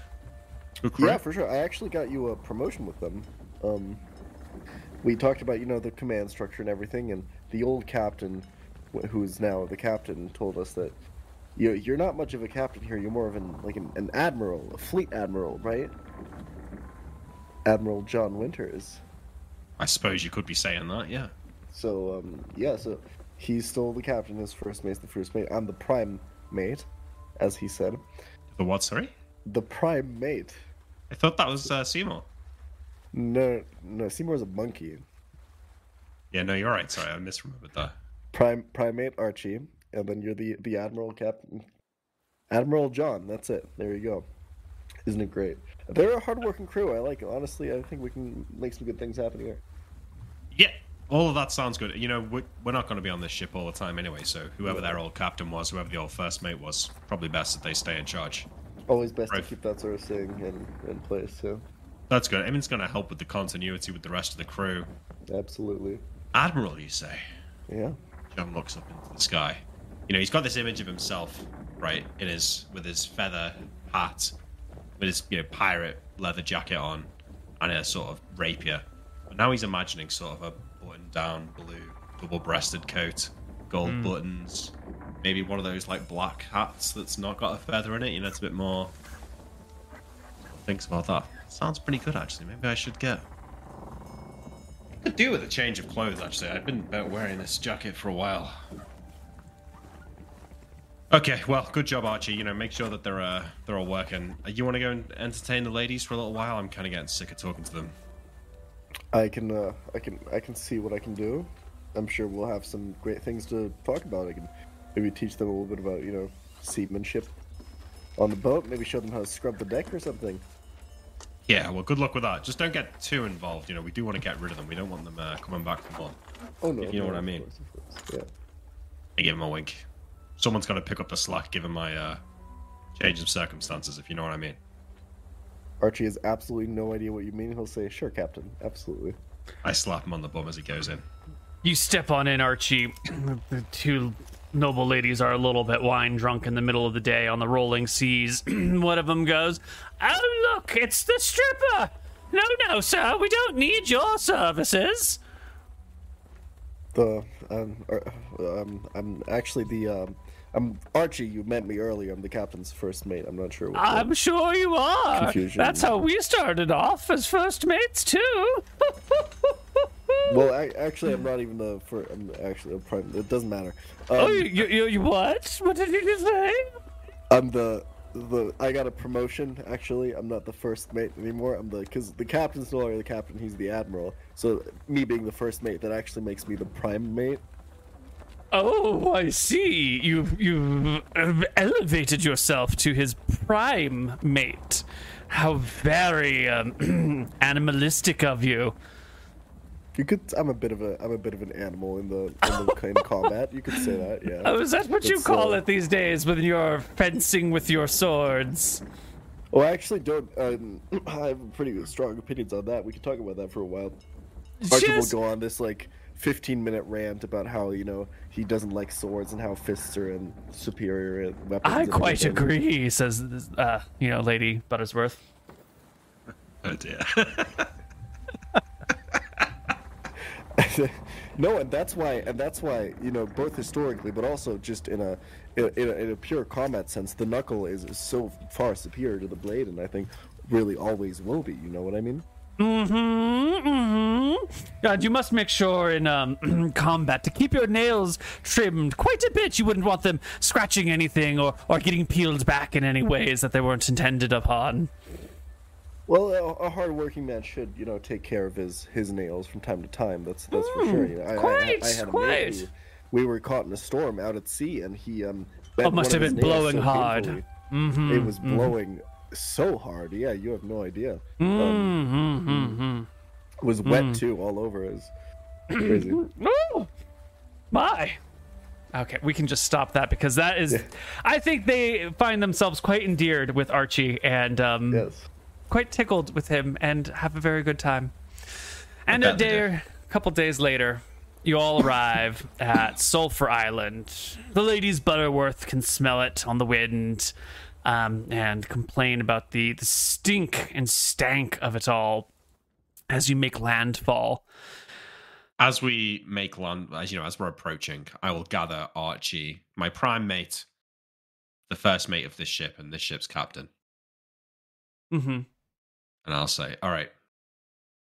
Good crew? yeah, for sure. I actually got you a promotion with them. Um, we talked about you know the command structure and everything, and the old captain, who's now the captain, told us that you you're not much of a captain here. You're more of an like an, an admiral, a fleet admiral, right? Admiral John Winters. I suppose you could be saying that, yeah. So um, yeah, so he's still the captain. His first mate's the first mate. I'm the prime mate, as he said. The what? Sorry, The prime mate. I thought that was uh, Seymour. No, no, Seymour's a monkey. Yeah, no, you're right. Sorry, I misremembered that. Prime primate Archie, and then you're the the admiral captain, Admiral John. That's it. There you go. Isn't it great? They're a hardworking crew. I like it. Honestly, I think we can make some good things happen here. Yeah, all of that sounds good. You know, we're, we're not going to be on this ship all the time anyway, so whoever their old captain was, whoever the old first mate was, probably best that they stay in charge. Always best Right. to keep that sort of thing in in place. So, That's good. I mean, it's going to help with the continuity with the rest of the crew. absolutely. Admiral, you say? Yeah. John looks up into the sky. You know, he's got this image of himself, right, in his with his feather hat, with his you know pirate leather jacket on, and a sort of rapier. But now he's imagining sort of a button-down blue, double-breasted coat, gold hmm. buttons, maybe one of those like black hats that's not got a feather in it. You know, it's a bit more. Thinks about that. Sounds pretty good, actually. Maybe I should get. Could do with a change of clothes, actually. I've been wearing this jacket for a while. Okay, well, good job, Archie. You know, make sure that they're uh, they're all working. Uh, You want to go and entertain the ladies for a little while? I'm kind of getting sick of talking to them. I can uh, I can I can see what I can do. I'm sure we'll have some great things to talk about. I can maybe teach them a little bit about you know seamanship on the boat. Maybe show them how to scrub the deck or something. Yeah, well, good luck with that. Just don't get too involved. You know, we do want to get rid of them. We don't want them uh, coming back for more. Oh no, If you know no, what I of mean. course, of course. Yeah. I give him a wink. Someone's got to pick up the slack, given my uh, change of circumstances. If you know what I mean. Archie has absolutely no idea what you mean. He'll say, "Sure, Captain, absolutely." I slap him on the bum as he goes in. You step on in, Archie. <clears throat> The two noble ladies are a little bit wine drunk in the middle of the day on the rolling seas. <clears throat> One of them goes, Oh, look, it's the stripper! No, no, sir, we don't need your services. The um, ar- um I'm actually the um I'm Archie. You met me earlier. I'm the captain's first mate. I'm not sure. What I'm sure you are. Confusion. That's how we started off as first mates, too. well, I, actually, I'm not even the first. I'm actually a prime. It doesn't matter. Um, oh, you, you, you, you what? What did you just say? I'm the the I got a promotion actually. I'm not the first mate anymore. I'm the because the captain's no longer the captain. He's the admiral. So me being the first mate that actually makes me the prime mate. Oh, I see. You you elevated yourself to his prime mate. How very um, <clears throat> animalistic of you. You could. I'm a bit of a. I'm a bit of an animal in the in the <laughs> combat. You could say that. Yeah. Oh, is that what you It's, call uh, it these days when you're fencing with your swords? Well, I actually don't. Um, <clears throat> I have pretty strong opinions on that. We can talk about that for a while. Archie will go on this like 15 minute rant about how you know he doesn't like swords and how fists are in superior at weapons. I quite everything. agree, says uh, you know, Lady Buttersworth. Oh dear. <laughs> no, and that's why, and that's why you know both historically, but also just in a in a, in a, in a pure combat sense, the knuckle is, is so far superior to the blade, and I think really always will be. You know what I mean? Mm-hmm, mm-hmm. And you must make sure in um, <clears throat> combat to keep your nails trimmed quite a bit. You wouldn't want them scratching anything or, or getting peeled back in any ways that they weren't intended upon. Well, a, a hard-working man should, you know, take care of his his nails from time to time. That's that's for sure. You know, I, I, I, I had a quite. mate who, we were caught in a storm out at sea, and he um. bent Oh, must one have been blowing so hard. Mm-hmm. It was blowing so hard. Yeah, you have no idea. Um, Mm-hmm. mm-hmm. it was wet too, all over. It was crazy. <clears throat> Oh, my. Okay, we can just stop that because that is. I think they find themselves quite endeared with Archie and um, yes. quite tickled with him and have a very good time. And a day, or a couple days later, you all arrive at Sulphur Island. The ladies Butterworth can smell it on the wind um, and complain about the, the stink and stank of it all as you make landfall. as we make land, as you know, as we're approaching, I will gather Archie, my prime mate, the first mate of this ship, and this ship's captain, Mm-hmm. and I'll say, "All right,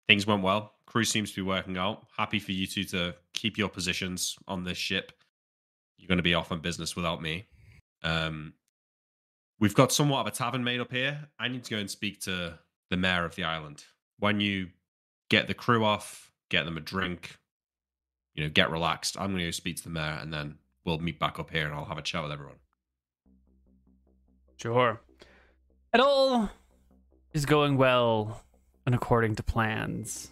things went well. Crew seems to be working out. Happy for you two to keep your positions on this ship. You're going to be off on business without me. Um, we've got somewhat of a tavern made up here. I need to go and speak to the mayor of the island. When you get the crew off, get them a drink, you know, get relaxed. I'm going to go speak to the mayor, and then we'll meet back up here, and I'll have a chat with everyone. Sure. It all is going well and according to plans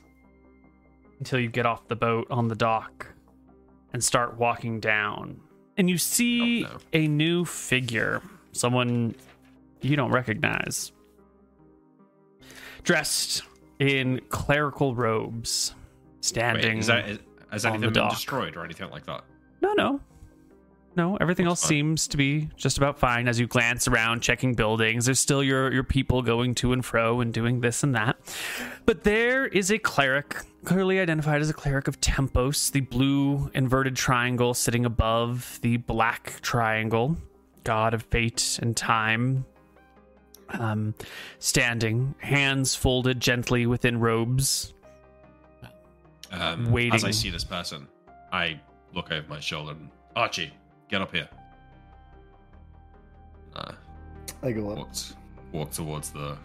until you get off the boat on the dock and start walking down. And you see Oh, no. a new figure, someone you don't recognize, dressed in clerical robes, standing. Wait, is that is, has anything been destroyed or anything like that? No, no. No, everything else fine. seems to be just about fine as you glance around checking buildings. There's still your your people going to and fro and doing this and that. But there is a cleric, clearly identified as a cleric of Tempos, the blue inverted triangle sitting above the black triangle, god of fate and time. Um, standing, hands folded gently within robes. Um, As I see this person, I look over my shoulder and Archie, get up here. Uh, I go up. walked, walk towards the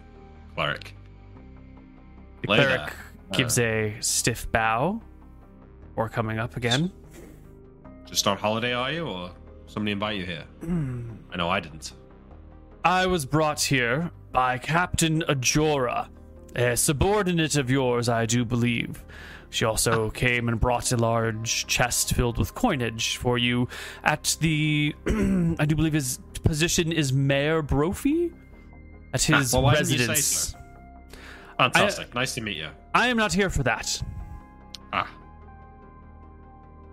cleric. The Lay cleric there. gives Uh, a stiff bow, or coming up again. Just on holiday, are you, or somebody invite you here? I know I didn't. I was brought here by Captain Ajora, a subordinate of yours, I do believe. She also <laughs> came and brought a large chest filled with coinage for you at the, <clears throat> I do believe his position is Mayor Brophy? At his well, you say residence. Fantastic. nice to meet you. I am not here for that. Ah,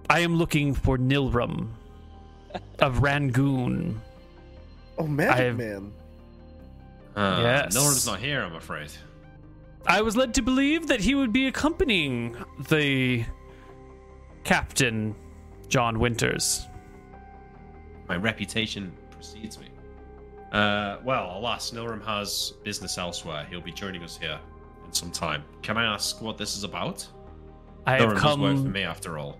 I am looking for Nilrem of Rangoon. Oh, Magic I have- Man. uh, Yes. Nilrem's not here, I'm afraid. I was led to believe that he would be accompanying the captain, John Winters. My reputation precedes me. Uh, well, alas, Nilrem has business elsewhere. He'll be joining us here in some time. Can I ask what this is about? I have Nilrem does work for me after all.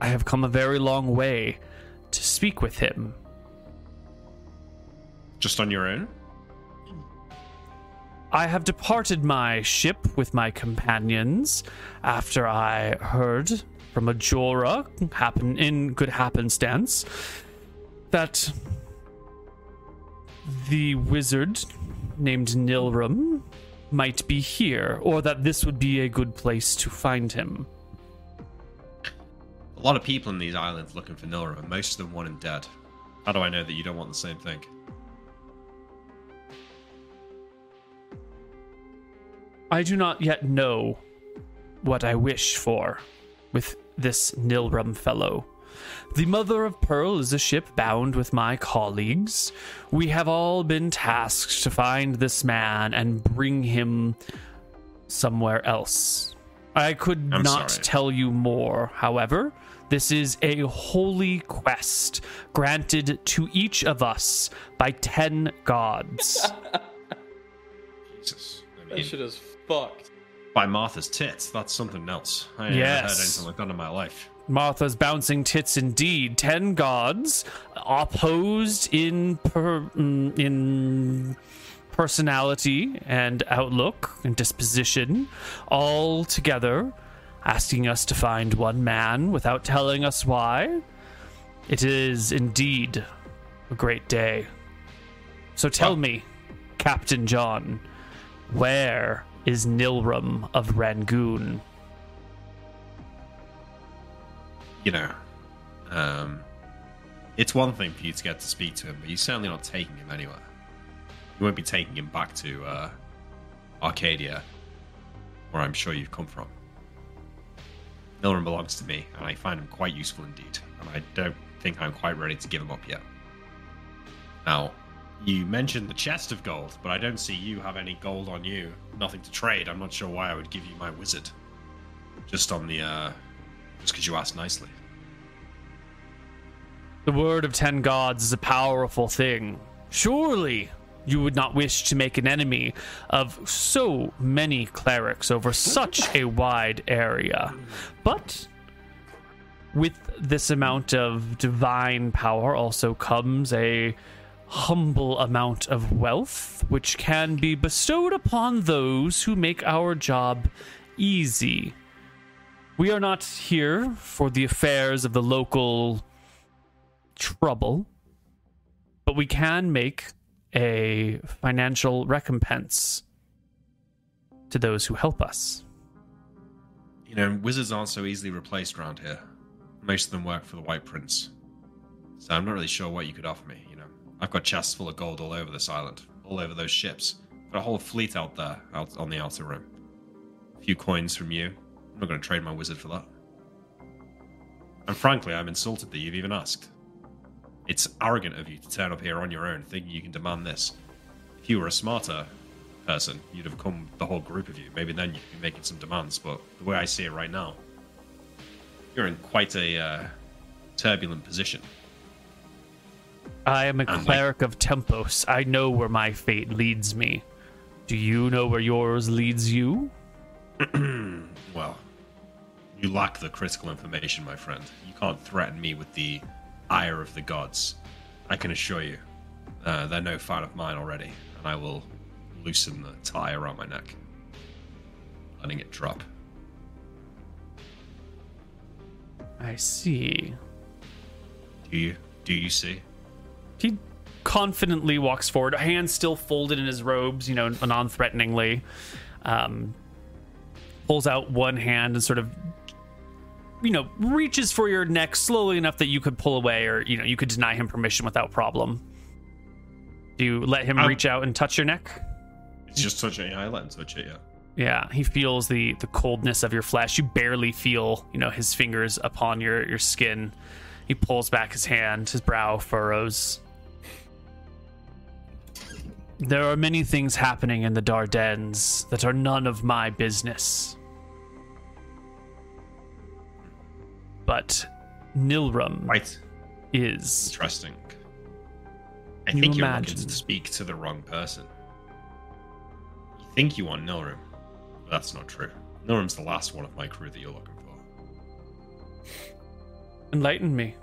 I have come a very long way to speak with him. Just on your own? I have departed my ship with my companions after I heard from a Jorah, happen in good happenstance, that the wizard named Nilrem might be here, or that this would be a good place to find him. A lot of people in these islands looking for Nilrem, and most of them want him dead. How do I know that you don't want the same thing? I do not yet know what I wish for with this Nilrem fellow. The Mother of Pearl is a ship bound with my colleagues. We have all been tasked to find this man and bring him somewhere else. I could I'm not sorry. tell you more, however. This is a holy quest granted to each of us by ten gods. <laughs> Jesus. I That shit is fucked. by Martha's tits, that's something else. I ain't never heard Yes. anything like that in my life. Martha's bouncing tits indeed. Ten gods opposed in per, mm, in personality and outlook and disposition, all together, asking us to find one man without telling us why. It is indeed a great day. So tell me, Captain John, where is Nilrem of Rangoon? You know, um, it's one thing for you to get to speak to him, but you're certainly not taking him anywhere. You won't be taking him back to uh, Arcadia, where I'm sure you've come from. Nilrem belongs to me, and I find him quite useful indeed, and I don't think I'm quite ready to give him up yet. Now, you mentioned the chest of gold, but I don't see you have any gold on you. Nothing to trade. I'm not sure why I would give you my wizard. Just on the uh, Just because you asked nicely. The word of ten gods is a powerful thing. Surely you would not wish to make an enemy of so many clerics over such a wide area. But with this amount of divine power also comes a humble amount of wealth, which can be bestowed upon those who make our job easy. We are not here for the affairs of the local trouble, but we can make a financial recompense to those who help us. You know, wizards aren't so easily replaced around here. Most of them work for the White Prince. So I'm not really sure what you could offer me, you know. I've got chests full of gold all over this island, all over those ships. Got a whole fleet out there, out on the outer rim. A few coins from you. I'm not going to trade my wizard for that. And frankly, I'm insulted that you've even asked. It's arrogant of you to turn up here on your own, thinking you can demand this. If you were a smarter person, you'd have come the whole group of you. Maybe then you'd be making some demands. But the way I see it right now, you're in quite a uh, turbulent position. I am a Um, cleric of Tempos. I know where my fate leads me. Do you know where yours leads you? <clears throat> Well, you lack the critical information, my friend. You can't threaten me with the ire of the gods. I can assure you, uh, they're no fan of mine already, and I will loosen the tie around my neck, letting it drop. I see. Do you? Do you see? He confidently walks forward, hands still folded in his robes, you know, non threateningly. Um, pulls out one hand and sort of, you know, reaches for your neck slowly enough that you could pull away or, you know, you could deny him permission without problem. Do you let him Um, reach out and touch your neck? It's just touching. I let him touch it. Yeah. Yeah, he feels the the coldness of your flesh. You barely feel, you know, his fingers upon your your skin. He pulls back his hand, his brow furrows. There are many things happening in the Dardennes that are none of my business. But Nilrem Right. is. Interesting. I You think you're imagine. looking to speak to the wrong person. You think you want Nilrem, but that's not true. Nilrem's the last one of my crew that you're looking for. Enlighten me.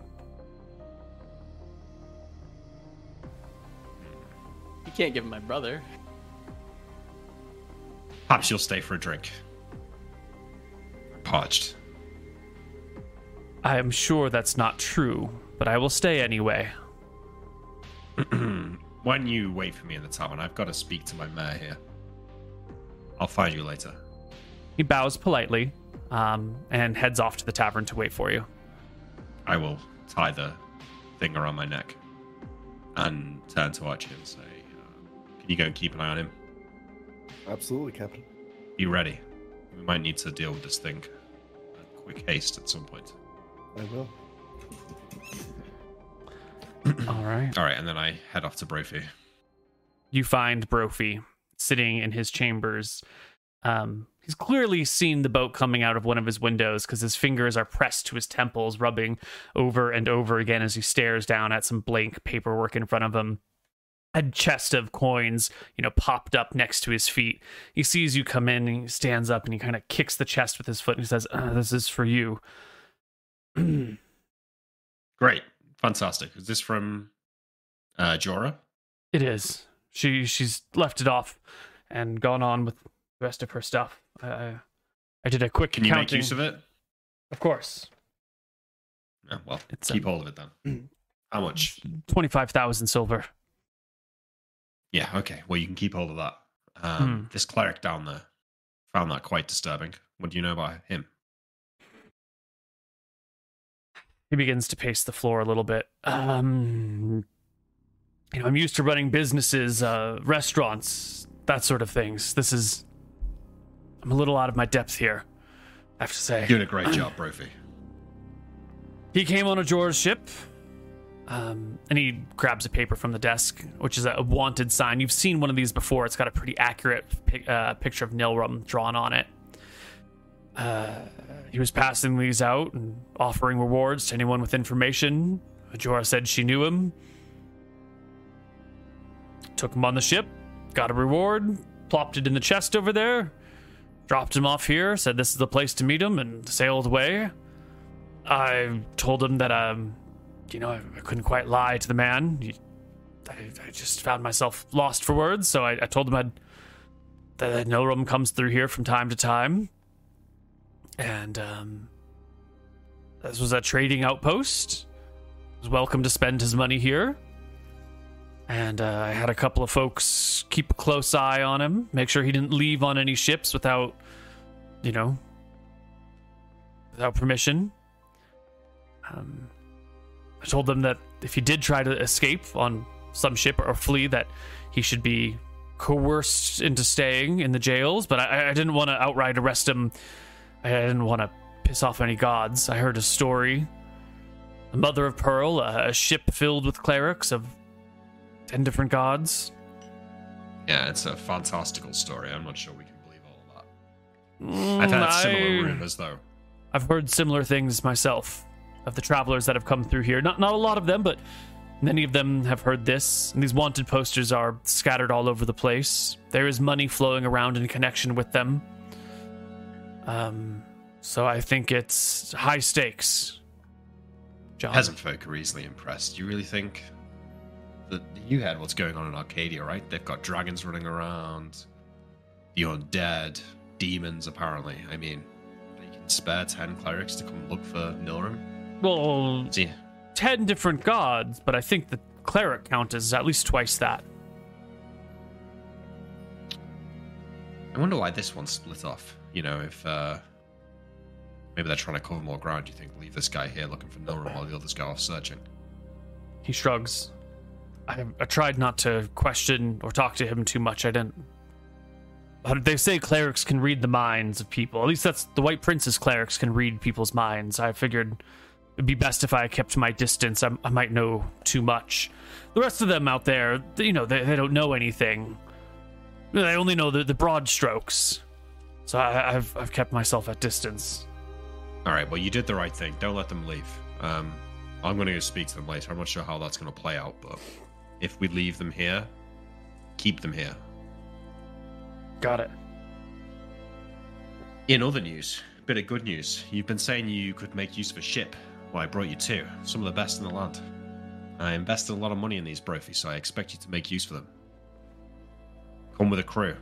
You can't give him my brother. Perhaps you'll stay for a drink. I'm parched. I am sure that's not true, but I will stay anyway. <clears throat> Why don't you wait for me in the tavern? I've got to speak to my mayor here. I'll find you later. He bows politely um, and heads off to the tavern to wait for you. I will tie the thing around my neck and turn to Archie and say, uh, Can you go and keep an eye on him? Absolutely, Captain. Be ready. We might need to deal with this thing. A quick haste at some point. I will. <clears throat> All right. All right, and then I head off to Brophy. You find Brophy sitting in his chambers. Um, he's clearly seen the boat coming out of one of his windows because his fingers are pressed to his temples, rubbing over and over again as he stares down at some blank paperwork in front of him. A chest of coins, you know, popped up next to his feet. He sees you come in and he stands up and he kind of kicks the chest with his foot and he says, uh, This is for you. <clears throat> Great. Fantastic. Is this from uh, Jorah? It is. She she's left it off and gone on with the rest of her stuff. I I, I did a quick Can you make use of it? Of course, Yeah, well, It's, keep um, hold of it then. <clears throat> How much? twenty five thousand silver. Yeah, okay. Well, you can keep hold of that. Um, Hmm. This cleric down there found that quite disturbing. What do you know about him? He begins to pace the floor a little bit. Um, you know, I'm used to running businesses, uh, restaurants, that sort of things. This is, I'm a little out of my depth here. I have to say. you Doing a great job, Brophy. He came on a Jor's ship, um, and he grabs a paper from the desk, which is a wanted sign. You've seen one of these before. It's got a pretty accurate pic- uh, picture of Nilrem drawn on it. Uh, he was passing these out and offering rewards to anyone with information. Majora said she knew him. Took him on the ship, got a reward, plopped it in the chest over there, dropped him off here, said this is the place to meet him, and sailed away. I told him that, um, you know, I, I couldn't quite lie to the man. I, I, just found myself lost for words, so I, I told him I'd, that Nilrem comes through here from time to time. And, um, this was a trading outpost. He was welcome to spend his money here. And uh, I had a couple of folks keep a close eye on him, make sure he didn't leave on any ships without, you know, without permission. Um, I told them that if he did try to escape on some ship or flee, that he should be coerced into staying in the jails. But I, I didn't want to outright arrest him. I didn't want to piss off any gods. I heard a story. The Mother of Pearl, a, a ship filled with clerics of ten different gods. Yeah, it's a fantastical story. I'm not sure we can believe all of that. Mm, I've had similar I, rumors, though. I've heard similar things myself of the travelers that have come through here. Not not a lot of them, but many of them have heard this. And these wanted posters are scattered all over the place. There is money flowing around in connection with them. Um, so I think it's high stakes. John. Peasant folk are easily impressed. You really think that you had what's going on in Arcadia, right? They've got dragons running around, the undead, demons, apparently. I mean, they can spare 10 clerics to come look for Nilrem. Well, See? 10 different gods, but I think the cleric count is at least twice that. I wonder why this one split off. You know, if uh, maybe they're trying to cover more ground. You think leave this guy here looking for Nilrem while the others go off searching? He shrugs. I, I tried not to question or talk to him too much. I didn't. They say clerics can read the minds of people. At least that's the White Prince's clerics can read people's minds. I figured it'd be best if I kept my distance. I, I might know too much. The rest of them out there, you know, they, they don't know anything. They only know the, the broad strokes. So I, have I've kept myself at distance. All right. Well, you did the right thing. Don't let them leave. Um, I'm going to go speak to them later. I'm not sure how that's going to play out, but if we leave them here, keep them here. Got it. In other news, bit of good news. You've been saying you could make use of a ship. Well, I brought you two, some of the best in the land. I invested a lot of money in these brofis, so I expect you to make use of them. Come with a crew.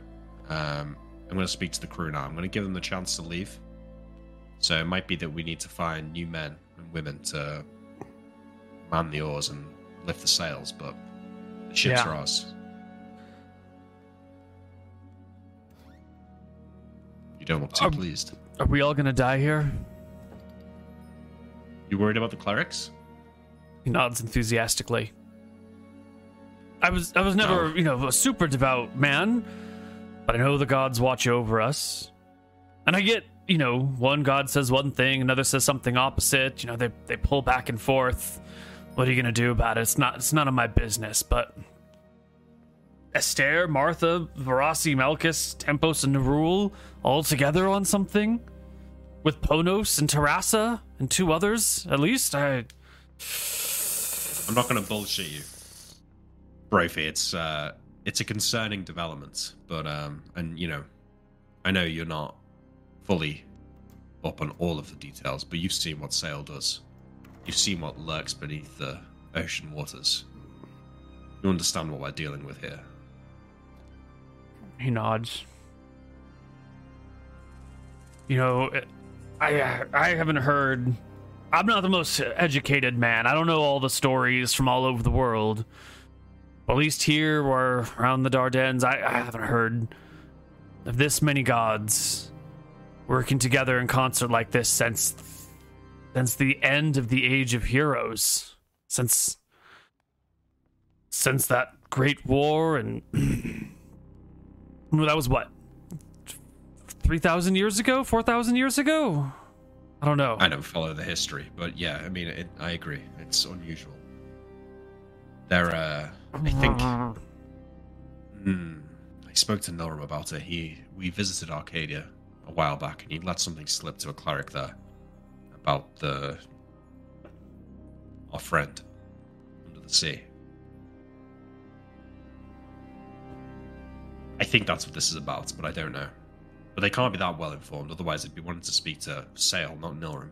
Um, I'm going to speak to the crew now. I'm going to give them the chance to leave. So it might be that we need to find new men and women to man the oars and lift the sails, but the Ships yeah. are ours. You don't look too are, pleased. Are we all gonna die here? You worried about the clerics? He nods enthusiastically. I was I was never, no. you know, a super devout man, but I know the gods watch over us. And I get, you know, one god says one thing, another says something opposite, you know, they they pull back and forth. What are you gonna do about it? It's not it's none of my business, but Esther, Martha, Varasi, Malchus, Tempos, and Nerul all together on something? With Ponos and Terrassa and two others, at least? I I'm not gonna bullshit you. Brophy, it's uh it's a concerning development, but um and you know, I know you're not fully up on all of the details, but you've seen what Saol does. You've seen what lurks beneath the ocean waters. You understand what we're dealing with here. He nods. You know, I I haven't heard. I'm not the most educated man. I don't know all the stories from all over the world. At least here or around the Dardennes, I, I haven't heard of this many gods working together in concert like this since since the end of the age of heroes. Since since that great war and <clears throat> that was what? 3000 years ago? 4000 years ago? I don't know. I don't follow the history but yeah i mean it, i agree. It's unusual. There uh i think hmm, i spoke to Nilrem about it he we visited arcadia a while back, and he let something slip to a cleric there about the our friend under the sea. I think that's what this is about, but I don't know. But they can't be that well informed, otherwise they'd be wanting to speak to Saol, not Nilrem.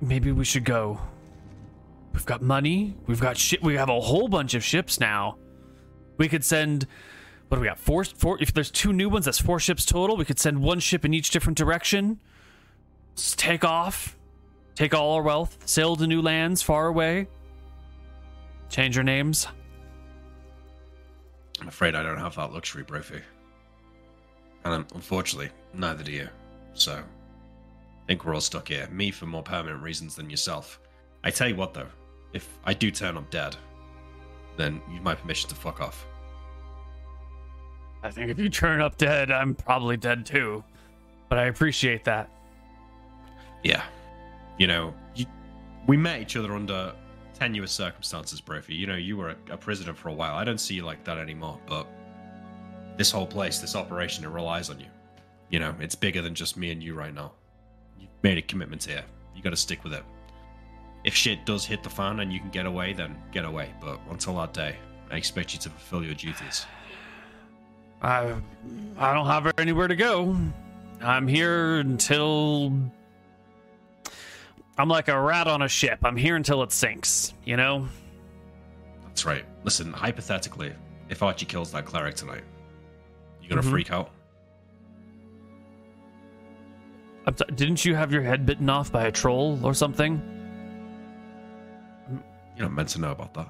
Maybe we should go. We've got money. We've got ship. We have a whole bunch of ships now. We could send. What do we got? Four. Four. If there's two new ones, that's four ships total. We could send one ship in each different direction. Just take off. Take all our wealth. Sail to new lands far away. Change our names. I'm afraid I don't have that luxury, Brophy. And unfortunately, neither do you. So, I think we're all stuck here. Me for more permanent reasons than yourself. I tell you what, though, if I do turn up dead, then you've my permission to fuck off. I think if you turn up dead, I'm probably dead too. But I appreciate that. Yeah. You know, you, we met each other under tenuous circumstances, Brophy. You know, you were a, a prisoner for a while. I don't see you like that anymore, but this whole place, this operation, it relies on you. You know, it's bigger than just me and you right now. You've made a commitment here. You gotta stick with it. If shit does hit the fan and you can get away, then get away. But until that day, I expect you to fulfill your duties. I I don't have anywhere to go. I'm here until I'm like a rat on a ship. I'm here until it sinks, you know? That's right. Listen, hypothetically, if Archie kills that cleric tonight, you gonna Mhm. freak out? I'm t- didn't you have your head bitten off by a troll or something? You're not meant to know about that.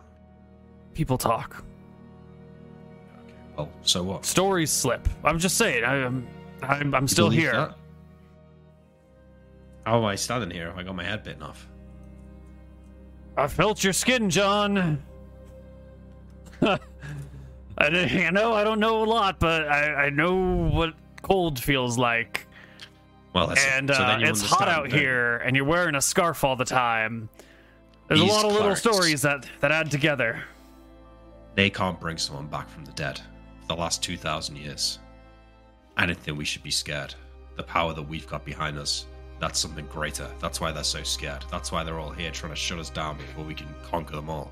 People talk. Okay. Well, so what? Stories slip. I'm just saying. I, I'm I'm, I'm still here. that? How am I standing here if I got my head bitten off? I felt your skin, John. <laughs> I you know I don't know a lot, but I, I know what cold feels like. Well, that's and uh, it's hot out here, and you're wearing a scarf all the time. There's a lot of little clerics- stories that that add together. They can't bring someone back from the dead for the last 2,000 years. I don't think we should be scared. The power that we've got behind us, that's something greater. That's why they're so scared. That's why they're all here trying to shut us down before we can conquer them all.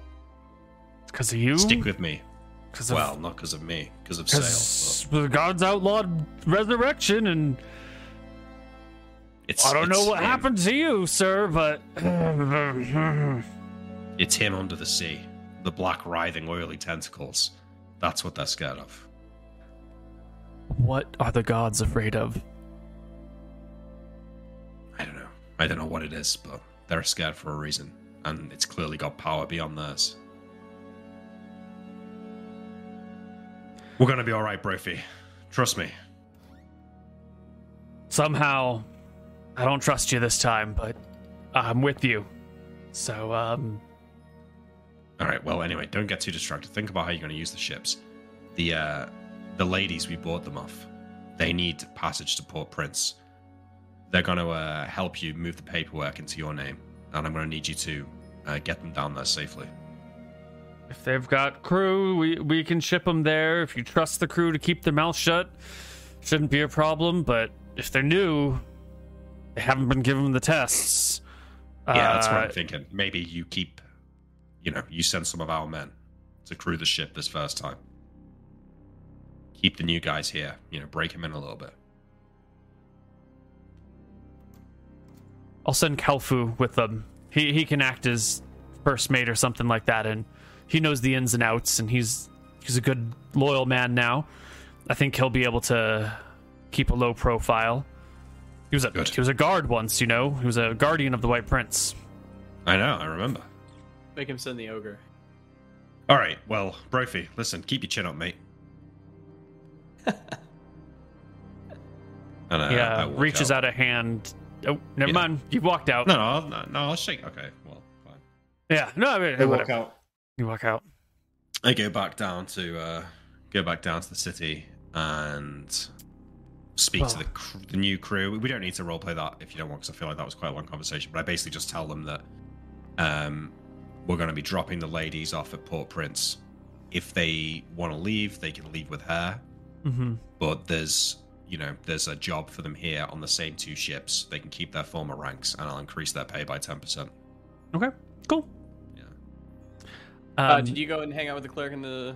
Because of you. Stick with me. Cause of, Well, not because of me, because of Saol. because the gods outlawed resurrection, and but It's, I don't know what him. happened to you, sir, but <clears throat> It's him under the sea. The black, writhing, oily tentacles. That's what they're scared of. what are the gods afraid of? I don't know. I don't know what it is, but they're scared for a reason. And it's clearly got power beyond theirs. We're gonna be alright, Brophy. Trust me. Somehow, I don't trust you this time, but I'm with you. So, um, Alright, well anyway, don't get too distracted. Think about how you're gonna use the ships. The uh the ladies we bought them off, they need passage to Port Prince. They're gonna uh, help you move the paperwork into your name, and I'm gonna need you to uh, get them down there safely. if they've got crew, we we can ship them there. If you trust the crew to keep their mouth shut, shouldn't be a problem. But if they're new, they haven't been given the tests. Yeah, that's what uh, I'm thinking. Maybe you keep, you know, you send some of our men to crew the ship this first time. Keep the new guys here, you know, break them in a little bit. I'll send Kalfu with them. He he can act as first mate or something like that, and he knows the ins and outs, and he's he's a good loyal man now. I think he'll be able to keep a low profile. He was a Good. he was a guard once, you know. He was a guardian of the White Prince. I know, I remember. Make him send the ogre. All right, well, Brophy, listen, keep your chin up, mate. <laughs> and, uh, yeah, walk reaches out. a hand. Oh, never Yeah. mind. You've walked out. No, no, no, no, I'll shake. Okay, well, fine. Yeah, no, I mean, They walk whatever. out. You walk out. I go back down to uh, go back down to the city and speak to the cr- the new crew. We don't need to roleplay that if you don't want, because I feel like that was quite a long conversation. But I basically just tell them that um, we're going to be dropping the ladies off at Port Prince. If they want to leave, they can leave with her. hmm But there's you know, there's a job for them here on the same two ships. They can keep their former ranks, and I'll increase their pay by ten percent. Okay, cool. Yeah. uh, Um, did you go and hang out with the cleric in the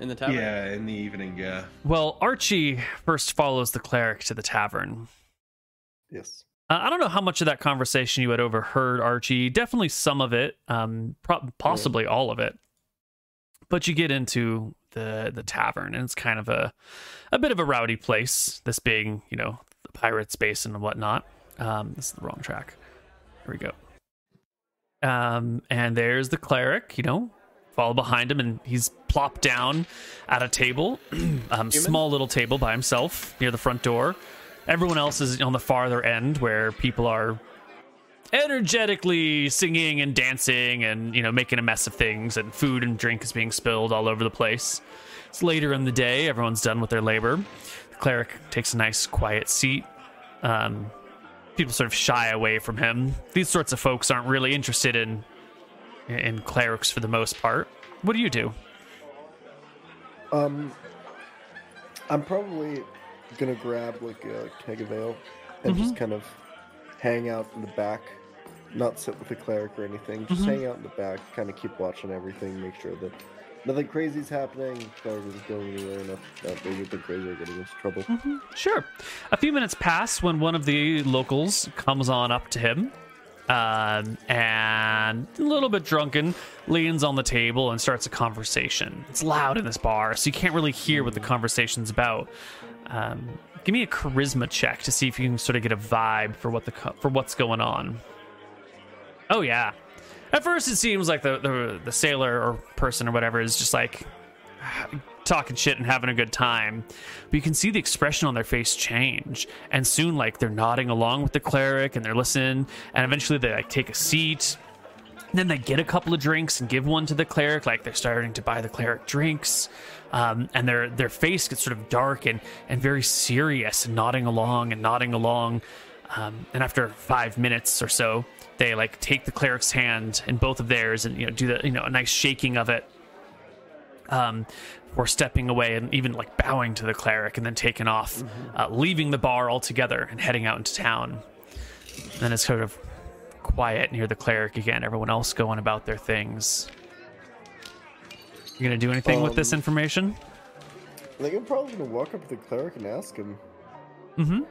in the tavern? Yeah, in the evening. Yeah. Well, Archie first follows the cleric to the tavern. Yes. Uh, I don't know how much of that conversation you had overheard, Archie. Definitely some of it, um, pro- possibly all of it. But you get into the the tavern, and it's kind of a a bit of a rowdy place. This being, you know, the pirates' basin and whatnot. Um, this is the wrong track. Here we go. Um, and there's the cleric. You know, follow behind him, and he's plopped down at a table, <clears throat> um, small little table by himself near the front door. Everyone else is on the farther end where people are energetically singing and dancing and you know making a mess of things and food and drink is being spilled all over the place. It's later in the day, everyone's done with their labor. The cleric takes a nice quiet seat. Um, people sort of shy away from him. These sorts of folks aren't really interested in in clerics for the most part. What do you do? Um, I'm probably gonna grab like a keg of ale and just mm-hmm. kind of hang out in the back, not sit with the cleric or anything. Just mm-hmm. hang out in the back, kind of keep watching everything, make sure that nothing crazy's happening. Cleric isn't going anywhere enough that maybe the crazy are getting into trouble. Mm-hmm. Sure. A few minutes pass when one of the locals comes on up to him um, and a little bit drunken leans on the table and starts a conversation. It's loud in this bar, so you can't really hear what the conversation's about. Um, give me a charisma check to see if you can sort of get a vibe for what the co- for what's going on. Oh yeah. At first, it seems like the, the the sailor or person or whatever is just like talking shit and having a good time. But you can see the expression on their face change. And soon, like, they're nodding along with the cleric and they're listening. And eventually, they like take a seat. Then they get a couple of drinks and give one to the cleric. Like they're starting to buy the cleric drinks. Um, and their their face gets sort of dark and, and very serious and nodding along and nodding along. Um, and after five minutes or so, they like take the cleric's hand in both of theirs and you know do the you know a nice shaking of it um, or stepping away and even like bowing to the cleric and then taking off, uh, leaving the bar altogether and heading out into town. And then it's sort of quiet near the cleric again. Everyone else going about their things. You gonna do anything with this Um, information? I think I'm probably gonna walk up to the cleric and ask him. Mm-hmm.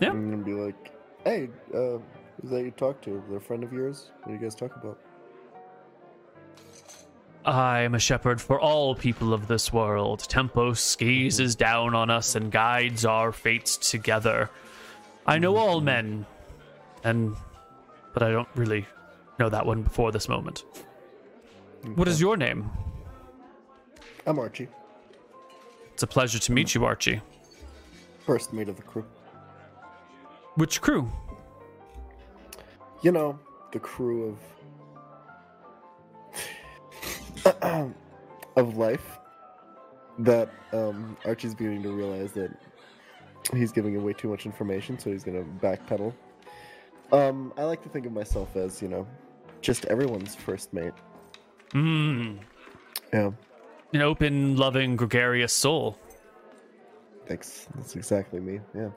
Yeah. I'm gonna be like, "Hey, uh, who's that you talk to? They're a friend of yours? What do you guys talk about?" I am a shepherd for all people of this world. Tempos gazes down on us and guides our fates together. I know all mm-hmm. men, and but I don't really know that one before this moment. What is your name? I'm Archie, It's a pleasure to meet you, Archie. first mate of the crew. Which crew? You know, the crew of <clears throat> of life. That um, Archie's beginning to realize that he's giving away too much information, so he's gonna backpedal. Um, I like to think of myself as you know, just everyone's first mate. Hmm. Yeah, An open, loving, gregarious soul. thanks. That's exactly me. Yeah.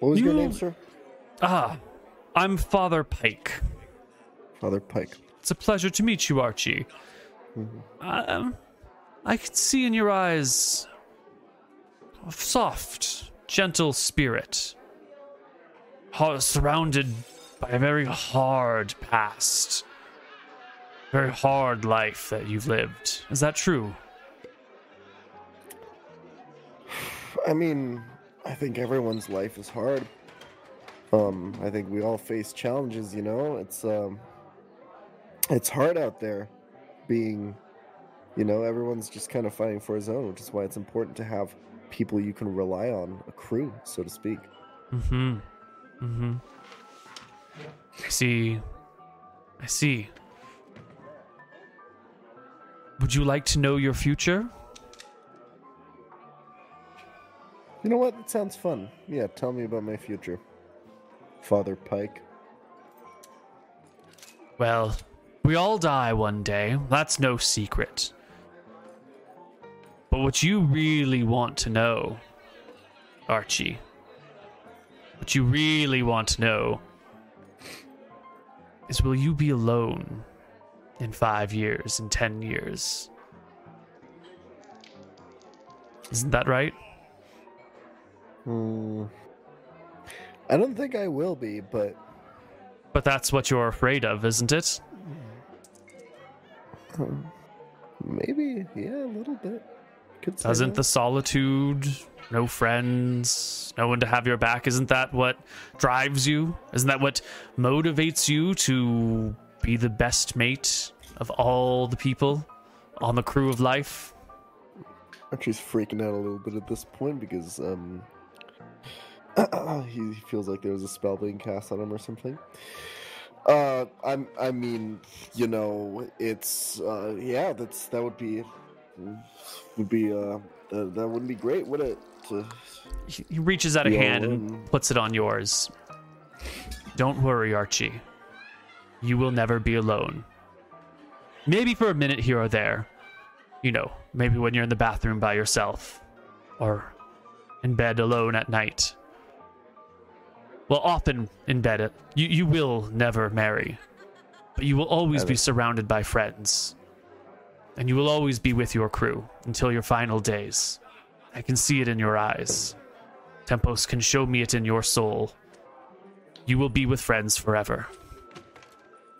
What was your You- name, sir? Ah, I'm Father Pike. Father Pike. It's a pleasure to meet you, Archie. Um, I can see in your eyes a soft, gentle spirit, surrounded by a very hard past, very hard life that you've lived. Is that true? I mean, I think everyone's life is hard. Um, I think we all face challenges, you know? It's um it's hard out there being you know, everyone's just kind of fighting for his own, which is why it's important to have people you can rely on, a crew, so to speak. Mm-hmm. Mm-hmm. I see. I see. Would you like to know your future? You know what? That sounds fun. Yeah, tell me about my future. Father Pike. Well, we all die one day. That's no secret. But what you really want to know, Archie, what you really want to know is will you be alone in five years, in ten years? Isn't that right? Hmm. I don't think I will be, but But that's what you're afraid of, isn't it? maybe, yeah, a little bit. Could Doesn't the solitude, no friends, no one to have your back, isn't that what drives you? Isn't that what motivates you to be the best mate of all the people on the crew of life? Archie's freaking out a little bit at this point because um <coughs> he feels like there was a spell being cast on him or something. Uh, I'm. I mean, you know, it's. Uh, yeah, that's that would be would be. Uh, that, that wouldn't be great, would it? To, He he reaches out a hand and puts it on yours. Don't worry, Archie. You will never be alone. Maybe for a minute here or there. You know, maybe when you're in the bathroom by yourself. Or in bed alone at night. Well, often in bed. You, you will never marry. But you will always be surrounded by friends. And you will always be with your crew until your final days. I can see it in your eyes. Tempos can show me it in your soul. You will be with friends forever.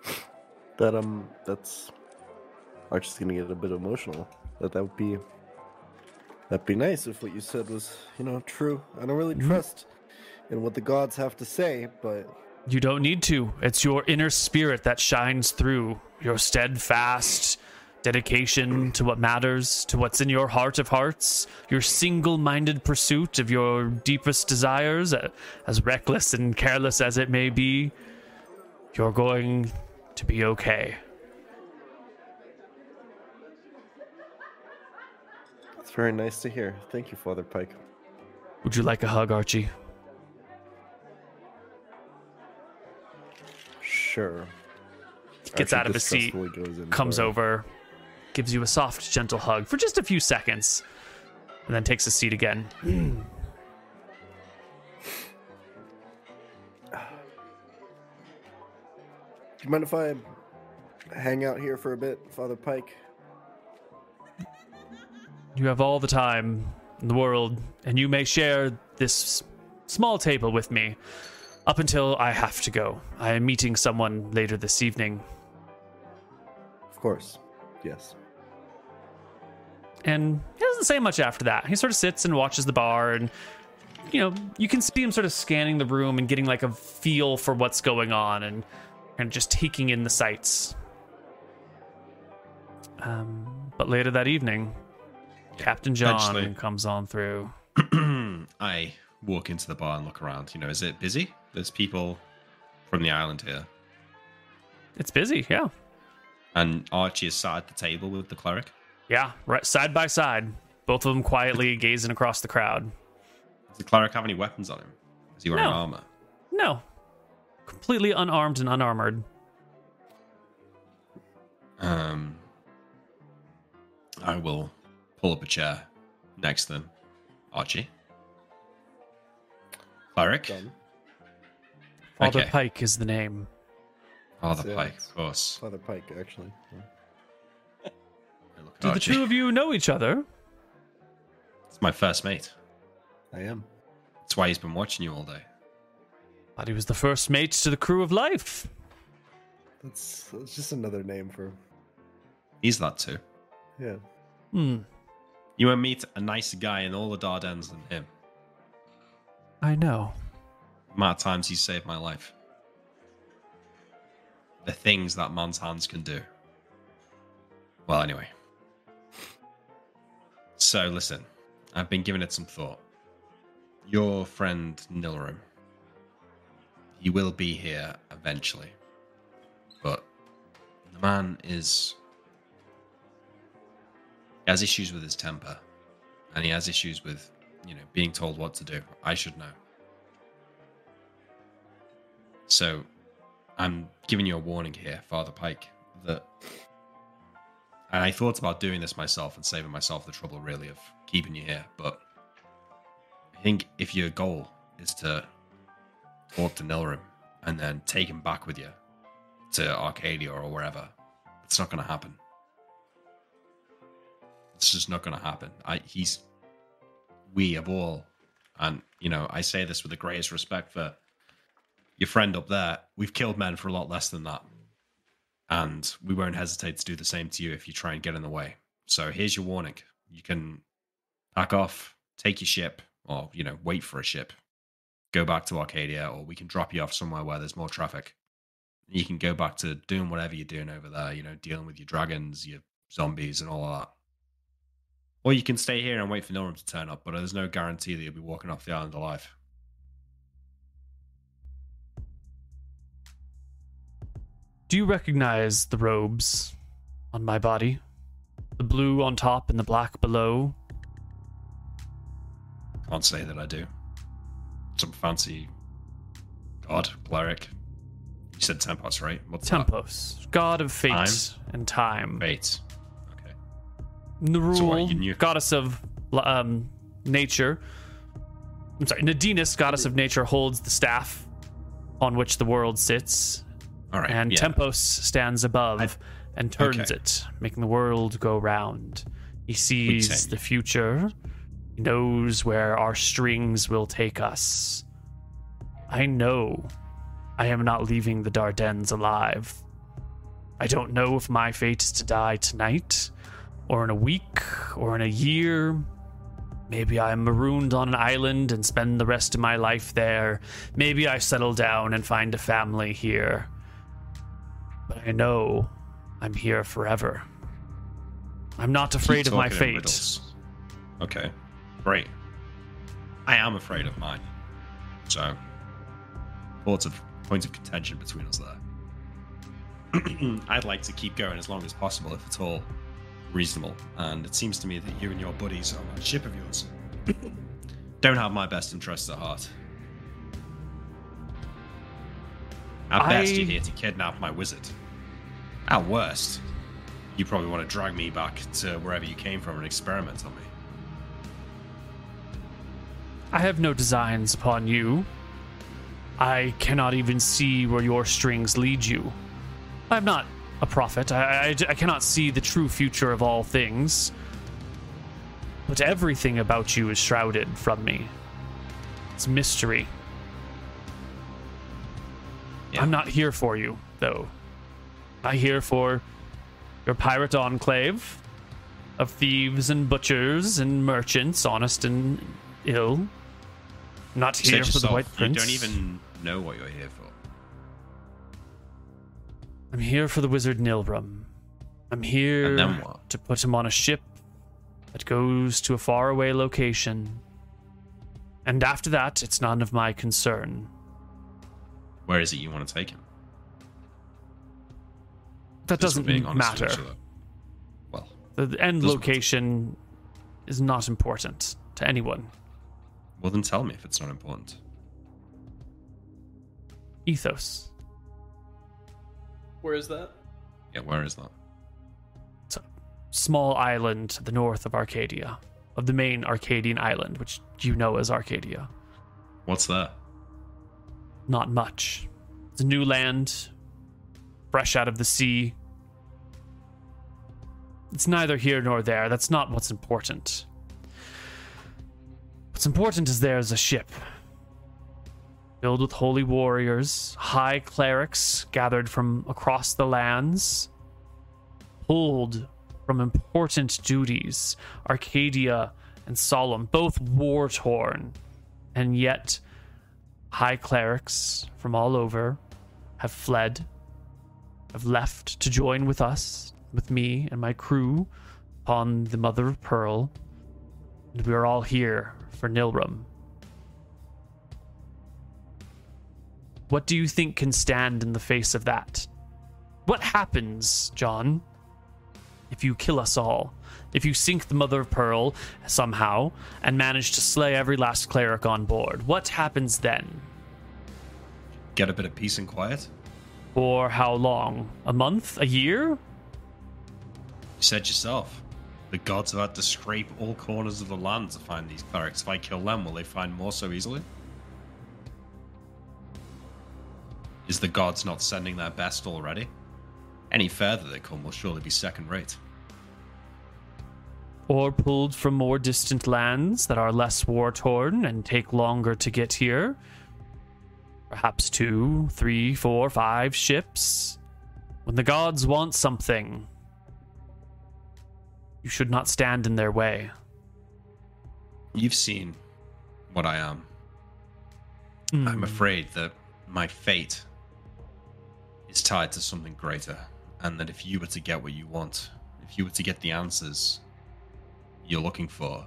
<laughs> that um, that's. Archie's gonna get a bit emotional. That that would be. That'd be nice if what you said was, you know, true. I don't really trust in what the gods have to say, but You don't need to. It's your inner spirit that shines through. Your steadfast dedication to what matters, to what's in your heart of hearts, your single minded pursuit of your deepest desires, as reckless and careless as it may be. You're going to be okay. That's very nice to hear. Thank you, Father Pike. Would you like a hug, Archie? Sure. Gets Archie out of his seat, goes in comes for over, gives you a soft, gentle hug for just a few seconds, and then takes a seat again. Do you mind if I hang out here for a bit, Father Pike? You have all the time in the world, and you may share this small table with me up until I have to go. I am meeting someone later this evening, Of course. Yes. and he doesn't say much after that. He sort of sits and watches the bar, and you know, you can see him sort of scanning the room and getting like a feel for what's going on, and and just taking in the sights. Um, but later that evening, Captain John Eventually. comes on through. <clears throat> I walk into the bar and look around. You know, is it busy? There's people from the island here. It's busy, yeah. And Archie is sat at the table with the cleric. Yeah, right side by side, both of them quietly <laughs> gazing across the crowd. Does the cleric have any weapons on him? Is he wearing No. armor? No, completely unarmed and unarmored. Um, I will pull up a chair next to them. Archie. Cleric. Done. Father Okay. Pike is the name. Father Yeah, Pike, of course. Father Pike, actually. Yeah. I look at Do the two of you know each other? It's my first mate. I am. That's why he's been watching you all day. Thought he was the first mate to the crew of life. That's, that's just another name for. He's that too. Yeah. Hmm. You won't meet a nicer guy in all the Dardanelles than him. I know. Amount of times he saved my life. The things that man's hands can do. Well, anyway. So, listen, I've been giving it some thought. Your friend Nilrem, he will be here eventually. But the man is. He has issues with his temper. And he has issues with, you know, being told what to do. I should know. So, I'm giving you a warning here, Father Pike, that And I thought about doing this myself and saving myself the trouble, really, of keeping you here. But I think if your goal is to talk to Nilrem and then take him back with you to Arcadia or wherever, it's not going to happen. It's just not going to happen. I, he's we of all, and you know, I say this with the greatest respect for your friend up there. We've killed men for a lot less than that, and we won't hesitate to do the same to you if you try and get in the way. So here's your warning: you can pack off, take your ship, or you know, wait for a ship, go back to Arcadia, or we can drop you off somewhere where there's more traffic. You can go back to doing whatever you're doing over there. You know, dealing with your dragons, your zombies, and all of that. Or you can stay here and wait for Nilrem to turn up, but there's no guarantee that you'll be walking off the island alive. Do you recognize the robes on my body? The blue on top and the black below? Can't say that I do. Some fancy god, cleric. You said Tempos, right? What's Tempos, god of fate Time? and time. that? Fate. Okay. Nerul, So what, knew- goddess of um, nature. I'm sorry, Nadinus, goddess of nature, holds the staff on which the world sits, All right. and yeah. Tempos stands above I- and turns okay. it, making the world go round. He sees the future. He knows where our strings will take us. I know I am not leaving the Dardanelles alive. I don't know if my fate is to die tonight, or in a week, or in a year. Maybe I'm marooned on an island and spend the rest of my life there. Maybe I settle down and find a family here. But I know I'm here forever. I'm not Keep afraid of my fate. Okay. Great. I am afraid of mine. So, lots of points of contention between us there. <clears throat> I'd like to keep going as long as possible, if at all reasonable. And it seems to me that you and your buddies on that ship of yours <coughs> don't have my best interests at heart. At best, I- you're here to kidnap my wizard. At worst, you probably want to drag me back to wherever you came from and experiment on me. I have no designs upon you. I cannot even see where your strings lead you. I'm not a prophet. I, I, I cannot see the true future of all things. But everything about you is shrouded from me. It's mystery. Yeah. I'm not here for you, though. I'm here for your pirate enclave of thieves and butchers and merchants, honest and ill. Not You said here for the White you don't even know what you're here for. I'm here for the wizard Nilrem. I'm here And then what? to put him on a ship that goes to a faraway location. And after that, it's none of my concern. Where is it you want to take him? That Just doesn't being honest with matter. Well, The the end Doesn't- location is not important to anyone. well then tell me if it's not important. Ethos. Where is that? Yeah, where is that? It's a small island to the north of Arcadia, of the main Arcadian island, which you know as Arcadia. What's there? Not much. It's a new land, fresh out of the sea. It's neither here nor there. That's not what's important. What's important is there's a ship filled with holy warriors, high clerics gathered from across the lands, pulled from important duties. Arcadia and Solemn, both war torn, and yet high clerics from all over have fled, have left to join with us, with me and my crew, upon the Mother of Pearl, and we are all here for Nilrem. What do you think can stand in the face of that? What happens, John, if you kill us all? If you sink the Mother of Pearl somehow and manage to slay every last cleric on board, what happens then? Get a bit of peace and quiet? For how long? A month? A year? You said yourself. The gods have had to scrape all corners of the land to find these clerics. If I kill them, will they find more so easily? Is the gods not sending their best already? Any further they come will surely be second rate. Or pulled from more distant lands that are less war torn and take longer to get here. Perhaps two, three, four, five ships. When the gods want something, you should not stand in their way. You've seen what I am. Hmm. I'm afraid that my fate is tied to something greater, and that if you were to get what you want, if you were to get the answers you're looking for,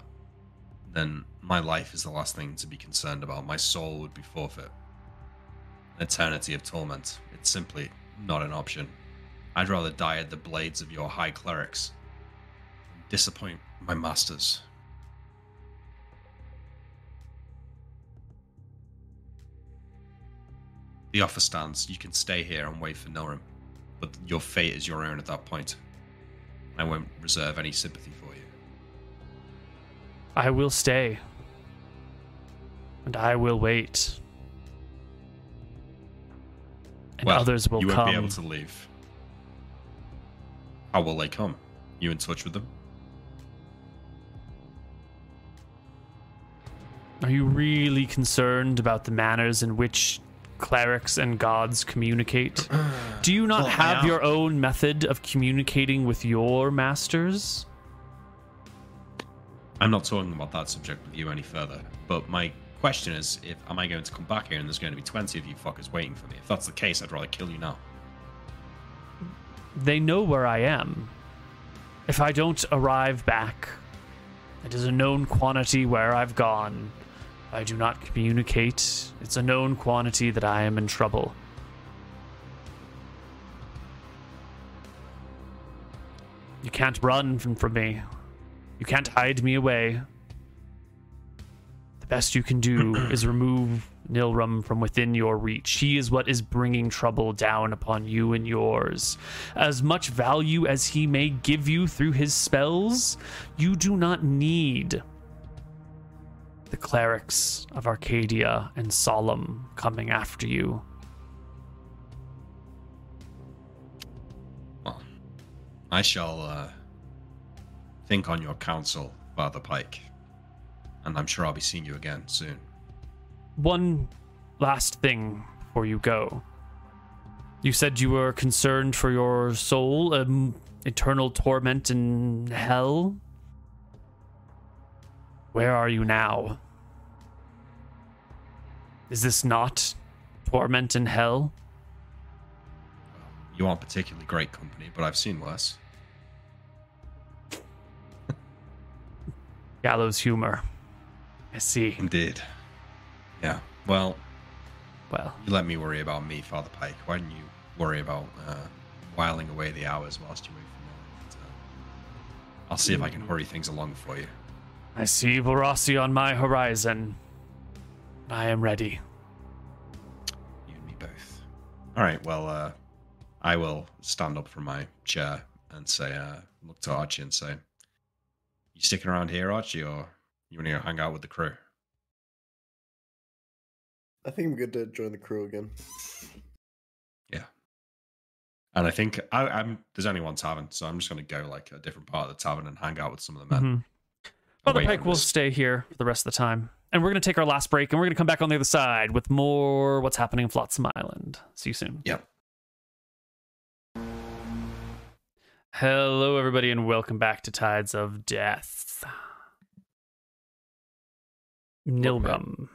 then my life is the last thing to be concerned about. My soul would be forfeit. An eternity of torment. It's simply not an option. I'd rather die at the blades of your high clerics than disappoint my masters. The offer stands. You can stay here and wait for Nilrem, but your fate is your own at that point. I won't reserve any sympathy for. I will stay. And I will wait. And Well, others will you come. won't be able to leave. How will they come? You in touch with them? Are you really concerned about the manners in which clerics and gods communicate? <clears throat> Do you not Well, have your own method of communicating with your masters? I'm not talking about that subject with you any further. But my question is, if am I going to come back here and there's going to be 20 of you fuckers waiting for me? If that's the case, I'd rather kill you now. They know where I am. If I don't arrive back, it is a known quantity where I've gone. I do not communicate. It's a known quantity that I am in trouble. You can't run from, from me. You can't hide me away. The best you can do <clears throat> is remove Nilrem from within your reach. He is what is bringing trouble down upon you and yours. As much value as he may give you through his spells, you do not need the clerics of Arcadia and Solemn coming after you. Well, I shall uh, think on your counsel, Father Pike. And I'm sure I'll be seeing you again soon. One last thing before you go. You said you were concerned for your soul, um, eternal torment in hell. Where are you now? Is this not torment in hell? You aren't particularly great company, but I've seen worse. Gallows humor. I see. Indeed. Yeah. Well, Well, you let me worry about me, Father Pike. Why don't you worry about uh, whiling away the hours whilst you wait for me? Uh, I'll see if I can hurry things along for you. I see Borossi on my horizon. I am ready. You and me both. All right. Well, uh, I will stand up from my chair and say, uh, look to Archie and say, "You sticking around here, Archie, or you want to hang out with the crew?" I think I'm good to join the crew again. Yeah. And I think I, I'm there's only one tavern, so I'm just going to go like a different part of the tavern and hang out with some of the men. Mhm. Father Pike will stay here for the rest of the time. And we're going to take our last break and we're going to come back on the other side with more what's happening in Flotsam Island. See you soon. Yep. Hello, everybody, and welcome back to Tides of Death. Nilrem,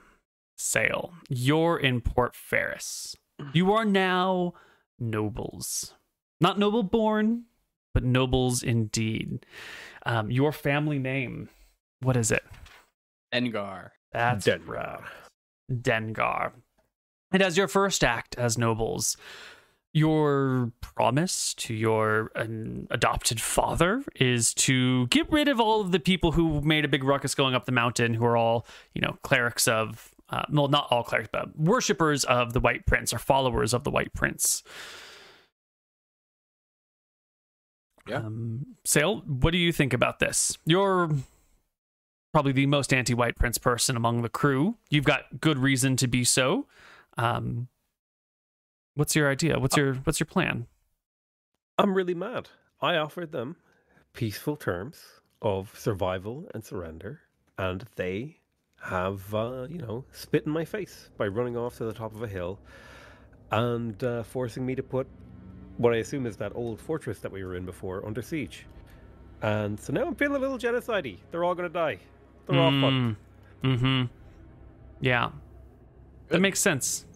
Saol. You're in Port Ferris. You are now nobles. Not noble born, but nobles indeed. Um, your family name, what is it? Engar. That's Dengar. right. Dengar. And as your first act as nobles, your promise to your adopted father is to get rid of all of the people who made a big ruckus going up the mountain, who are all, you know, clerics of, uh, well, not all clerics, but worshippers of the White Prince or followers of the White Prince. Yeah. Um, Saol, what do you think about this? You're probably the most anti-white prince person among the crew. You've got good reason to be so. Um, what's your idea? What's your what's your plan? I'm really mad. I offered them peaceful terms of survival and surrender, and they have, uh, you know, spit in my face by running off to the top of a hill and uh, forcing me to put what I assume is that old fortress that we were in before under siege. And so now I'm feeling a little genocidey. They're all going to die. They're all fucked. Mm-hmm. Yeah. That makes sense.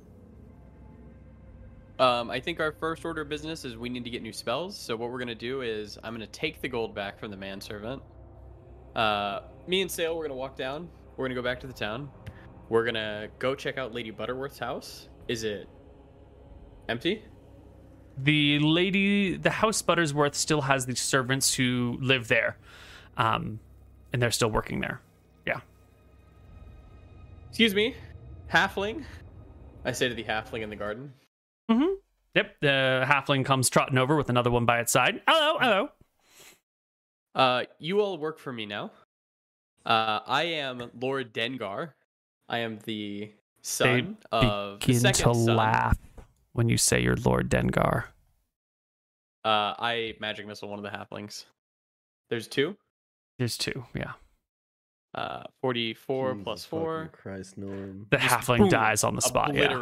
Um, I think our first order of business is we need to get new spells. So what we're gonna do is I'm gonna take the gold back from the manservant. Uh, me and Saol, we're gonna walk down. We're gonna go back to the town. We're gonna go check out Lady Butterworth's house. Is it empty? The lady, the house Buttersworth still has the servants who live there, um, and they're still working there. Yeah. Excuse me, halfling. I say to the halfling in the garden. Mm-hmm. Yep. The halfling comes trotting over with another one by its side. Hello, hello. Uh, you all work for me now. Uh, I am Lord Dengar. I am the son of the Begin second to son. laugh when you say you're Lord Dengar. Uh, I magic missile one of the halflings. There's two. There's two. Yeah. Uh, 44 Jesus 4. Christ, Norm. The Just halfling boom, dies on the spot. Yeah.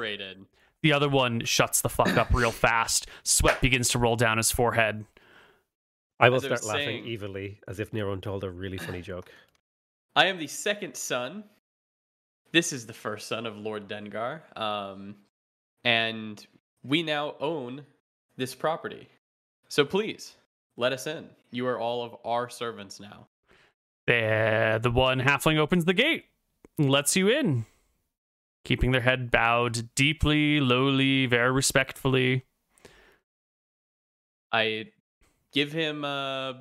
Obliterated. The other one shuts the fuck up real fast. Sweat begins to roll down his forehead. I will As I start laughing saying- evilly as if Neron told a really funny joke. I am the second son. This is the first son of Lord Dengar. Um, and we now own this property. So please, let us in. You are all of our servants now. The, the one halfling opens the gate and lets you in, keeping their head bowed deeply, lowly, very respectfully. I give him uh,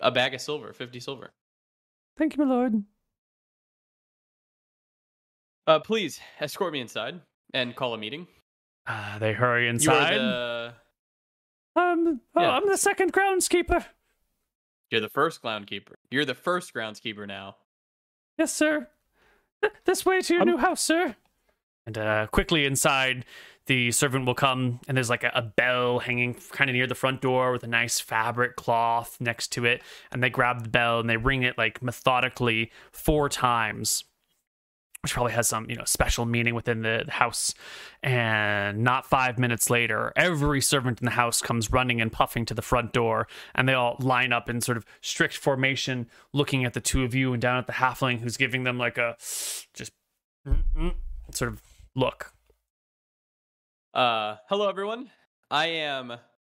a bag of silver, 50 silver. Thank you, my lord. Uh, please escort me inside and call a meeting. Uh, they hurry inside. the Um, oh, Yeah. I'm the second groundskeeper. you're the first groundskeeper. You're the first groundskeeper now. Yes, sir. Th- <laughs> This way to your I'm- new house, sir. And uh, quickly inside, the servant will come, and there's like a, a bell hanging kind of near the front door with a nice fabric cloth next to it. And they grab the bell and they ring it like methodically four times, which probably has some you know special meaning within the, the house. And not five minutes later, every servant in the house comes running and puffing to the front door, and they all line up in sort of strict formation, looking at the two of you and down at the halfling who's giving them like a just sort of look. Uh, hello everyone. I am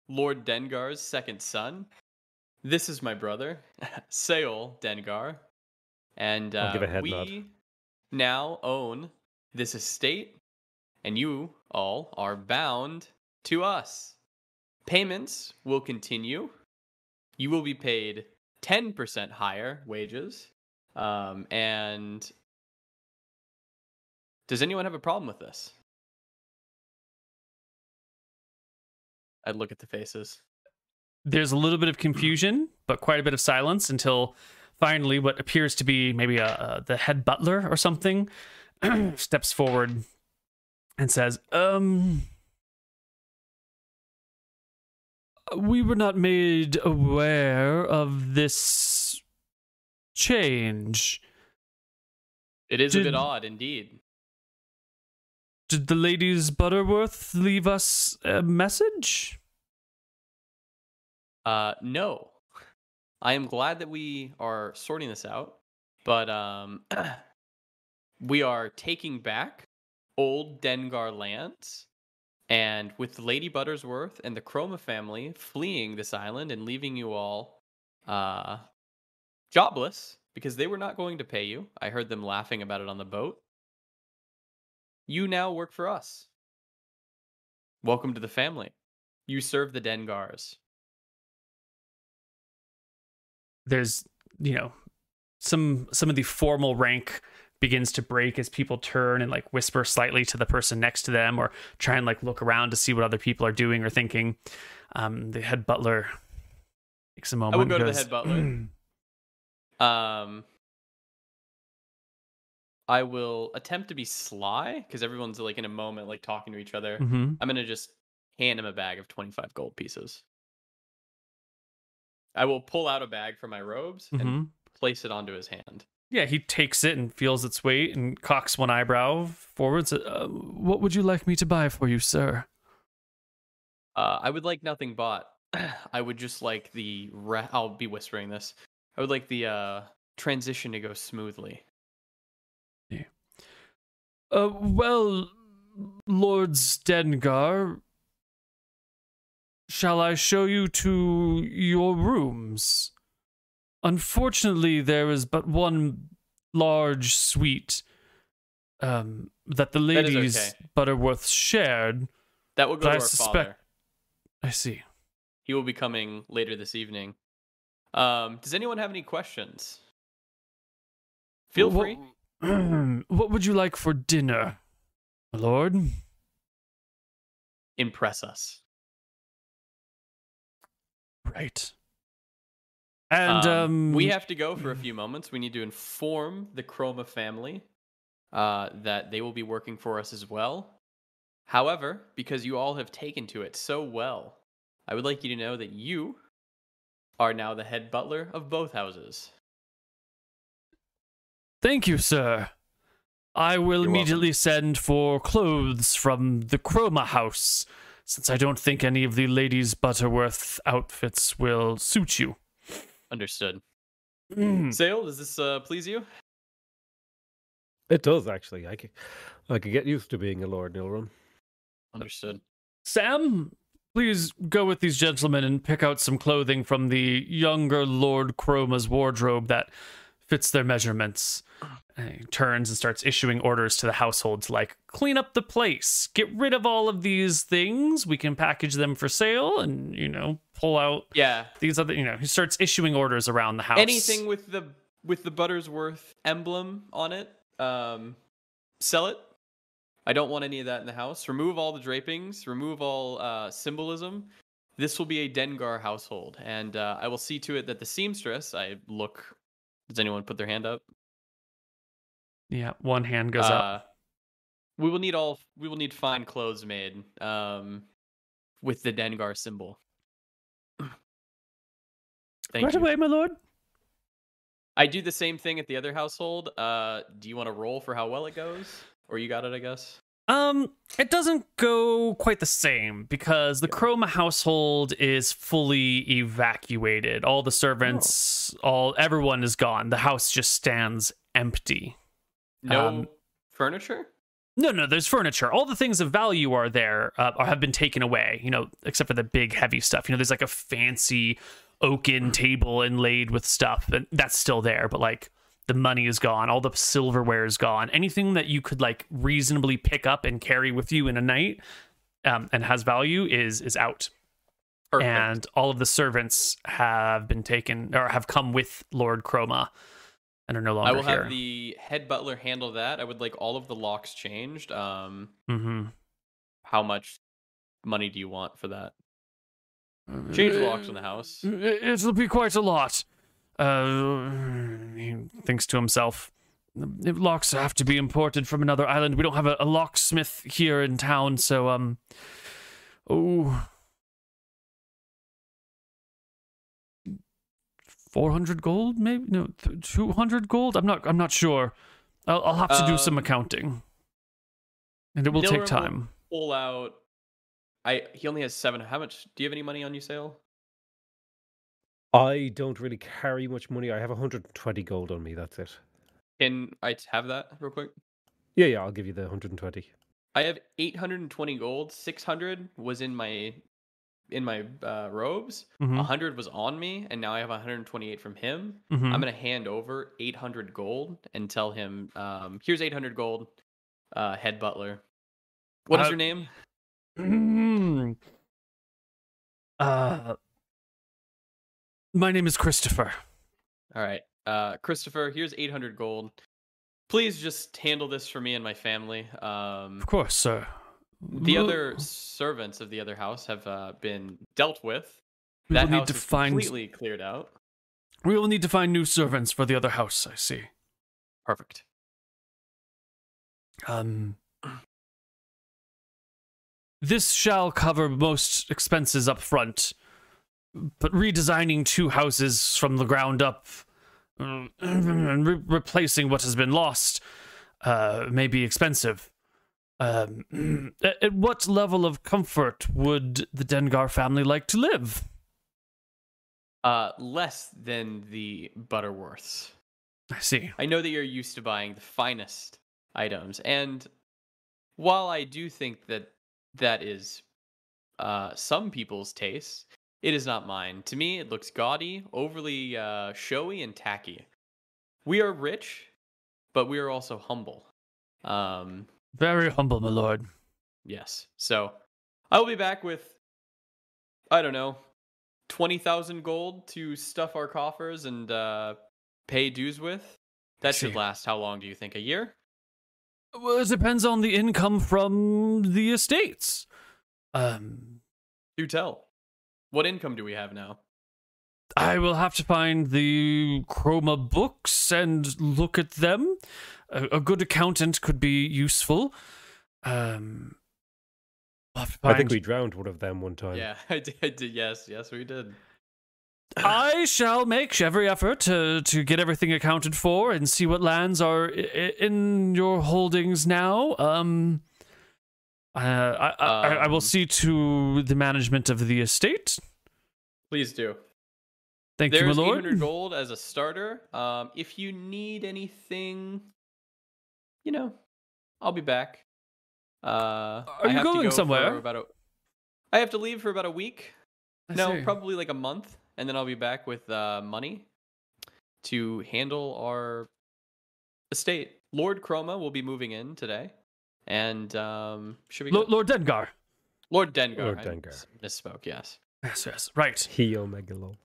Lord Dengar's second son. This is my brother, <laughs> Saol Dengar, and I'll uh, give a head we nod. Now own this estate, and you all are bound to us. Payments will continue. You will be paid ten percent higher wages, um, and does anyone have a problem with this? I'd look at the faces. There's a little bit of confusion, but quite a bit of silence until finally, what appears to be maybe a, a the head butler or something <clears throat> steps forward and says, "Um, we were not made aware of this change. It is a Did- bit odd indeed. Did the ladies Butterworth leave us a message?" Uh, no. I am glad that we are sorting this out, but um, <clears throat> we are taking back old Dengar lands, and with Lady Buttersworth and the Chroma family fleeing this island and leaving you all uh, jobless because they were not going to pay you. I heard them laughing about it on the boat. You now work for us. Welcome to the family. You serve the Dengars. There's you know some some of the formal rank begins to break as people turn and like whisper slightly to the person next to them or try and like look around to see what other people are doing or thinking um the head butler Takes a moment. I will go to the head butler. Um, I will attempt to be sly because everyone's like in a moment, like talking to each other. Mm-hmm. I'm gonna just hand him a bag of 25 gold pieces. I will pull out a bag from my robes and Mhm. place it onto his hand. Yeah, he takes it and feels its weight and cocks one eyebrow forwards. Uh, what would you like me to buy for you, sir? Uh, I would like nothing but. <clears throat> I would just like the. Re- I'll be whispering this. I would like the uh, transition to go smoothly. Uh, well, Lord Stengar, shall I show you to your rooms? Unfortunately, there is but one large suite um, that the That ladies okay. Butterworth shared. That will go But to I our suspect- father. I see. He will be coming later this evening. Um, does anyone have any questions? Feel Wha- free. <clears throat> what would you like for dinner, my lord? Impress us. Right. And Um, um, we have to go for a few moments. We need to inform the Chroma family uh, that they will be working for us as well. However, because you all have taken to it so well, I would like you to know that you are now the head butler of both houses. Thank you, sir. I will You're immediately send for clothes from the Chroma house, since I don't think any of the ladies Butterworth outfits will suit you. Understood. Mm. Saol, does this uh, please you? It does actually. I could, I could get used to being a Lord Nilrem. Understood. Sam, please go with these gentlemen and pick out some clothing from the younger Lord Chroma's wardrobe that fits their measurements. And he turns and starts issuing orders to the households like clean up the place, get rid of all of these things. We can package them for sale, and you know, pull out Yeah. these other. You know, he starts issuing orders around the house. Anything with the with the Buttersworth emblem on it, um, sell it. I don't want any of that in the house. Remove all the drapings. Remove all uh, symbolism. This will be a Dengar household, and uh, I will see to it that the seamstress. I look. Does anyone put their hand up? Yeah, one hand goes up. Uh, we will need all. We will need fine clothes made. Um, with the Dengar symbol. Thank right you. away, my lord. I do the same thing at the other household. Uh, do you want to roll for how well it goes, or you got it? I guess. Um, it doesn't go quite the same because the Chroma household is fully evacuated. All the servants, all everyone is gone. The house just stands empty. No Um, furniture. No, no, there's furniture. All the things of value are there, uh, or have been taken away. You know, except for the big, heavy stuff. You know, there's like a fancy oaken table inlaid with stuff, and that's still there. But like, the money is gone. All the silverware is gone. Anything that you could like reasonably pick up and carry with you in a night, um, and has value is is out. Perfect. And all of the servants have been taken or have come with Lord Chroma, and are no longer I will here. have the head butler handle that. I would like all of the locks changed. Um, mm-hmm. how much money do you want for that? Change the locks in the house. It'll be quite a lot. Uh, he thinks to himself. If locks have to be imported from another island. We don't have a, a locksmith here in town, so um. Oh. Four hundred gold, maybe no, two hundred gold. I'm not. I'm not sure. I'll, I'll have to do some Um, accounting, and it will Nilrem take will time. Pull out. I he only has seven. How much? Do you have any money on you, Saol? I don't really carry much money. I have 120 gold on me. That's it. Can I have that real quick? Yeah, yeah. I'll give you the 120. I have 820 gold. 600 was in my in my uh, robes. Mhm, 100 was on me, and now I have 128 from him. mhm. I'm gonna hand over 800 gold and tell him, um, "Here's 800 gold, uh, head butler. What is Uh, your name? Mm. <clears throat> Uh, my name is Christopher. All right, uh, Christopher. Here's 800 gold. Please just handle this for me and my family. Um, Of course, sir. The other servants of the other house have uh, been dealt with. We that will need house to is find. completely cleared out. We will need to find new servants for the other house. I see. Perfect. Um, this shall cover most expenses up front, but redesigning two houses from the ground up uh, <clears throat> and re- replacing what has been lost uh, may be expensive. Um, <clears throat> at, at what level of comfort would the Dengar family like to live? Uh, less than the Butterworths. I see. I know that you're used to buying the finest items, and while I do think that that is uh, some people's taste, it is not mine. To me, it looks gaudy, overly uh, showy, and tacky. We are rich, but we are also humble. Um, Very humble, my lord. yes. So I will be back with, I don't know, 20,000 gold to stuff our coffers and uh, pay dues with. That should last how long do you think? A year? Well, it depends on the income from the estates. Um, Do tell. What income do we have now? I will have to find the Chroma books and look at them. A, a good accountant could be useful. Um, I'll have to I think we drowned one of them one time. Yeah, <laughs> I did, I did. Yes, yes, we did. <sighs> I shall make every effort to to get everything accounted for and see what lands are i- i- in your holdings now. Um, uh, I, I, I- I will Um, see to the management of the estate. Please do. Thank you, my lord. There's 800 gold as a starter. Um, if you need anything, you know, I'll be back. Uh, Are you have going go somewhere? About a, I have to leave for about a week. I no, see. probably like a month, and then I'll be back with uh, money to handle our estate. Lord Chroma will be moving in today, and um, should we? Lo- good. Lord Dengar. Lord Dengar. Lord I Dengar. mis- misspoke. Yes. Yes, yes, right. Heo Megalo.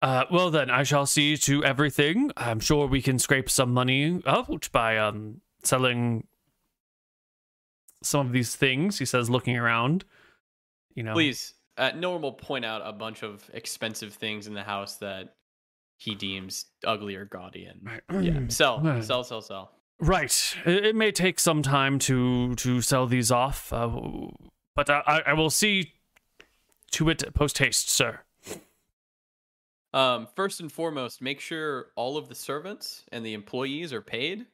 Uh, well then, I shall see to everything. I'm sure we can scrape some money out by um selling some of these things. He says, looking around. You know, Please, uh, Norm will point out a bunch of expensive things in the house that he deems ugly or gaudy, and Right. yeah, sell, Right. sell, sell, sell. Right. It, may take some time to to sell these off, uh, but I- I will see to it post haste, sir. Um, first and foremost, make sure all of the servants and the employees are paid.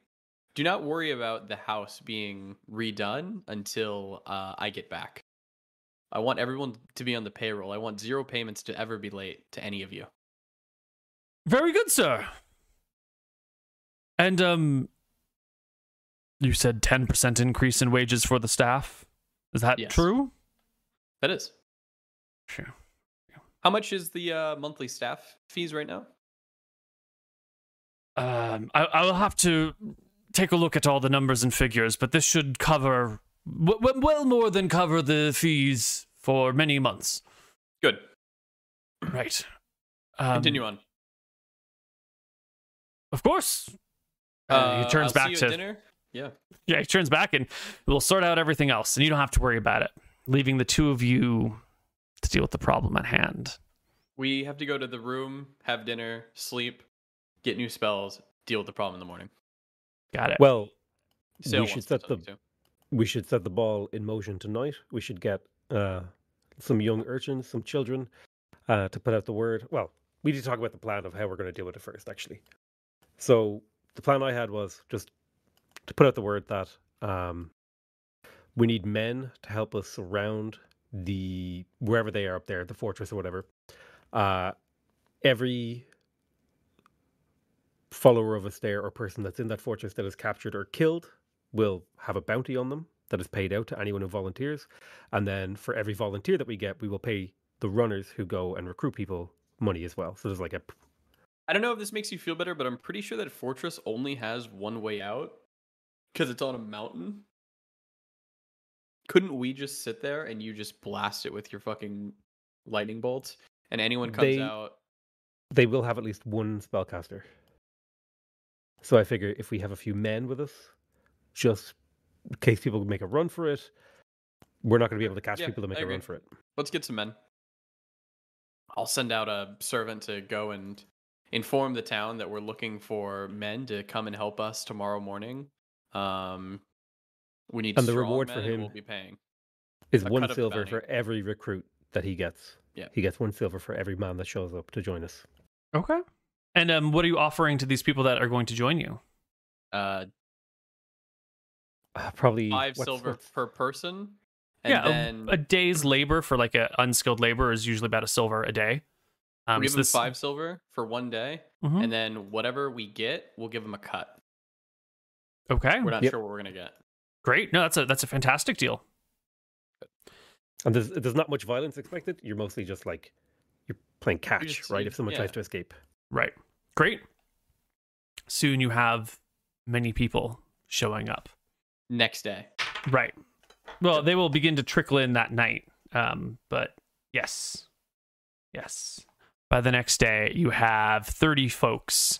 Do not worry about the house being redone until uh, I get back. I want everyone to be on the payroll. I want zero payments to ever be late to any of you. Very good, sir. And um, you said ten percent increase in wages for the staff. Is that Yes. true? That is. Sure. How much is the uh, monthly staff fees right now? Um, I, I will have to take a look at all the numbers and figures, but this should cover w- w- well more than cover the fees for many months. Good. Right. Um, Continue on. Of course. Uh, he turns I'll back to dinner. Yeah. yeah. He turns back and we'll sort out everything else, and you don't have to worry about it. Leaving the two of you to deal with the problem at hand. We have to go to the room, have dinner, sleep, get new spells, deal with the problem in the morning. Got it. Well, Saol we should set the me to. we should set the ball in motion tonight. We should get uh, some young urchins, some children, uh, to put out the word. Well, we need to talk about the plan of how we're going to deal with it first, actually. So the plan I had was just to put out the word that um, we need men to help us surround the wherever they are up there, the fortress or whatever. Uh, every follower of us there or person that's in that fortress that is captured or killed will have a bounty on them that is paid out to anyone who volunteers. And then for every volunteer that we get, we will pay the runners who go and recruit people money as well. So there's like a I don't know if this makes you feel better, but I'm pretty sure that Fortress only has one way out because it's on a mountain. Couldn't we just sit there and you just blast it with your fucking lightning bolts and anyone comes They- out? they will have at least one spellcaster. So I figure if we have a few men with us, just in case people make a run for it, we're not going to be able to catch Yeah, people to make a run for it. Let's get some men. I'll send out a servant to go and inform the town that we're looking for men to come and help us tomorrow morning. Um, we need And the reward for him- We'll be paying. Is A one cut of the silver for every recruit that he gets. Yeah. He gets one silver for every man that shows up to join us. Okay. And um, what are you offering to these people that are going to join you? Uh, Uh, probably five what's- silver what's- per person. And yeah, a- then a, day's labor for like a unskilled labor is usually about a silver a day. Um, we'll give so them this- five silver for one day, Mhm. and then whatever we get, we'll give them a cut. Okay, We're not Yep. sure what we're gonna get. Great. No, that's a that's a fantastic deal. And there's there's not much violence expected. You're mostly just like you're playing catch, just- right? If someone yeah. tries to escape. Right. Great. Soon you have many people showing up. Next day. Right. Well, they will begin to trickle in that night. Um, but yes. Yes. By the next day, you have 30 folks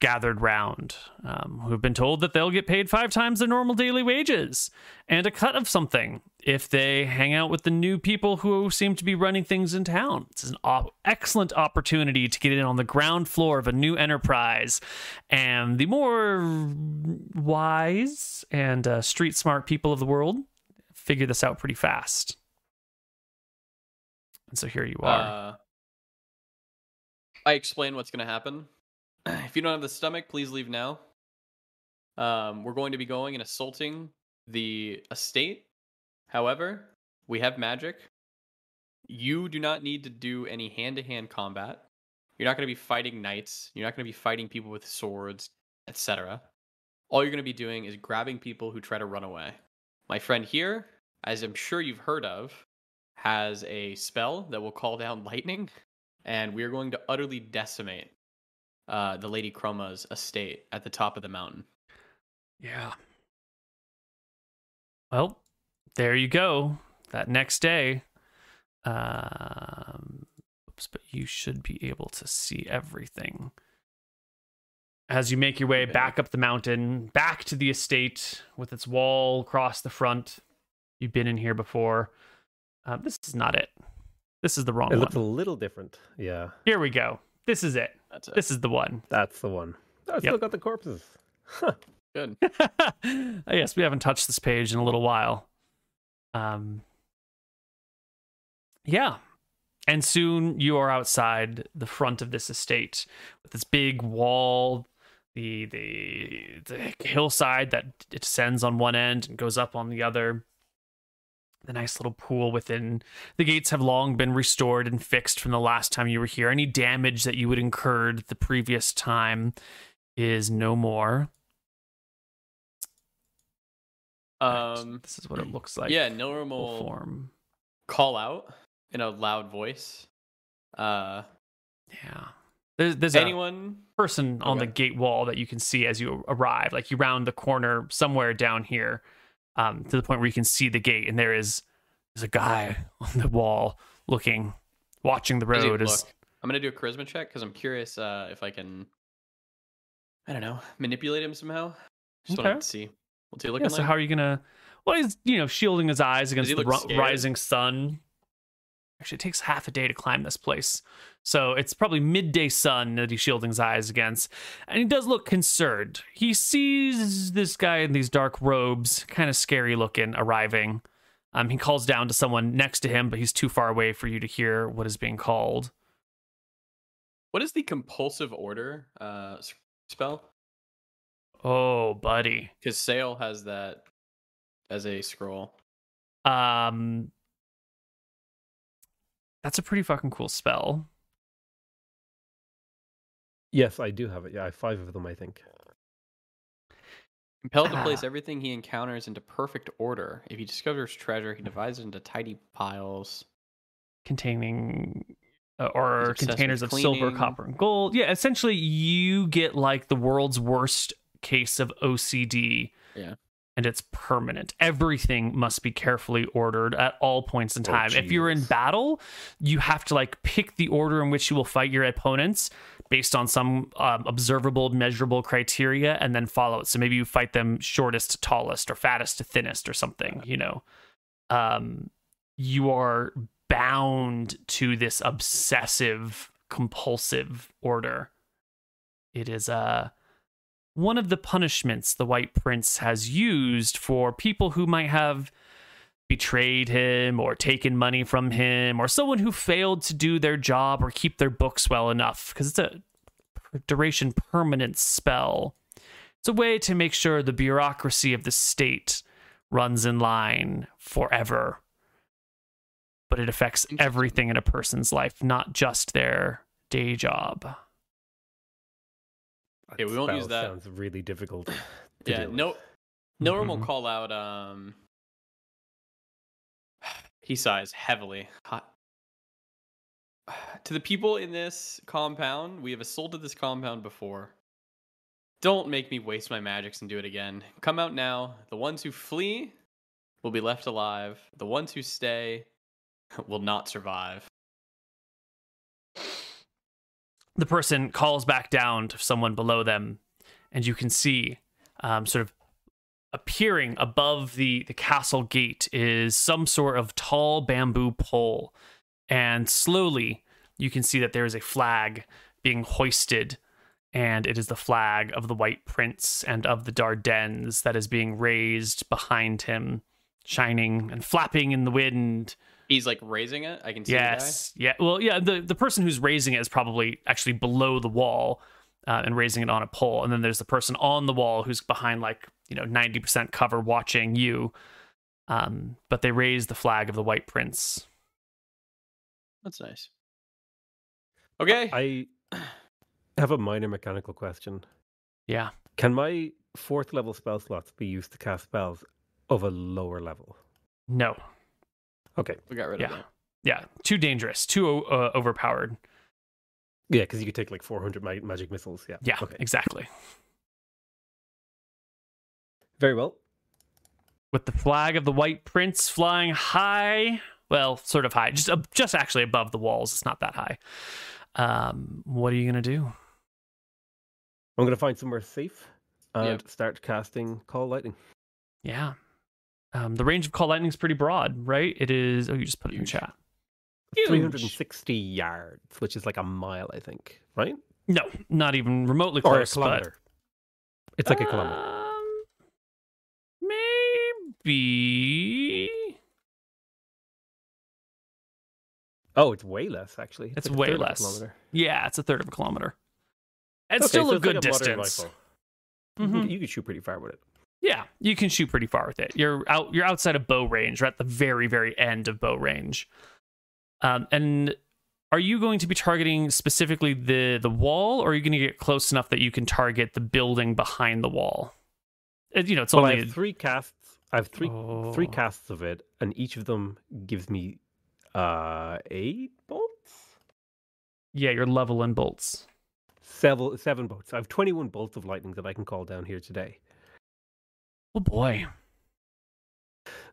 gathered round um, who have been told that they'll get paid five times their normal daily wages and a cut of something if they hang out with the new people who seem to be running things in town. It's an op- excellent opportunity to get in on the ground floor of a new enterprise. And the more wise and uh, street smart people of the world figure this out pretty fast. And so here you are. Uh, I explain what's going to happen. <clears throat> If you don't have the stomach, please leave now. Um, we're going to be going and assaulting the estate. However, we have magic. You do not need to do any hand to hand combat. You're not going to be fighting knights. You're not going to be fighting people with swords, etc. All you're going to be doing is grabbing people who try to run away. My friend here, as I'm sure you've heard of, has a spell that will call down <laughs> lightning, and we are going to utterly decimate uh, the Lady Chroma's estate at the top of the mountain. Yeah. Well, there you go. That next day, um, oops, but you should be able to see everything as you make your way back up the mountain, back to the estate with its wall across the front. You've been in here before. Uh, this is not it. This is the wrong It one. looks a little different. Yeah, Here we go. This is it. That's it. This is the one. that's the one. Oh, it's Yep. still got the corpses. Huh. Good. <laughs> yes, we haven't touched this page in a little while. Um, yeah, and soon you are outside the front of this estate with this big wall, the the the hillside that it descends on one end and goes up on the other. The nice little pool within the gates have long been restored and fixed from the last time you were here. Any damage that you had incurred the previous time is no more. Um, this is what it looks like. yeah, will form. call out in a loud voice. Uh, Yeah. There's there's anyone? person on the gate wall that you can see as you arrive. Like you round the corner somewhere down here, um, to the point where you can see the gate, and there is there's a guy <laughs> on the wall looking, watching the road. As. I'm gonna do a charisma check because I'm curious uh, if I can. I don't know, manipulate him somehow. Just Okay. wanted to see. What's he yeah, looking so how are you gonna? Well, he's you know shielding his eyes against the scared? rising sun. Actually, it takes half a day to climb this place, so it's probably midday sun that he's shielding his eyes against, and he does look concerned. He sees this guy in these dark robes, kind of scary looking, arriving. Um, he calls down to someone next to him, but he's too far away for you to hear what is being called. What is the compulsive order uh, spell? Oh, buddy. Because Saol has that as a scroll. Um, that's a pretty fucking cool spell. Yes, I do have it. Yeah, I have five of them, I think. Compelled to place Ah. everything he encounters into perfect order. If he discovers treasure, he divides it into tidy piles. containing uh, or Is it obsessed containers with of silver, copper, and gold. Yeah, essentially, you get like the world's worst case of OCD. Yeah. And it's permanent. Everything must be carefully ordered at all points in Oh, time. if you're in battle, you have to like pick the order in which you will fight your opponents based on some um, observable, measurable criteria, and then follow it. So maybe you fight them shortest to tallest, or fattest to thinnest, or something. You know, um, you are bound to this obsessive, compulsive order. It is uh, one of the punishments the White Prince has used for people who might have betrayed him or taken money from him or someone who failed to do their job or keep their books well enough because it's a duration permanent spell. It's a way to make sure the bureaucracy of the state runs in line forever. But it affects everything in a person's life, not just their day job. Okay, we won't use that. Sounds really difficult. <clears throat> to Yeah, no. Norm will Mhm. call out. Um, <sighs> he sighs heavily. Hot. <sighs> To the people in this compound, we have assaulted this compound before. Don't make me waste my magics and do it again. Come out now. The ones who flee will be left alive. The ones who stay <laughs> will not survive. The person calls back down to someone below them, and you can see um, sort of appearing above the, the castle gate is some sort of tall bamboo pole. And slowly, you can see that there is a flag being hoisted, and it is the flag of the White Prince and of the Dardannes that is being raised behind him, shining and flapping in the wind. He's like raising it. I can see Yes. Yeah. Well, yeah. The the person who's raising it is probably actually below the wall uh, and raising it on a pole, and then there's the person on the wall who's behind like you know ninety percent cover watching you. Um, but they raise the flag of the White Prince. That's nice. Okay. I <clears throat> have a minor mechanical question. Yeah. Can my fourth level spell slots be used to cast spells of a lower level? No. Okay. we got rid Yeah. of that. Yeah. Too dangerous. Too uh, overpowered. Yeah, because you could take like 400 ma- magic missiles. Yeah. Yeah. Okay. Exactly. Very well. With the flag of the White Prince flying high, well, sort of high, just uh, just actually above the walls. It's not that high. Um, what are you gonna do? I'm going to find somewhere safe and Yep. start casting Call Lightning. Yeah. Um, the range of call lightning is pretty broad, right? It is. Oh, you just put it in Huge. chat. 360 yards, which is like a mile, I think, right? No, not even remotely Or a close. kilometer. It's but, like a kilometer. Um, maybe Oh, it's way less, actually. It's like way a less. kilometer. Yeah, it's a third of a kilometer. It's Okay, still so a it's good like modern distance. rifle. Mhm. You could shoot pretty far with it. Yeah, you can shoot pretty far with it. You're out. You're outside of bow range. You're at the very, very end of bow range. Um, and are you going to be targeting specifically the the wall, or are you going to get close enough that you can target the building behind the wall? It- you know, it's Well, I only have three casts. I have three three Oh. casts of it, and each of them gives me uh eight bolts. yeah, your level in bolts. Seven seven bolts. I have twenty one bolts of lightning that I can call down here today. Oh boy!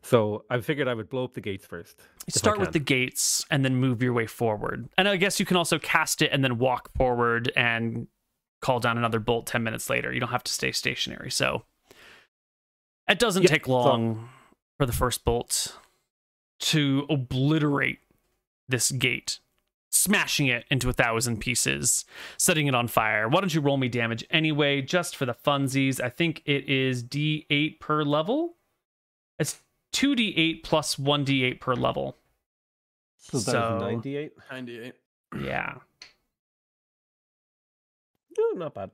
So I figured I would blow up the gates first. Start with the gates and then move your way forward. And I guess you can also cast it and then walk forward and call down another bolt 10 minutes later. You don't have to stay stationary. So it doesn't take so- long for the first bolt to obliterate this gate, smashing it into a thousand pieces, setting it on fire. Why don't you roll me damage anyway, just for the funsies? I think it is D8 per level. It's 2d8 plus 1d8 per level. So that So- is ninety eight. 98. Yeah. Oh, not bad.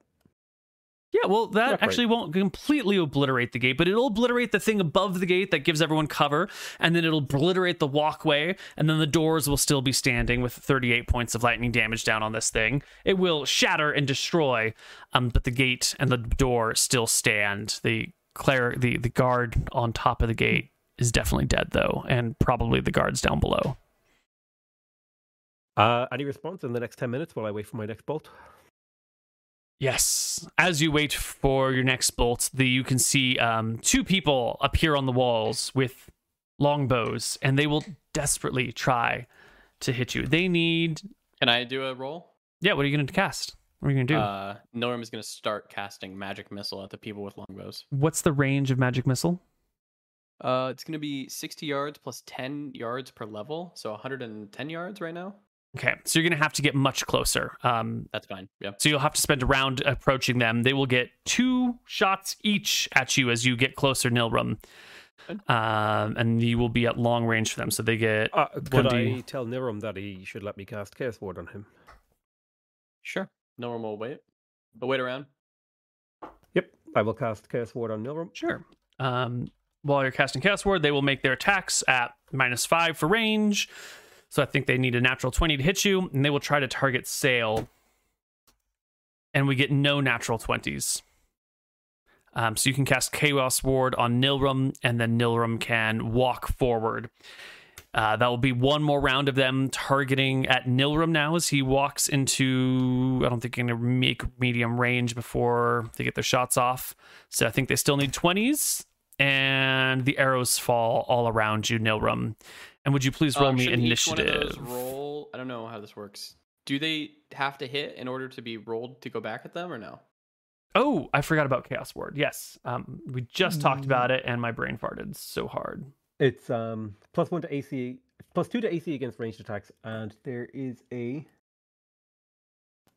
Yeah, well, that great. actually won't completely obliterate the gate, but it'll obliterate the thing above the gate that gives everyone cover, and then it'll obliterate the walkway, and then the doors will still be standing with 38 points of lightning damage down on this thing. It will shatter and destroy, um, but the gate and the door still stand. The cler- the the guard on top of the gate is definitely dead though, and probably the guards down below. Uh, any response in the next ten minutes while I wait for my next bolt? Yes. As you wait for your next bolt, the you can see um, two people appear on the walls with longbows, and they will desperately try to hit you. They need. Can I do a roll? Yeah. What are you going to cast? What are you going to do? Uh, Norm is going to start casting magic missile at the people with longbows. What's the range of magic missile? Uh, it's gonna be 60 yards plus 10 yards per level, so 110 yards right now. Okay, so you're gonna have to get much closer. Um, That's fine. Yeah. so you'll have to spend a round approaching them. They will get two shots each at you as you get closer, Nilrem. Um, and you will be at long range for them. So they get Uh, could 1D. I tell Nilrem that he should let me cast Chaos Ward on him? Sure. No one will wait. But wait around. Yep, I will cast Chaos Ward on Nilrem. Sure. Um, while you're casting Chaos Ward, they will make their attacks at minus five for range. So I think they need a natural 20 to hit you, and they will try to target Saol. And we get no natural 20s. Um, so you can cast Chaos Ward on Nilrem, and then Nilrem can walk forward. Uh, that will be one more round of them targeting at Nilrem now as he walks into. I don't think going to make medium range before they get their shots off. So I think they still need 20s, and the arrows fall all around you, Nilrem. And would you please roll Um, me shouldn't each one of initiative? those roll. I don't know how this works. Do they have to hit in order to be rolled to go back at them, or no? Oh, I forgot about Chaos Ward. Yes, um, we just talked about it, and my brain farted so hard. It's um plus one to AC, plus two to AC against ranged attacks, and there is a.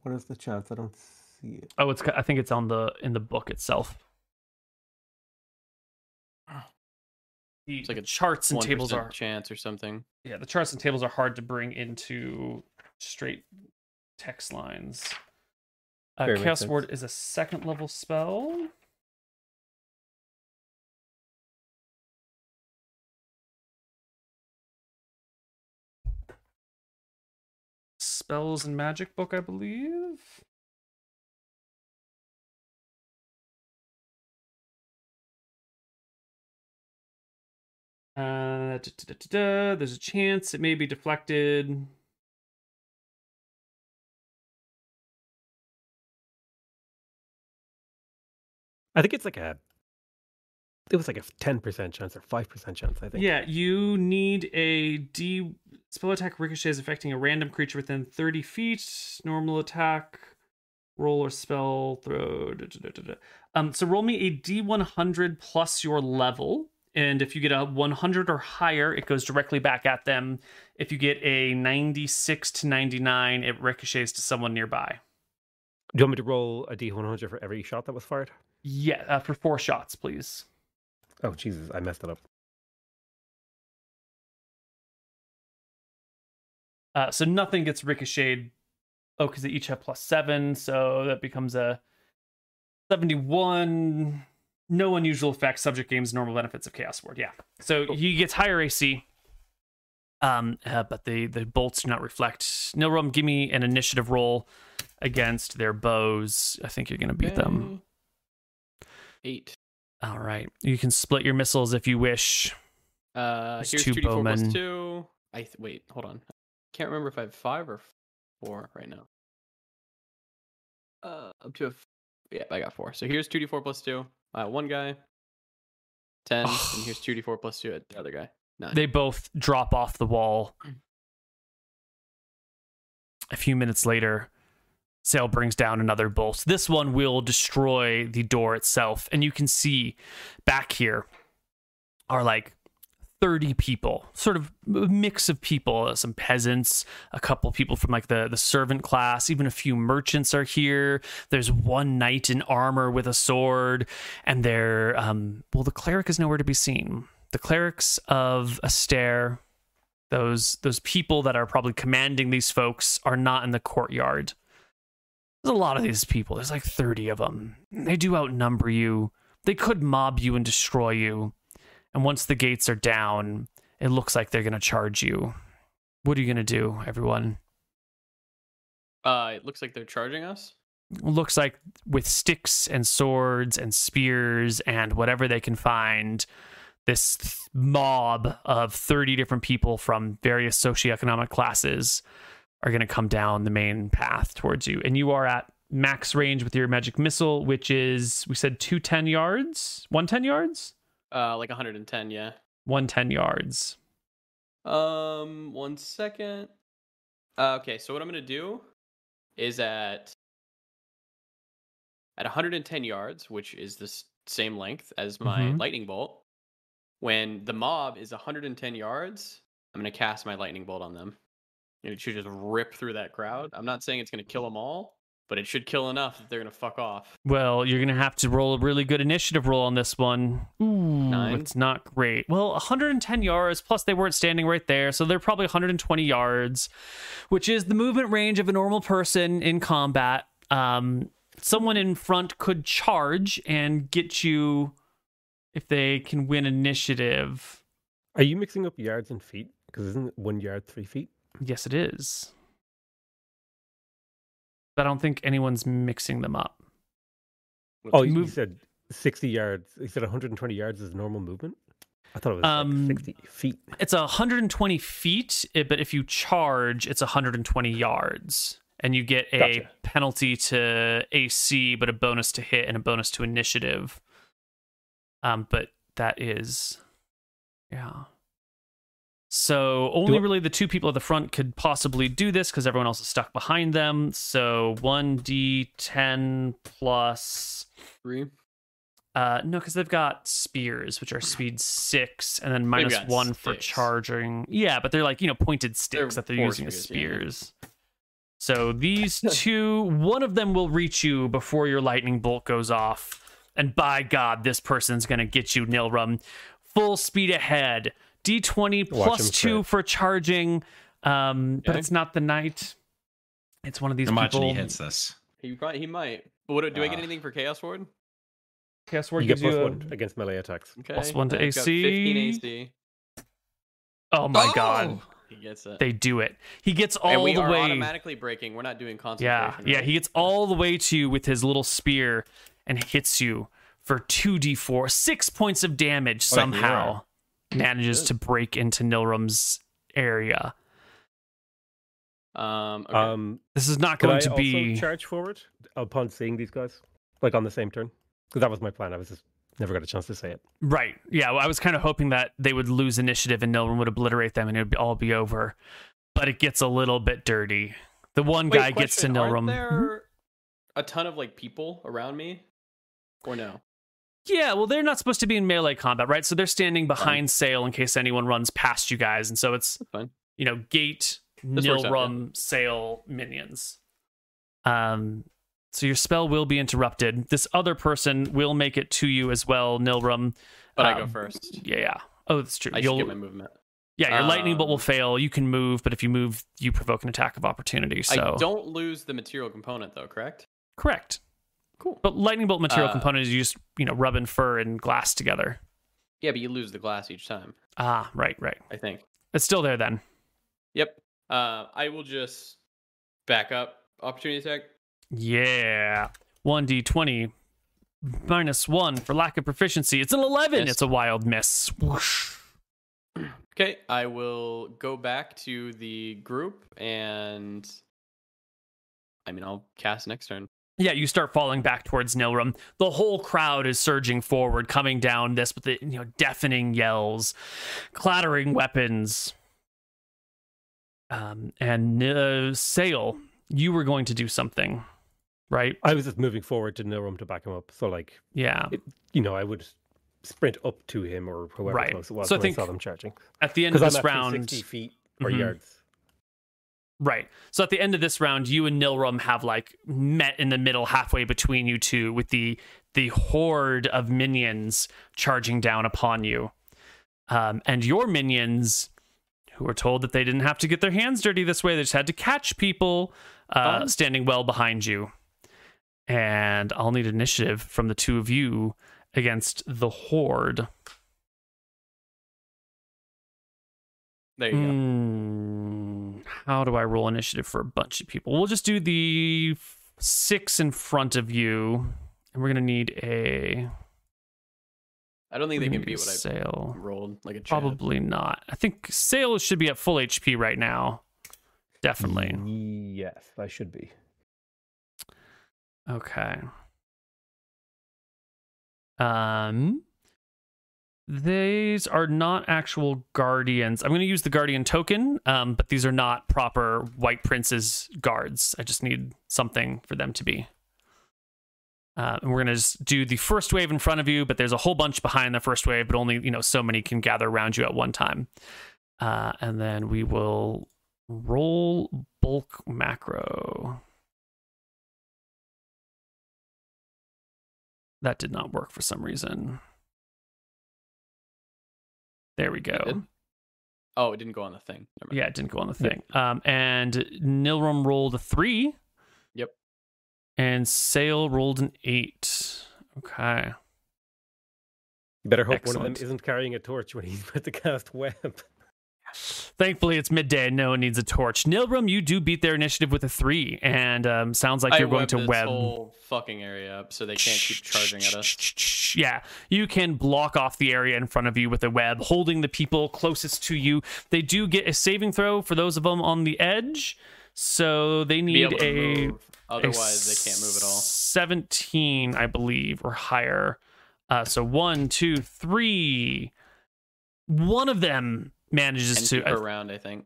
What is the chance? I don't see it. Oh, it's I think it's on the in the book itself. It's like a charts and tables are chance or something. yeah the charts and tables are hard to bring into straight text lines. Uh, Fair, Chaos sense. Ward is a second level spell. Spells and Magic book, I believe. Uh, da, da, da. There's a chance it may be deflected. I think it's like a. It was like a ten percent chance or five percent chance. I think. Yeah, you need a D spell attack ricochets affecting a random creature within 30 feet. Normal attack, roll or spell throw. da, da, da, da, da. Um, so roll me a D100 plus your level. And if you get a 100 or higher, it goes directly back at them. If you get a 96 to 99, it ricochets to someone nearby. Do you want me to roll a d100 for every shot that was fired? Yeah, uh, for four shots, please. Oh Jesus, I messed it up. Uh, so nothing gets ricocheted. Oh, because they each have plus seven, so that becomes a 71. No unusual effects, subject games, normal benefits of Chaos Ward. Yeah. So he gets higher AC. Um, uh, but the the bolts do not reflect. Nilrem, give me an initiative roll against their bows. I think you're gonna beat them. Eight. All right. You can split your missiles if you wish. Uh, There's here's two 2d4 bowmen. 2. I th- wait, hold on. I can't remember if I have 5 or 4 right now. Uh, up to a f- yeah, I got 4. So here's 2d4 plus 2. Uh, one guy. 10 and here's <sighs> 2d4 plus 2 at the other guy. 9. They both drop off the wall. A few minutes later, Saol brings down another bolt. This one will destroy the door itself. And you can see back here are like 30 people, sort of a mix of people, some peasants, a couple people from like the, the servant class, even a few merchants are here. There's one knight in armor with a sword, and they're, um, well, the cleric is nowhere to be seen. The clerics of Astaire, those those people that are probably commanding these folks, are not in the courtyard. There's a lot of these people. There's like 30 of them. They do outnumber you. They could mob you and destroy you. And once the gates are down, it looks like they're going to charge you. What are you going to do, everyone? Uh, it looks like they're charging us. looks like with sticks and swords and spears and whatever they can find this th- mob of 30 different people from various socioeconomic classes are going to come down the main path towards you and you are at max range with your magic missile which is we said 210 yards 110 yards Uh, like 110, yeah. 110 yards Um, one second. Uh, okay, so what I'm gonna do is at at 110 yards, which is the same length as my Mhm. lightning bolt. when the mob is 110 yards, I'm going to cast my lightning bolt on them. And it should just rip through that crowd. I'm not saying it's going to kill them all, but it should kill enough that they're going to fuck off. Well, you're gonna have to roll a really good initiative roll on this one. Ooh, Nine? it's not great. Well, 110 yards plus they weren't standing right there, so they're probably 120 yards, which is the movement range of a normal person in combat. Um, someone in front could charge and get you if they can win initiative. Are you mixing up yards and feet? Because isn't one yard three feet? Yes, it is. But I don't think anyone's mixing them up. Oh, you Move- said 60 yards. You said 120 yards is normal movement? I thought it was Um, like 60 feet. It's 120 feet, but if you charge, it's 120 yards. And you get a Gotcha. penalty to AC, but a bonus to hit and a bonus to initiative. Um, but that is, yeah. So only I- really the two people at the front could possibly do this because everyone else is stuck behind them. So 1d10 plus Three. uh, no, because they've got spears, which are speed six, and then minus got one for charging. Yeah, but they're like you know pointed sticks They're that they're using as spears, spears. So these <laughs> two, one of them will reach you before your lightning bolt goes off, and by God, this person's gonna get you, Nilrem. Full speed ahead. D twenty Watch plus him two crit. for charging, um, but Okay. it's not the knight. It's one of these Imagine people. he hits this. He probably he might. But what, do I get Ah. anything for Chaos Ward? Chaos Ward You get gives plus you a- one against melee attacks. Okay. Plus one to I've got AC. 15 AC. Oh my Oh! God. He gets it. They do it. He gets all and we the are way. automatically breaking. We're not doing Yeah, concentration. yeah. right? He gets all the way to you with his little spear and hits you for two d4, six points of damage. Oh. Somehow manages Good. to break into Nilrem's area. Um. Okay. Um, This is not going I to be. also charge forward upon seeing these guys? Like on the same turn? Because that was my plan. I was just never got a chance to say it. Right. Yeah. Well, I was kind of hoping that they would lose initiative and Nilrem would obliterate them and it would all be over. But it gets a little bit dirty. The one Wait, guy gets to question, aren't Nilrem. there a ton of like people around me, or no? Yeah, well, they're not supposed to be in melee combat, right? So they're standing behind Saol in case anyone runs past you guys. And so it's you know, gate, This works out, Nilrem, Sail, minions. Um, so your spell will be interrupted. This other person will make it to you as well, Nilrem. But I go Um, first. Yeah, yeah. Oh, that's true. I You'll, get my movement. yeah, your lightning bolt will um, fail. You can move, but if you move, you provoke an attack of opportunity. So I don't lose the material component though, correct? correct. Cool. But lightning bolt material Uh, component is you just you know rubbing fur and glass together. Yeah, but you lose the glass each time. Ah, right, right. I think. It's still there then. Yep. Uh, I will just back up. Opportunity attack. Yeah. 1d20 minus 1 for lack of proficiency. It's an 11. Miss. It's a wild miss. Whoosh. <clears throat> Okay, I will go back to the group and. I mean, I'll cast next turn. Yeah, you start falling back towards Nilrem. The whole crowd is surging forward, coming down this with the you know deafening yells, clattering weapons. Um, and uh, Saol, you were going to do something, right? I was just moving forward to Nilrem to back him up. So, like, Yeah. it, you know, I would sprint up to him or whoever Right. close it was So I think I saw them charging. At the end of this I'm round, 60 feet or Mhm. yards. Right. So at the end of this round, you and Nilrem have like met in the middle, halfway between you two, with the the horde of minions charging down upon you. Um, and your minions, who were told that they didn't have to get their hands dirty this way, they just had to catch people, uh, Fun. standing well behind you. And I'll need initiative from the two of you against the horde. There you go. Hmm, how do I roll initiative for a bunch of people? We'll just do the six in front of you, and we're gonna need a. I don't think they can gonna beat what a I Saol. rolled like a Chad. Probably not. I think Saol should be at full HP right now. Definitely. Yes, I should be. Okay. Um these are not actual guardians. I'm going to use the guardian token, um, but these are not proper White Prince's guards. I just need something for them to be. Uh, and we're gonna just do the first wave in front of you, but there's a whole bunch behind the first wave, but only you know so many can gather around you at one time. Uh, and then we will roll bulk macro. That did not work for some reason. There we go. did? Oh, it didn't go on the thing. Yeah, it didn't go on the thing. Um, and Nilrem rolled a three. Yep. And Saol rolled an eight. Okay. You better hope one of them isn't carrying a torch when he's about to cast web. Thankfully, it's midday and no one needs a torch. Nilrem, you do beat their initiative with a three, and um, sounds like I you're going to this web. whole fucking area up so they can't keep charging at us. <laughs> Yeah, you can block off the area in front of you with a web, holding the people closest to you. They do get a saving throw for those of them on the edge, so they need a move. Otherwise, they can't move at all. 17, I believe, or higher. Uh, so one, two, three. One of them manages And to her around, I think.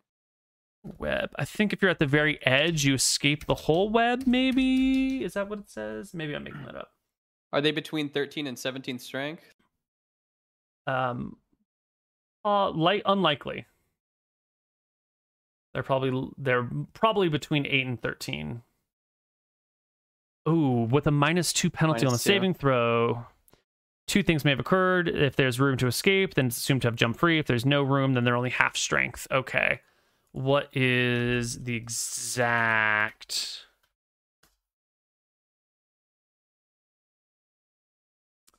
web. I think if you're at the very edge, you escape the whole web. Maybe is that what it says? Maybe I'm making that up. Are they between 13 and 17 strength? Um, uh, light unlikely. They're probably they're probably between eight and thirteen. Ooh, with a minus two penalty on the Minus two. saving throw. Two things may have occurred. If there's room to escape, then it's assumed to have jump free. If there's no room, then they're only half strength. Okay. What is the exact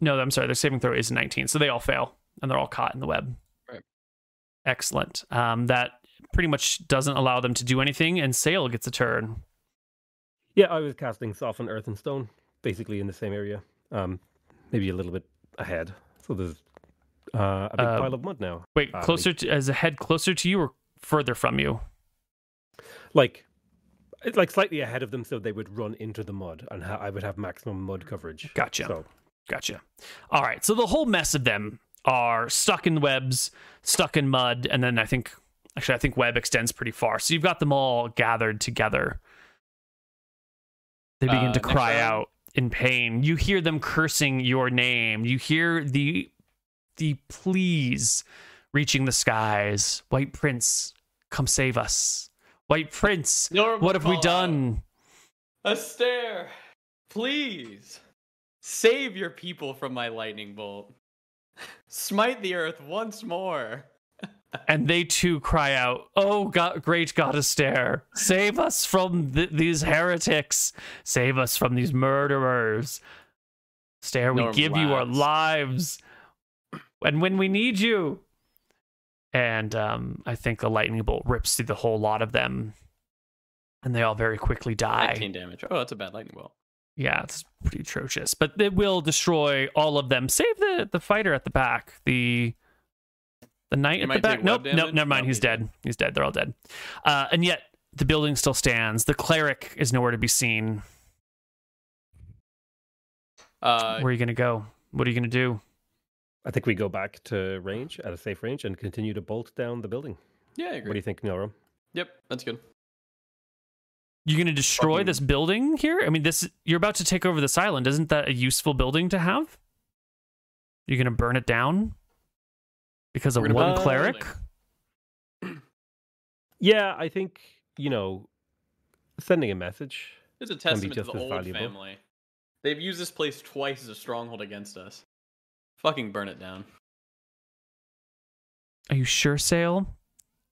No, I'm sorry. Their saving throw is 19, so they all fail and they're all caught in the web. Right. Excellent. Um, that pretty much doesn't allow them to do anything, and Saol gets a turn. Yeah, I was casting Soften Earth and Stone, basically in the same area. Um, maybe a little bit ahead. So there's uh, a big Uh, pile of mud now. Wait, Uh, closer to as a head closer to you or further from you? Like, it's like slightly ahead of them, so they would run into the mud, and ha- I would have maximum mud coverage. Gotcha. So Gotcha. All right. So the whole mess of them are stuck in webs, stuck in mud, and then I think actually I think web extends pretty far. So you've got them all gathered together. They begin Uh, to cry out in pain. You hear them cursing your name. You hear the the pleas reaching the skies. White Prince, come save us. White Prince, what have we done? A stare. Please save your people from my lightning bolt. <laughs> Smite the earth once more. And they too cry out, "Oh, God, great God Astaire, save us from th- these heretics! Save us from these murderers! Stare, we give you our lives, and when we need you." And um, I think a lightning bolt rips through the whole lot of them, and they all very quickly die. 19 damage. Oh, that's a bad lightning bolt. Yeah, it's pretty atrocious. But it will destroy all of them, save the the fighter at the back, the the knight He at the back. Nope, web nope, never mind. No, He's he's dead. dead. He's dead. They're all dead. Uh, and yet the building still stands. The cleric is nowhere to be seen. Uh, Where are you gonna go? What are you gonna do? I think we go back to range at a safe range and continue to bolt down the building. yeah, I agree. What do you think, Nilrem? Yep, that's good. You're gonna destroy Fucking- this building here? I mean, this you're about to take over this island. Isn't that a useful building to have? You're gonna burn it down because of We're one burn cleric? <clears throat> Yeah, I think you know, sending a message. It's a Can be testament to just the old valuable. family. They've used this place twice as a stronghold against us. Fucking burn it down. Are you sure, Saol?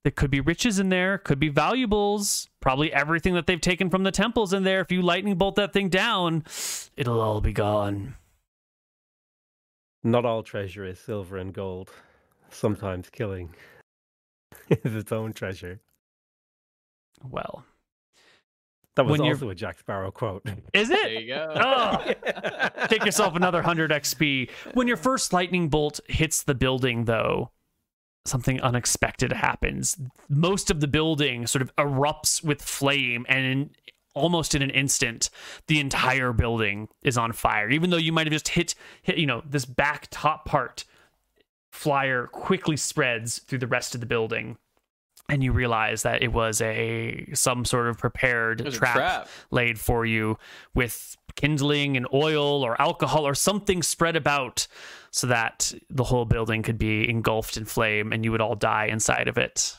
There could be riches in there, could be valuables. Probably everything that they've taken from the temples in there. If you lightning bolt that thing down, it'll all be gone. Not all treasure is silver and gold. Sometimes killing <laughs> is its own treasure. Well, That was When you're- also a Jack Sparrow quote. is it? There you go. Oh. <laughs> Take yourself another 100 XP. When your first lightning bolt hits the building, though, something unexpected happens. Most of the building sort of erupts with flame, and in, almost in an instant, the entire building is on fire. Even though you might have just hit, hit, you know, this back top part, flyer quickly spreads through the rest of the building. And you realize that it was a some sort of prepared trap trap. laid for you with kindling and oil or alcohol or something spread about so that the whole building could be engulfed in flame and you would all die inside of it.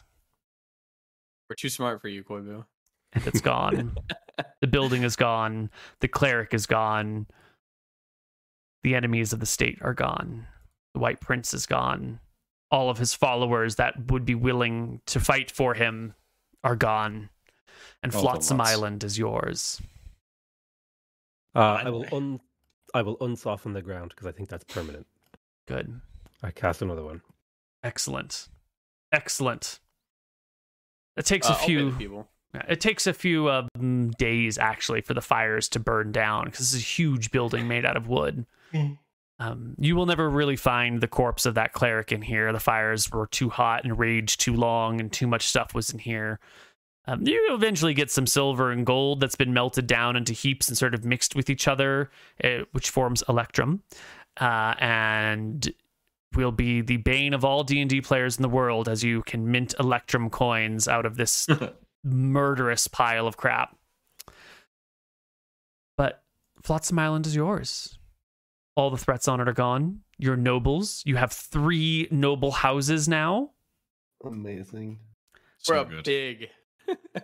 We're too smart for you, Koivu. And it's gone. <laughs> the building is gone. The cleric is gone. The enemies of the state are gone. The White Prince is gone. All of his followers that would be willing to fight for him are gone. And All Flotsam. Island is yours. Uh, I will un, I will unsoften the ground because I think that's permanent. Good. I cast another one. Excellent. Excellent. It takes Uh, a I'll pay few. the people. It takes a few um, days actually for the fires to burn down because this is a huge building made out of wood. Um, you will never really find the corpse of that cleric in here. The fires were too hot and raged too long, and too much stuff was in here. Um, you eventually get some silver and gold that's been melted down into heaps and sort of mixed with each other, uh, which forms electrum, uh, and will be the bane of all D and D players in the world, as you can mint electrum coins out of this <laughs> murderous pile of crap. But Flotsam Island is yours. All the threats on it are gone. Your nobles, you have three noble houses now. Amazing. We're So a good. big.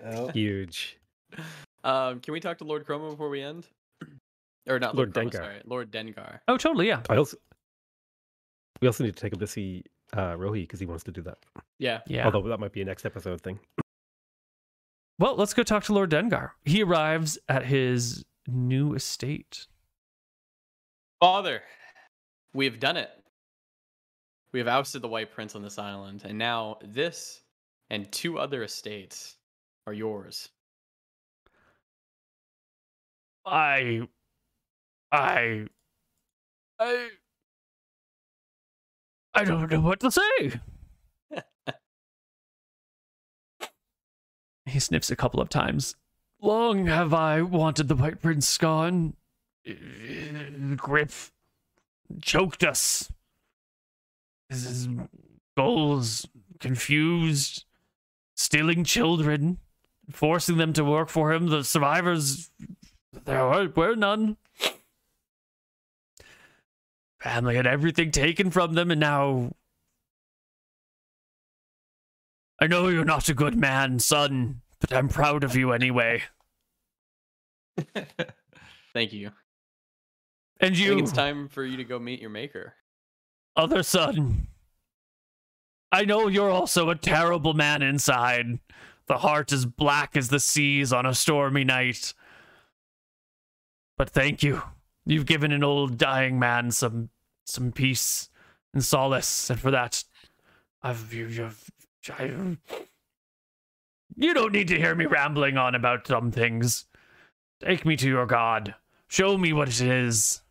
Oh, <laughs> Huge. Um, can we talk to Lord Chroma before we end? Or not Lord Lord, Chroma, Dengar. sorry, Lord Dengar. Oh, totally, yeah. I also we also need to take him to see uh, Rohi because he wants to do that. Yeah. Yeah. Although that might be a next episode thing. Well, let's go talk to Lord Dengar. He arrives at his new estate. Father, we have done it. We have ousted the White Prince on this island, and now this and two other estates are yours. I. I. I. I don't know what to say. <laughs> he sniffs a couple of times. Long have I wanted the White Prince gone. Uh, Griff choked us. His goals confused, stealing children, forcing them to work for him. The survivors, there were, were none. Family had everything taken from them, and now. I know you're not a good man, son, but I'm proud of you anyway. <laughs> Thank you. And I think you, it's time for you to go meet your maker. other son. I know you're also a terrible man inside. The heart is black as the seas on a stormy night. But thank you. You've given an old dying man some some peace and solace, and for that, I've you, you've, I, you don't need to hear me rambling on about some things. Take me to your god. Show me what it is.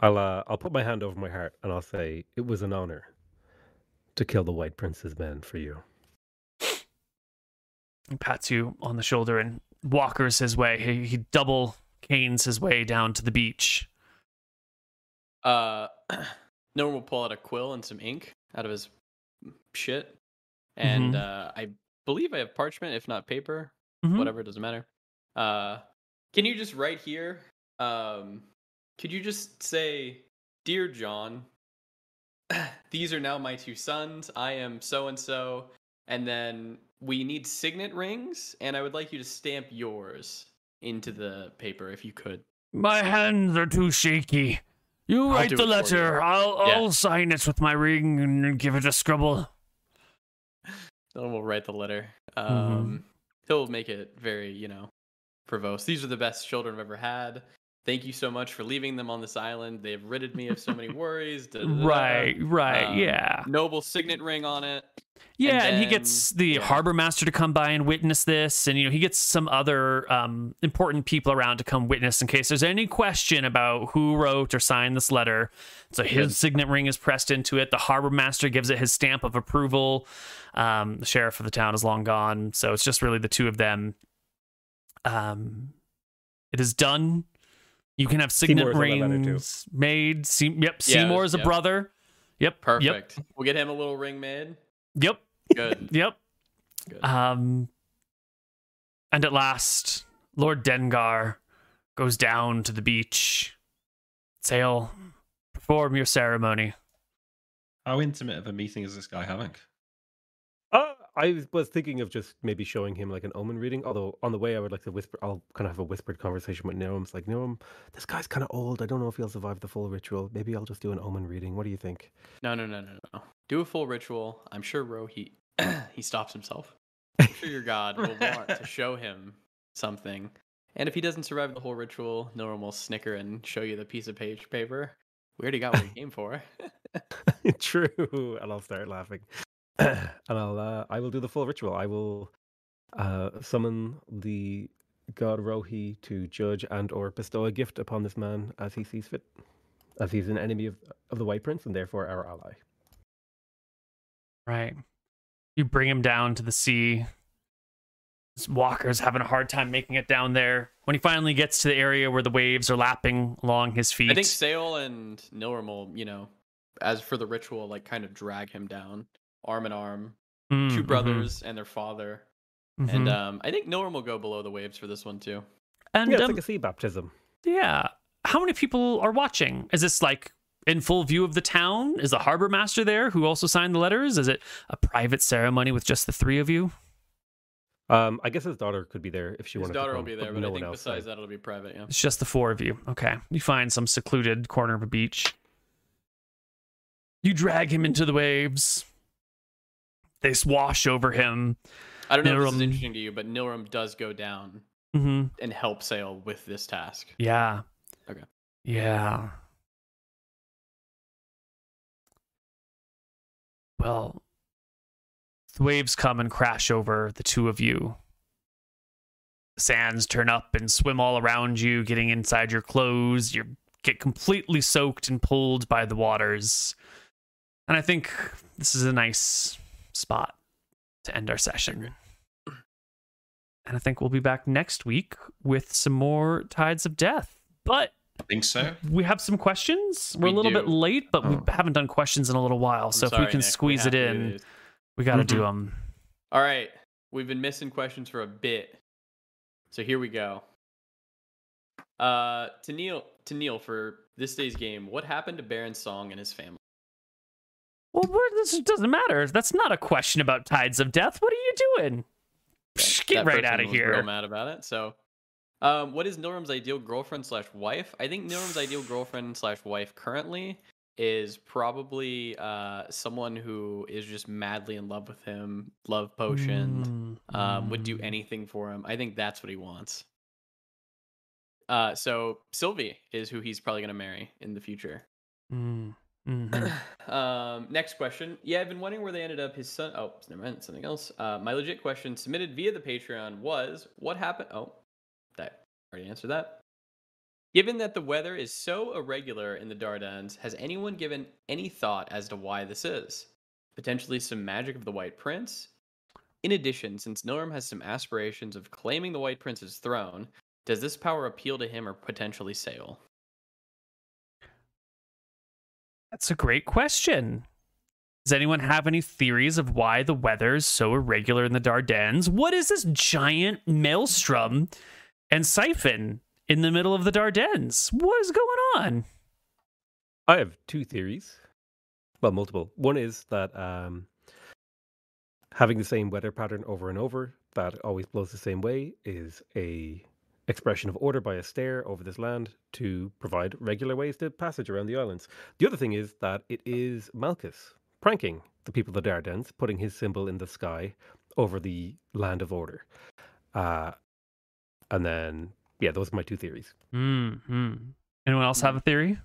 I'll uh, I'll put my hand over my heart and I'll say it was an honor to kill the White Prince's men for you. He pats you on the shoulder and walkers his way. He, he double canes his way down to the beach. Uh, <clears throat> no one will pull out a quill and some ink out of his shit, and Mhm. uh, I believe I have parchment, if not paper. Mhm. Whatever, it doesn't matter. Uh, can you just write here? Um, could you just say, "Dear John, <clears throat> these are now my two sons. I am so and so, and then we need signet rings, and I would like you to stamp yours into the paper if you could." My hands are too shaky. You I'll write the letter. I'll Yeah. I'll sign it with my ring and give it a scribble. <laughs> Then we'll write the letter. Mm-hmm. Um, He'll make it very, you know, verbose. These are the best children I've ever had. Thank you so much for leaving them on this island. They've ridded me of so many <laughs> worries. da, da, da. Right, right, Um, yeah. Noble signet ring on it. Yeah, and, he gets the yeah. harbor master to come by and witness this, and you know he gets some other um, important people around to come witness in case there's any question about who wrote or signed this letter. So his signet ring is pressed into it. The harbor master gives it his stamp of approval. Um, the sheriff of the town is long gone, so it's just really the two of them. Um, it is done. You can have signet Seymour's on the letter, too. rings made. Se- yep, Yeah, Seymour is a yep. brother. Yep, Perfect. We'll get him a little ring made. Yep, Good. <laughs> yep. Good. Um, and at last, Lord Dengar goes down to the beach. Saol, perform your ceremony. How intimate of a meeting is this guy having? I was thinking of just maybe showing him like an omen reading. Although on the way, I would like to whisper. I'll kind of have a whispered conversation with Noam. It's like, Noam, this guy's kind of old. I don't know if he'll survive the full ritual. Maybe I'll just do an omen reading. What do you think? No, no, no, no, no. Do a full ritual. I'm sure Rohi he <clears throat> he stops himself. I'm sure your god will <laughs> want to show him something. And if he doesn't survive the whole ritual, Noam will snicker and show you the piece of page paper. We already got what he came for. <laughs> <laughs> True, and I'll start laughing. <coughs> and I'll uh, I will do the full ritual. I will uh, summon the god Rohi to judge and or bestow a gift upon this man as he sees fit, as he's an enemy of of the White Prince and therefore our ally. Right. You bring him down to the sea. This walker's having a hard time making it down there. When he finally gets to the area where the waves are lapping along his feet, I think Saol and Nilrem you know, as for the ritual, like kind of drag him down, arm in arm. Mm, Two mhm, brothers and their father. mhm. And um, I think Nilrem will go below the waves for this one too. and yeah, it's um, like a sea baptism. Yeah. How many people are watching? Is this like in full view of the town? Is the harbor master there who also signed the letters? Is it a private ceremony with just the three of you? Um, I guess his daughter could be there if she His wanted. daughter to will be there, but no I one think else. besides that, it'll be private. Yeah. It's just the four of you. Okay. You find some secluded corner of a beach. You drag him into the waves. They swash over him. I don't know if this is interesting to you, but Nilrem does go down hmm and help Saol with this task. Yeah. Okay. Yeah. Well, the waves come and crash over the two of you. The sands turn up and swim all around you, getting inside your clothes. You get completely soaked and pulled by the waters. And I think this is a nice spot to end our session. And I think we'll be back next week with some more Tides of Death. But I think so. we have some questions. We're We a little bit late, but Oh. we haven't done questions in a little while. I'm so if we can Nick, squeeze have it in, these. we got to Mm-hmm. do them. All right. We've been missing questions for a bit. So here we go. Uh to Neil to Neil for this day's game, what happened to Baron Song and his family? Well, this doesn't matter. That's not a question about tides of death. What are you doing? Psh, Get right out of was Real here. mad about it. So um, what is Nilrem's ideal girlfriend slash wife? I think Nilrem's ideal girlfriend slash wife currently is probably uh, someone who is just madly in love with him, love potion, Mm, um, would do mm. anything for him. I think that's what he wants. Uh, so Sylvie is who he's probably gonna marry in the future. Mm, mhm. <clears throat> um, next question. Yeah, I've been wondering where they ended up. His son. Oh, never mind. Something else. Uh, my legit question submitted via the Patreon was, "What happened?" Oh, that already answered that. Given that the weather is so irregular in the Dardanelles, has anyone given any thought as to why this is? Potentially some magic of the White Prince? In addition, since Nilrem has some aspirations of claiming the White Prince's throne, does this power appeal to him or potentially Saol? That's a great question. Does anyone have any theories of why the weather is so irregular in the Dardanelles? What is this giant maelstrom and siphon in the middle of the Dardanelles? What is going on? I have two theories. Well, multiple. One is that um, having the same weather pattern over and over that always blows the same way is a expression of order by a stair over this land to provide regular ways to passage around the islands. The other thing is that it is Malchus pranking the people of the Dardanelles, putting his symbol in the sky over the land of order. Uh, and then, yeah, those are my two theories. hmm Anyone else have a theory?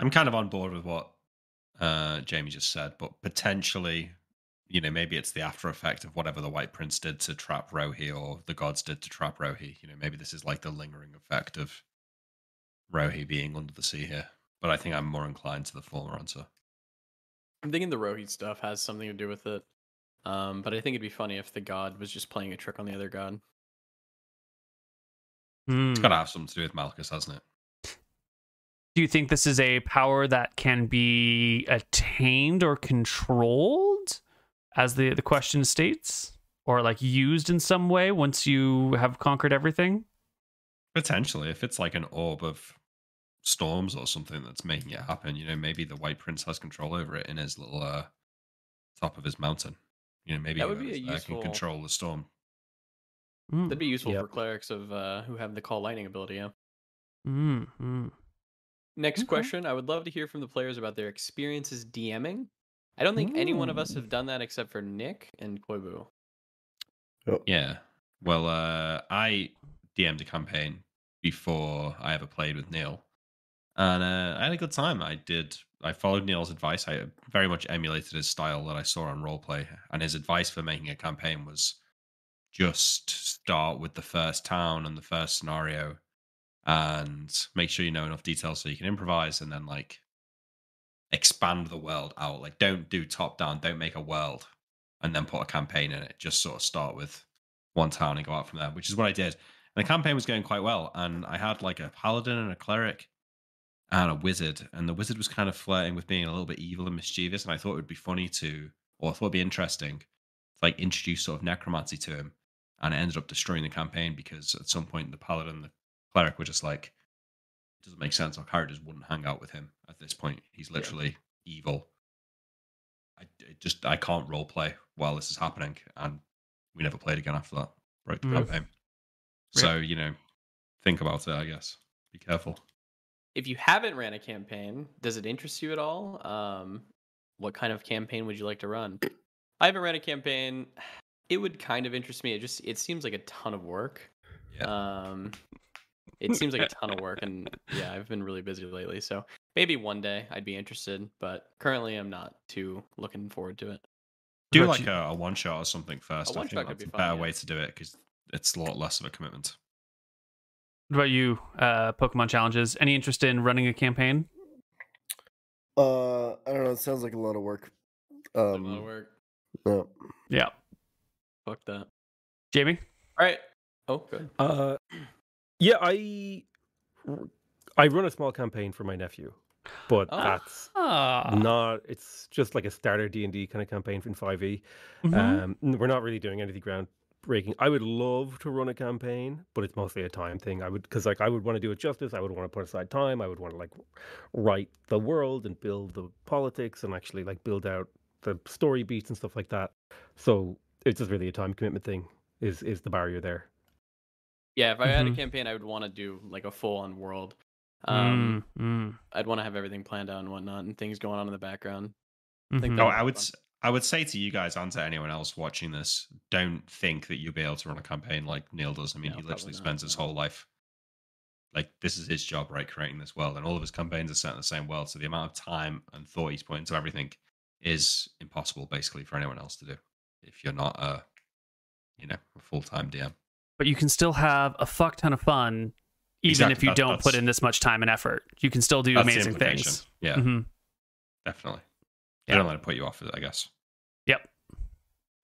I'm kind of on board with what uh, Jamie just said, but potentially, you know, maybe it's the after effect of whatever the White Prince did to trap Rohi or the gods did to trap Rohi. You know, maybe this is like the lingering effect of Rohi being under the sea here. But I think I'm more inclined to the former answer. I'm thinking the Rohi stuff has something to do with it. Um, but I think it'd be funny if the god was just playing a trick on the other god. Hmm. It's got to have something to do with Malchus, hasn't it? Do you think this is a power that can be attained or controlled, as the the question states, or like used in some way once you have conquered everything? Potentially, if it's like an orb of storms or something that's making it happen, you know, maybe the White Prince has control over it in his little uh, top of his mountain. You know, maybe That would be a useful- can control the storm. Mm, That'd be useful Yep. for clerics of uh, who have the call lightning ability. Yeah. mm, mm. Next Okay. question. I would love to hear from the players about their experiences DMing. I don't think any one of us have done that except for Nick and Koibu. Oh, Yeah. Well, uh, I DM'd a campaign before I ever played with Neil, and uh, I had a good time. I did. I followed Neil's advice. I very much emulated his style that I saw on roleplay, and his advice for making a campaign was just start with the first town and the first scenario, and make sure you know enough details so you can improvise, and then like expand the world out. Like, don't do top down. Don't make a world and then put a campaign in it. Just sort of start with one town and go out from there, which is what I did. And the campaign was going quite well. And I had like a paladin and a cleric and a wizard. And the wizard was kind of flirting with being a little bit evil and mischievous. And I thought it would be funny to, or I thought it'd be interesting to like introduce sort of necromancy to him. And it ended up destroying the campaign because at some point the paladin and the cleric were just like, doesn't make sense. Our characters wouldn't hang out with him at this point. He's literally evil. I it just I can't role play while this is happening, and we never played again after that. Right, the Mm. campaign. So you know, think about it. I guess. Be careful. If you haven't ran a campaign, does it interest you at all? Um, what kind of campaign would you like to run? I haven't ran a campaign. It would kind of interest me. It just it seems like a ton of work. Yeah. Um, it seems like a ton of work, <laughs> and yeah, I've been really busy lately. So maybe one day I'd be interested, but currently I'm not too looking forward to it. Do But like you- a, a one shot or something first. I think could that's be a fun, better yeah. way to do it because it's a lot less of a commitment. What about you, uh, Pokemon challenges? Any interest in running a campaign? Uh, I don't know. It sounds like a lot of work. a lot of Um, work. no. Yeah. Fuck that. Jamie? All right. Oh, good. Uh, yeah, I I run a small campaign for my nephew, but Oh. that's Ah. not. It's just like a starter D and D kind of campaign in Five E. Mhm. Um, we're not really doing anything groundbreaking. I would love to run a campaign, but it's mostly a time thing. I would because like I would want to do it justice. I would want to put aside time. I would want to like write the world and build the politics and actually like build out the story beats and stuff like that. So it's just really a time commitment thing. Is is the barrier there? Yeah, if I had a Mhm. campaign, I would want to do like a full on world. Um, Mm, mm, I'd want to have everything planned out and whatnot, and things going on in the background. mhm. think Oh, I would s- I would say to you guys and to anyone else watching this, don't think that you'll be able to run a campaign like Neil does. I mean, No, he probably literally not, spends his no. whole life like this is his job, right? Creating this world, and all of his campaigns are set in the same world. So the amount of time and thought he's put into everything is impossible, basically, for anyone else to do if you're not a you know a full time DM. But you can still have a fuck ton of fun, even Exactly, if you that- don't put in this much time and effort. You can still do amazing things. Yeah, Mhm. definitely. Yeah. They don't let it put you off it, I guess. Yep.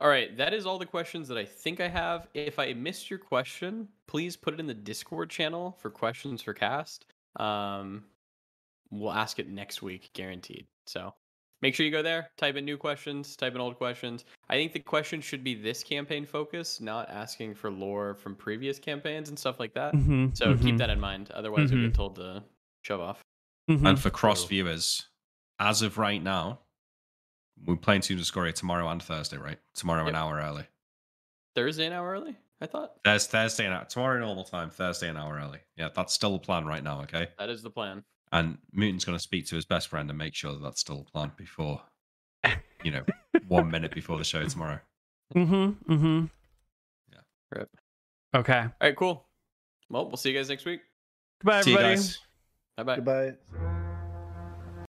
All right, that is all the questions that I think I have. If I missed your question, please put it in the Discord channel for questions for cast. Um, we'll ask it next week, guaranteed. So make sure you go there, type in new questions, type in old questions. I think the question should be this campaign focus, not asking for lore from previous campaigns and stuff like that. Mhm, So keep mhm, that in mind. Otherwise, you'll Mhm. get told to shove off. mhm. And for cross viewers, as of right now, we're playing Teams of Scoria tomorrow and Thursday, right? Tomorrow an hour early. Thursday an hour early, I thought. There's Thursday and tomorrow normal time, Thursday an hour early. Yeah, that's still the plan right now, okay? That is the plan. And Muton's going to speak to his best friend and make sure that that's still planned before, you know, one <laughs> minute before the show tomorrow. Mm-hmm. Mm-hmm. Yeah. Rip. Okay. All right, cool. Well, we'll see you guys next week. Goodbye, See everybody. Bye bye. Goodbye.